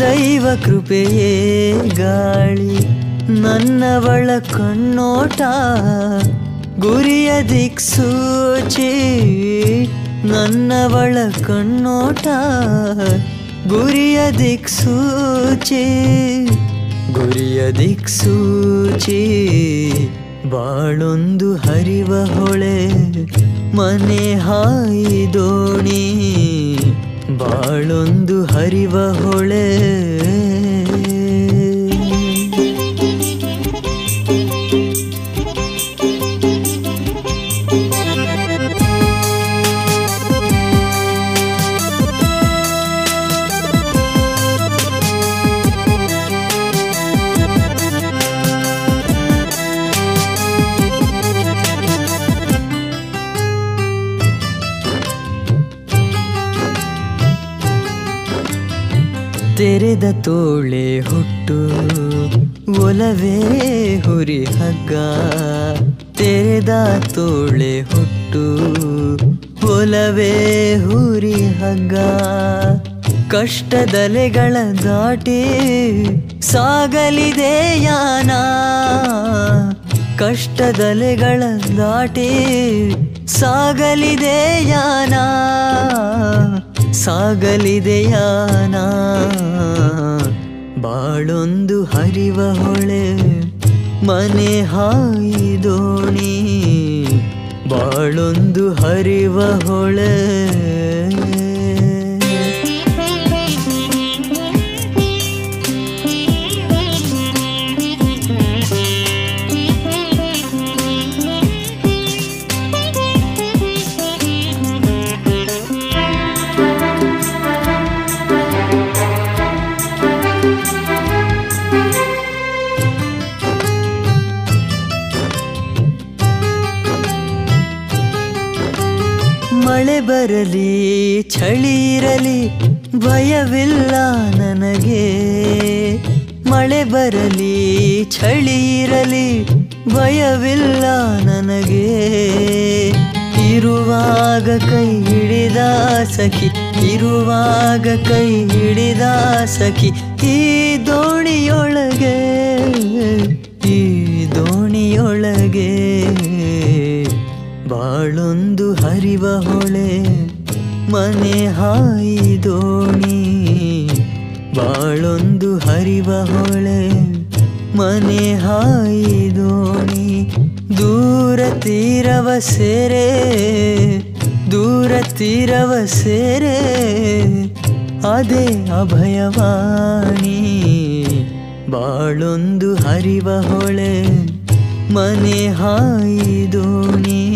ದೈವ ಕೃಪೆಯೇ ಗಾಳಿ. ನನ್ನವಳ ಕಣ್ಣೋಟ, ಗುರಿಯ ದಿಕ್ಸೂಚಿ. ನನ್ನವಳ ಕಣ್ಣೋಟ, ಗುರಿಯ ದಿಕ್ಸೂಚಿ. ಗುರಿಯ ದಿಕ್ಸೂಚಿ ಬಾಳೊಂದು ಹರಿವ ಹೊಳೆ ಮನೆ ಹಾಯಿ ದೋಣಿ ಬಾಳೊಂದು ಹರಿವ ಹೊಳೆ. ತೆರೆದ ತೋಳೆ ಹುಟ್ಟು, ಒಲವೇ ಹುರಿ ಹಗ್ಗ. ತೆರೆದ ತೋಳೆ ಹುಟ್ಟು, ಒಲವೇ ಹುರಿ ಹಗ್ಗ. ಕಷ್ಟದಲೆಗಳ ದಾಟಿ ಸಾಗಲಿದೆ ಯಾನ. ಕಷ್ಟದಲೆಗಳ ದಾಟಿ ಸಾಗಲಿದೆ ಯಾನ. ಸಾಗಲಿದೆ ಯಾನ ಬಾಳೊಂದು ಹರಿವ ಹೊಳೆ ಮನೆ ಹಾಯಿದೋಣಿ. ಬಾಳೊಂದು ಹರಿವ ಹೊಳೆ ಬರಲಿ, ಚಳಿ ಇರಲಿ, ಭಯವಿಲ್ಲ ನನಗೆ. ಮಳೆ ಬರಲಿ, ಚಳಿ ಇರಲಿ, ಭಯವಿಲ್ಲ ನನಗೆ. ಇರುವಾಗ ಕೈ ಹಿಡಿದ ಸಖಿ, ಇರುವಾಗ ಕೈ ಹಿಡಿದ ಸಖಿ, ಈ ದೋಣಿಯೊಳಗೆ ಈ ದೋಣಿಯೊಳಗೆ. ಬಾಳೊಂದು ಹರಿವ ಹೊಳೆ, ಮನೆ ಹಾಯಿ ದೋಣಿ ಬಾಳೊಂದು ಹರಿವ ಹೊಳೆ, ಮನೆ ಹಾಯಿ ದೋಣಿ ದೂರ ತೀರವ ಸೇರೆ, ದೂರ ತೀರವ ಸೇರೆ, ಅದೇ ಅಭಯವಾಣಿ. ಬಾಳೊಂದು ಹರಿವ ಹೊಳೆ, ಮನೆ ಹಾಯಿ ದೋಣಿ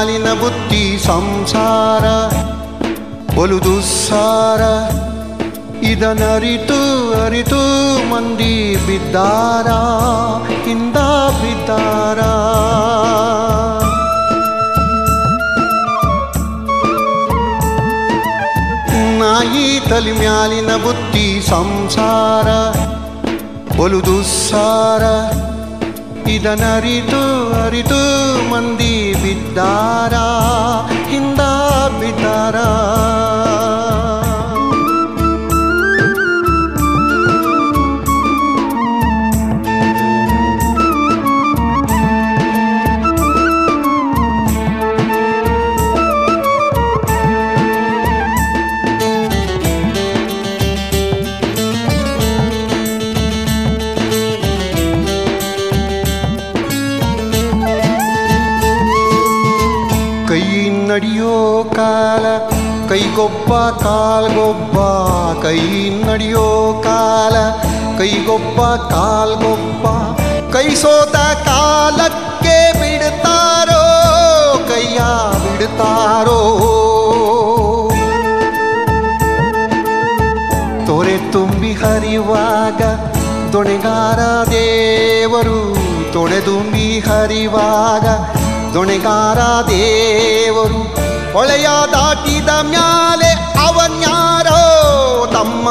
ಮ್ಯಾಲಿನ ಬುತ್ತಿ ಸಂಸಾರ ಒಲು ದುಸ್ಸಾರ. ಇದನರಿತು, ಅರಿತು ಮಂದಿ ಬಿದ್ದಾರ ಹಿಂದ ಬಿದ್ದಾರ. ನಾಯಿ ತಲಿ ಮ್ಯಾಲಿನ ಬುತ್ತಿ ಸಂಸಾರ ಒಲು ದುಸ್ಸಾರ. ಇದನರಿತು ಅರಿತು ಮಂದಿ ಬಿದ್ದಾರ ಹಿಂದ ಬಿದ್ದಾರ ಕಾಲ ಕೈಗೊಬ್ಬ ಕಾಲ್ಗೊಬ್ಬ ಕೈ ನಡೆಯೋ ಕಾಲ ಕೈಗೊಬ್ಬ ಕಾಲ್ಗೊಬ್ಬ ಕೈ ಸೋತ ಕಾಲಕ್ಕೆ ಬಿಡ್ತಾರೋ, ಕೈಯ ಬಿಡ್ತಾರೋ. ತೊರೆ ತುಂಬಿ ಹರಿವಾಗ ದೊಣೆಗಾರ ದೇವರು, ತೊಡೆ ತುಂಬಿ ಹರಿವಾಗ ದೊಣೆಗಾರ ದೇವರು ಹೊಳೆಯ ದಾಟಿದ ಮ್ಯಾಲೆ ಅವನ್ಯಾರೋ ತಮ್ಮ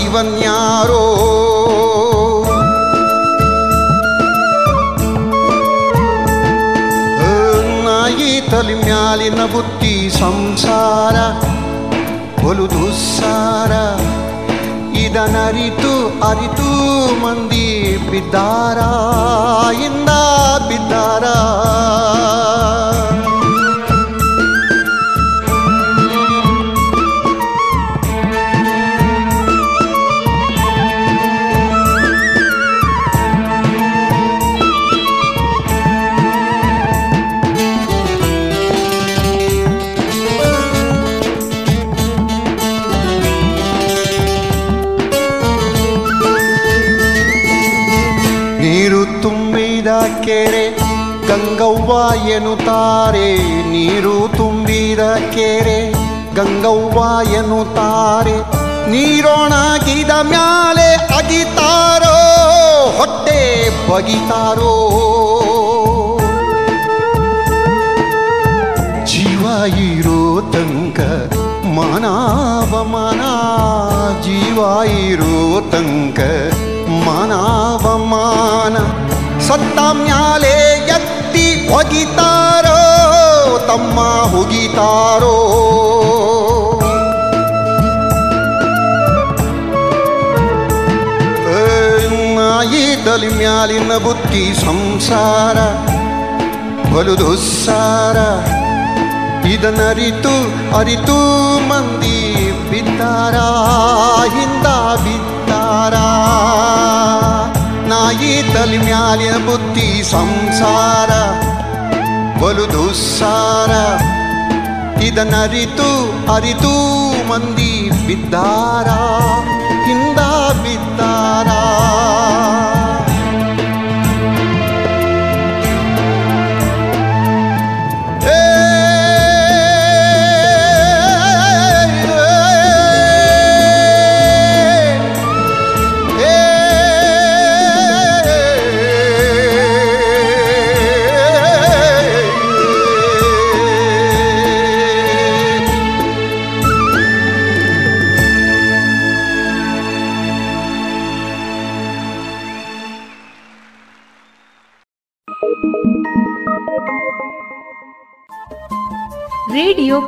ಇವನ್ಯಾರೋ ನಾಯಿ ತಲೆ ಮ್ಯಾಲಿನ ಬುತ್ತಿ ಸಂಸಾರ ಬಲು ದುಸ್ಸಾರ. ಇದನರಿತು ಅರಿತು ಮಂದಿ ಬಿದ್ದಾರ? ಇಂದ ಬಿದ್ದಾರ? ಎನ್ನುತ್ತಾರೆ, ನೀರು ತುಂಬಿದ ಕೆರೆ ಗಂಗವ್ವ ಎನ್ನುತ್ತಾರೆ ನೀರೊಣಗಿದ ಮ್ಯಾಲೆ ಅಗಿತಾರೋ, ಹೊಟ್ಟೆ ಬಗಿತಾರೋ. ಜೀವ ಇರೋ ತನಕ ಮಾನವಮಾನ ಜೀವ ಇರೋ ತನಕ ಮಾನವಮಾನ ಸತ್ತ ಮ್ಯಾಲೆ ಹೊಗಿತಾರೋ ತಮ್ಮ ಹುಗಿತಾರೋ? ಏ, ನಾಯಿ ತಲೆ ಮ್ಯಾಲಿನ ಬುತ್ತಿ ಸಂಸಾರ ಬಲು ದುಸ್ಸಾರ? ಇದನ್ನರಿತು ಅರಿತು ಮಂದಿ ಬಿದ್ದಾರ? ಹಿಂದ ಬಿದ್ದಾರ? ನಾಯಿ ತಲೆ ಮ್ಯಾಲಿನ ಬುದ್ಧಿ ಸಂಸಾರ ಬಲು ದುಸ್ಸಾರ ಇದನ್ನರಿತು ಅರಿತು ಮಂದಿ ಬಿದ್ದಾರ ಹಿಂದ ಬಿದ್ದಾರ.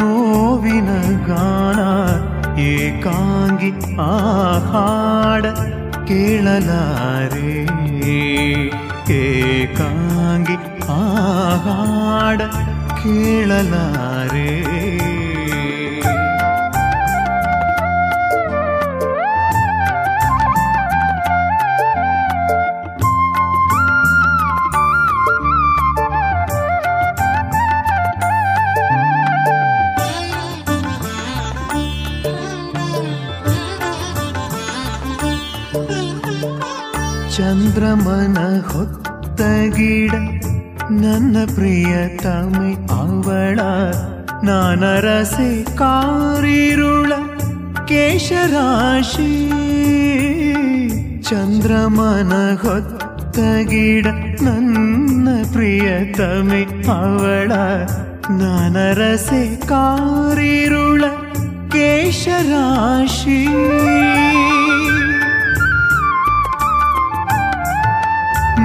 ನೋವಿನ ಗಾನ ಏಕಾಂಗಿ ಆ ಹಾಡ ಕೇಳಲಾರೆ ಏಕಾಂಗಿ ಆ ಹಾಡ ಕೇಳಲಾರೆ ಹೊತ್ತ ಗಿಡ ನನ್ನ ಪ್ರಿಯತಮೆ ಅವಳ ನಾನರಸೆ ಕಾರಿರುಳ ಕೇಶರಾಶಿ ಚಂದ್ರಮನ ಹೊತ್ತ ಗಿಡ ನನ್ನ ಪ್ರಿಯತಮೆ ಅವಳ ನಾನರಸೆ ಕಾರಿರುಳ ಕೇಶರಾಶಿ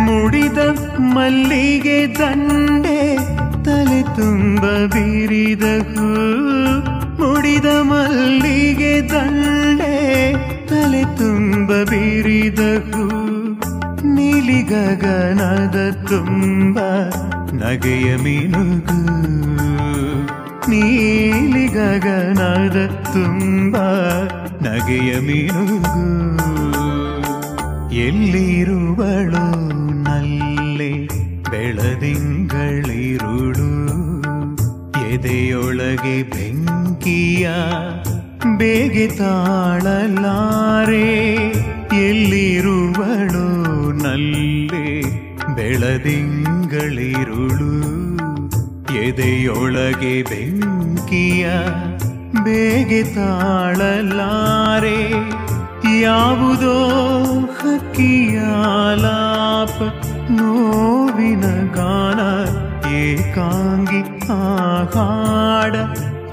ಮುಡಿದ ಮಲ್ಲಿಗೆ ದಂಡೆ ತಲೆ ತುಂಬ ಬೀರಿದ ಮುಡಿದ ಮಲ್ಲಿಗೆ ದಂಡೆ ತಲೆ ತುಂಬ ಬೀರಿದ ನೀಲಿ ಗಗನದ ತುಂಬ ನಗೆಯ ಮಿನುಗು. ನೀಲಿ ಗಗನದ ತುಂಬ ನಗೆಯ ಮಿನುಗು. ಎಲ್ಲಿರುವಳು? ಎದೆಯೊಳಗೆ ಬೆಂಕಿಯ ಬೇಗೆ ತಾಳಲಾರೆ, ಎಲ್ಲಿರುವಳು ನಲ್ಲೆ ಬೆಳದಿಂಗಳಿರುಳು. ಎದೆಯೊಳಗೆ ಬೆಂಕಿಯ ಬೇಗೆ ತಾಳಲಾರೆ, ಯಾವುದೋ ಹಕ್ಕಿಯ ಲಾಪ ನೋವಿನ ಗಾನ ಏಕಾಂಗಿ ಹಾಡ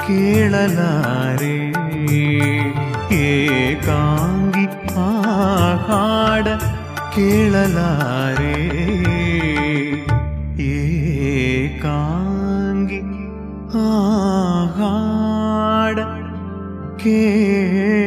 ಕೇಳಲಾರೆ ಏಕಾಂಗಿ ಆ ಹಾಡ ಕೇಳಲಾರೆ ಏಕಾಂಗಿ ಆ ಹಾಡ ಕೇಳಲಾರೆ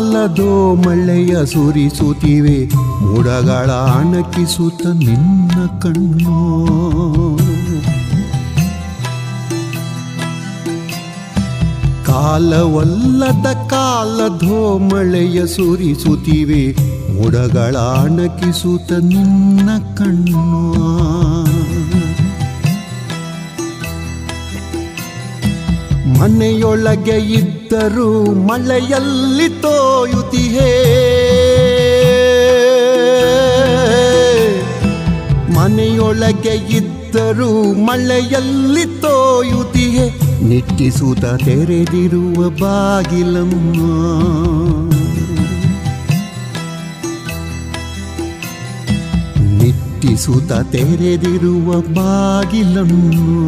ಕಾಲದೋ ಮಳೆಯ ಸುರಿಸುತ್ತಿವೆ, ಮೂಡಗಳ ಅಣಕಿಸುತ್ತ ನಿನ್ನ ಕಣ್ಣು. ಕಾಲವಲ್ಲದ ಕಾಲದೋ ಮಳೆಯ ಸುರಿಸುತ್ತಿವೆ, ಮೂಡಗಳ ಅಣಕಿಸುತ್ತ ನಿನ್ನ ಕಣ್ಣು. ಮನೆಯೊಳಗೆ ಇದ್ದರು ಮಳೆಯಲ್ಲಿ ತೋಯುತಿಹೇ ಮನೆಯೊಳಗೆ ಇದ್ದರು ಮಳೆಯಲ್ಲಿ ತೋಯುತಿಹೆ ನಿಟ್ಟಿಸುತ್ತ ತೆರೆದಿರುವ ಬಾಗಿಲಮ್ಮ. ನಿಟ್ಟಿಸುತ್ತ ತೆರೆದಿರುವ ಬಾಗಿಲನ್ನು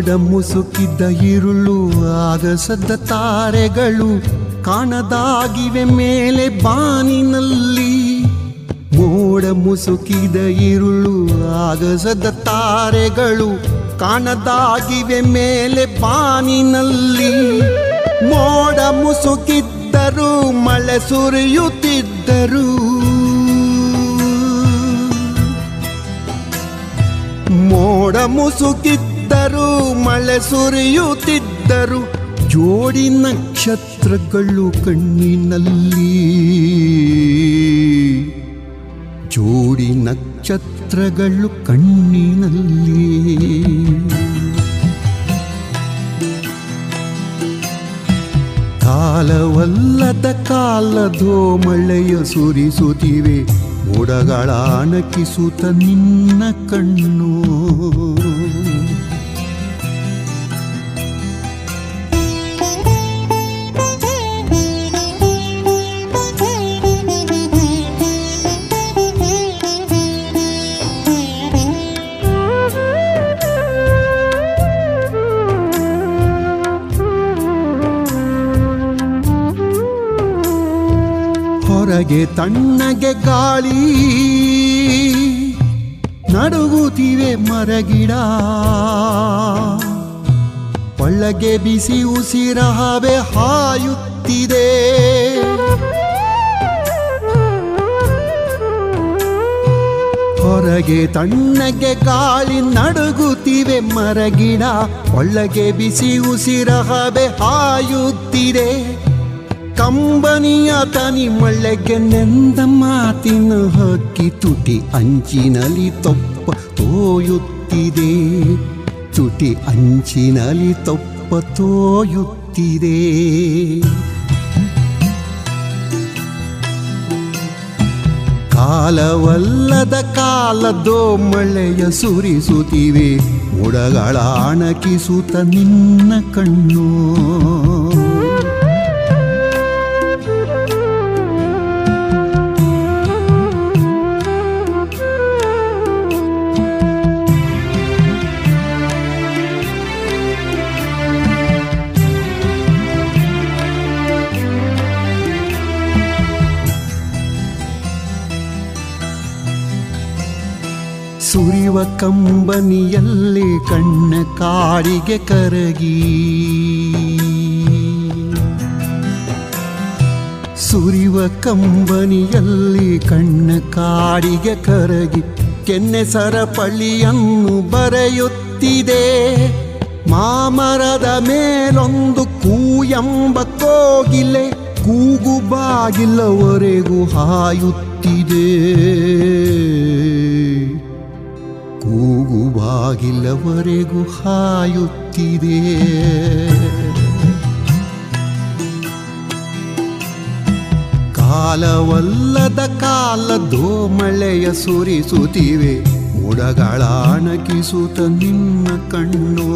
ಮೋಡ ಮುಸುಕಿದ್ದ ಇರುಳು ಆಗಸದ ತಾರೆಗಳು ಕಾಣದಾಗಿವೆ ಮೇಲೆ ಬಾನಿನಲ್ಲಿ. ಮೋಡ ಮುಸುಕಿದ ಇರುಳು ಆಗಸದ ತಾರೆಗಳು ಕಾಣದಾಗಿವೆ ಮೇಲೆ ಬಾನಿನಲ್ಲಿ. ಮೋಡ ಮುಸುಕಿದ್ದರು, ಮಳೆ ಸುರಿಯುತ್ತಿದ್ದರು. ಮೋಡ ಮುಸುಕಿದ್ದರು ಮಳೆ ಸುರಿಯುತ್ತಿದ್ದರು. ಜೋಡಿ ನಕ್ಷತ್ರಗಳು ಕಣ್ಣಿನಲ್ಲಿ. ಜೋಡಿ ನಕ್ಷತ್ರಗಳು ಕಣ್ಣಿನಲ್ಲಿ. ಕಾಲವಲ್ಲದ ಕಾಲದೋ ಮಳೆಯ ಸುರಿಸುತ್ತಿವೆ ಮೋಡಗಳ ಅಣಕಿಸುತ್ತ ನಿನ್ನ ಕಣ್ಣು. ಹೊರಗೆ ತಣ್ಣಗೆ ಗಾಳಿ. ನಡುಗುತ್ತಿವೆ ಮರಗಿಡ. ಒಳಗೆ ಬಿಸಿ ಉಸಿರ ಹವೆ ಹಾಯುತ್ತಿದೆ. ಹೊರಗೆ ತಣ್ಣಗೆ ಗಾಳಿ ನಡುಗುತ್ತಿವೆ ಮರಗಿಡ. ಒಳ್ಳಗೆ ಬಿಸಿ ಉಸಿರಹವೆ ಹಾಯುತ್ತಿದೆ. ಕಂಬನಿಯ ತನಿ ಮಳೆಗೆ ನೆಂದ ಮಾತಿನ ಹಕ್ಕಿ ತುಟಿ ಅಂಚಿನಲ್ಲಿ ತೊಪ್ಪ ತೋಯುತ್ತಿದೆ. ತುಟಿ ಅಂಚಿನಲ್ಲಿ ತೊಪ್ಪ ತೋಯುತ್ತಿದೆ. ಕಾಲವಲ್ಲದ ಕಾಲದೋ ಮಳೆಯ ಸುರಿಸುತ್ತಿವೆ. ಮುಡಗಳ ಅಣಕಿಸುತ್ತ ನಿನ್ನ ಕಣ್ಣು. ಸುರಿವ ಕಂಬನಿಯಲ್ಲಿ ಕಣ್ಣ ಕಾಡಿಗೆ ಕರಗಿ. ಸುರಿವ ಕಂಬನಿಯಲ್ಲಿ ಕಣ್ಣ ಕಾಡಿಗೆ ಕರಗಿ. ಕೆನ್ನೆ ಸರಪಳಿಯನ್ನು ಬರೆಯುತ್ತಿದೆ. ಮಾಮರದ ಮೇಲೊಂದು ಕೂಯಂಬ ಕೋಗಿಲೆ ಕೂಗು ಬಾಗಿಲವರೆಗೂ ಹಾಯುತ್ತಿದೆ. ಕೂಗು ಬಾಗಿಲವರೆಗೂ ಹಾಯುತ್ತಿದೆ. ಕಾಲವಲ್ಲದ ಕಾಲದೋ ಮಳೆಯ ಸುರಿಸುತ್ತಿವೆ. ಮುಡಗಳ ಅಣಕಿಸುತ್ತ ನಿನ್ನ ಕಣ್ಣು.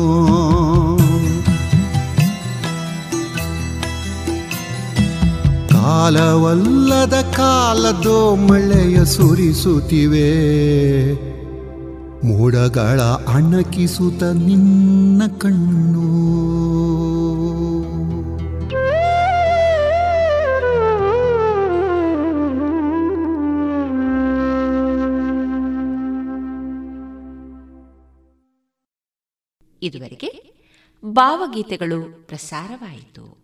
ಕಾಲವಲ್ಲದ ಕಾಲದೋ ಮಳೆಯ ಸುರಿಸುತ್ತಿವೆ. ಮೋಡಗಳ ಅಣಕಿಸುತ್ತ ನಿನ್ನ ಕಣ್ಣು. ಇದುವರೆಗೆ ಭಾವಗೀತೆಗಳು ಪ್ರಸಾರವಾಯಿತು.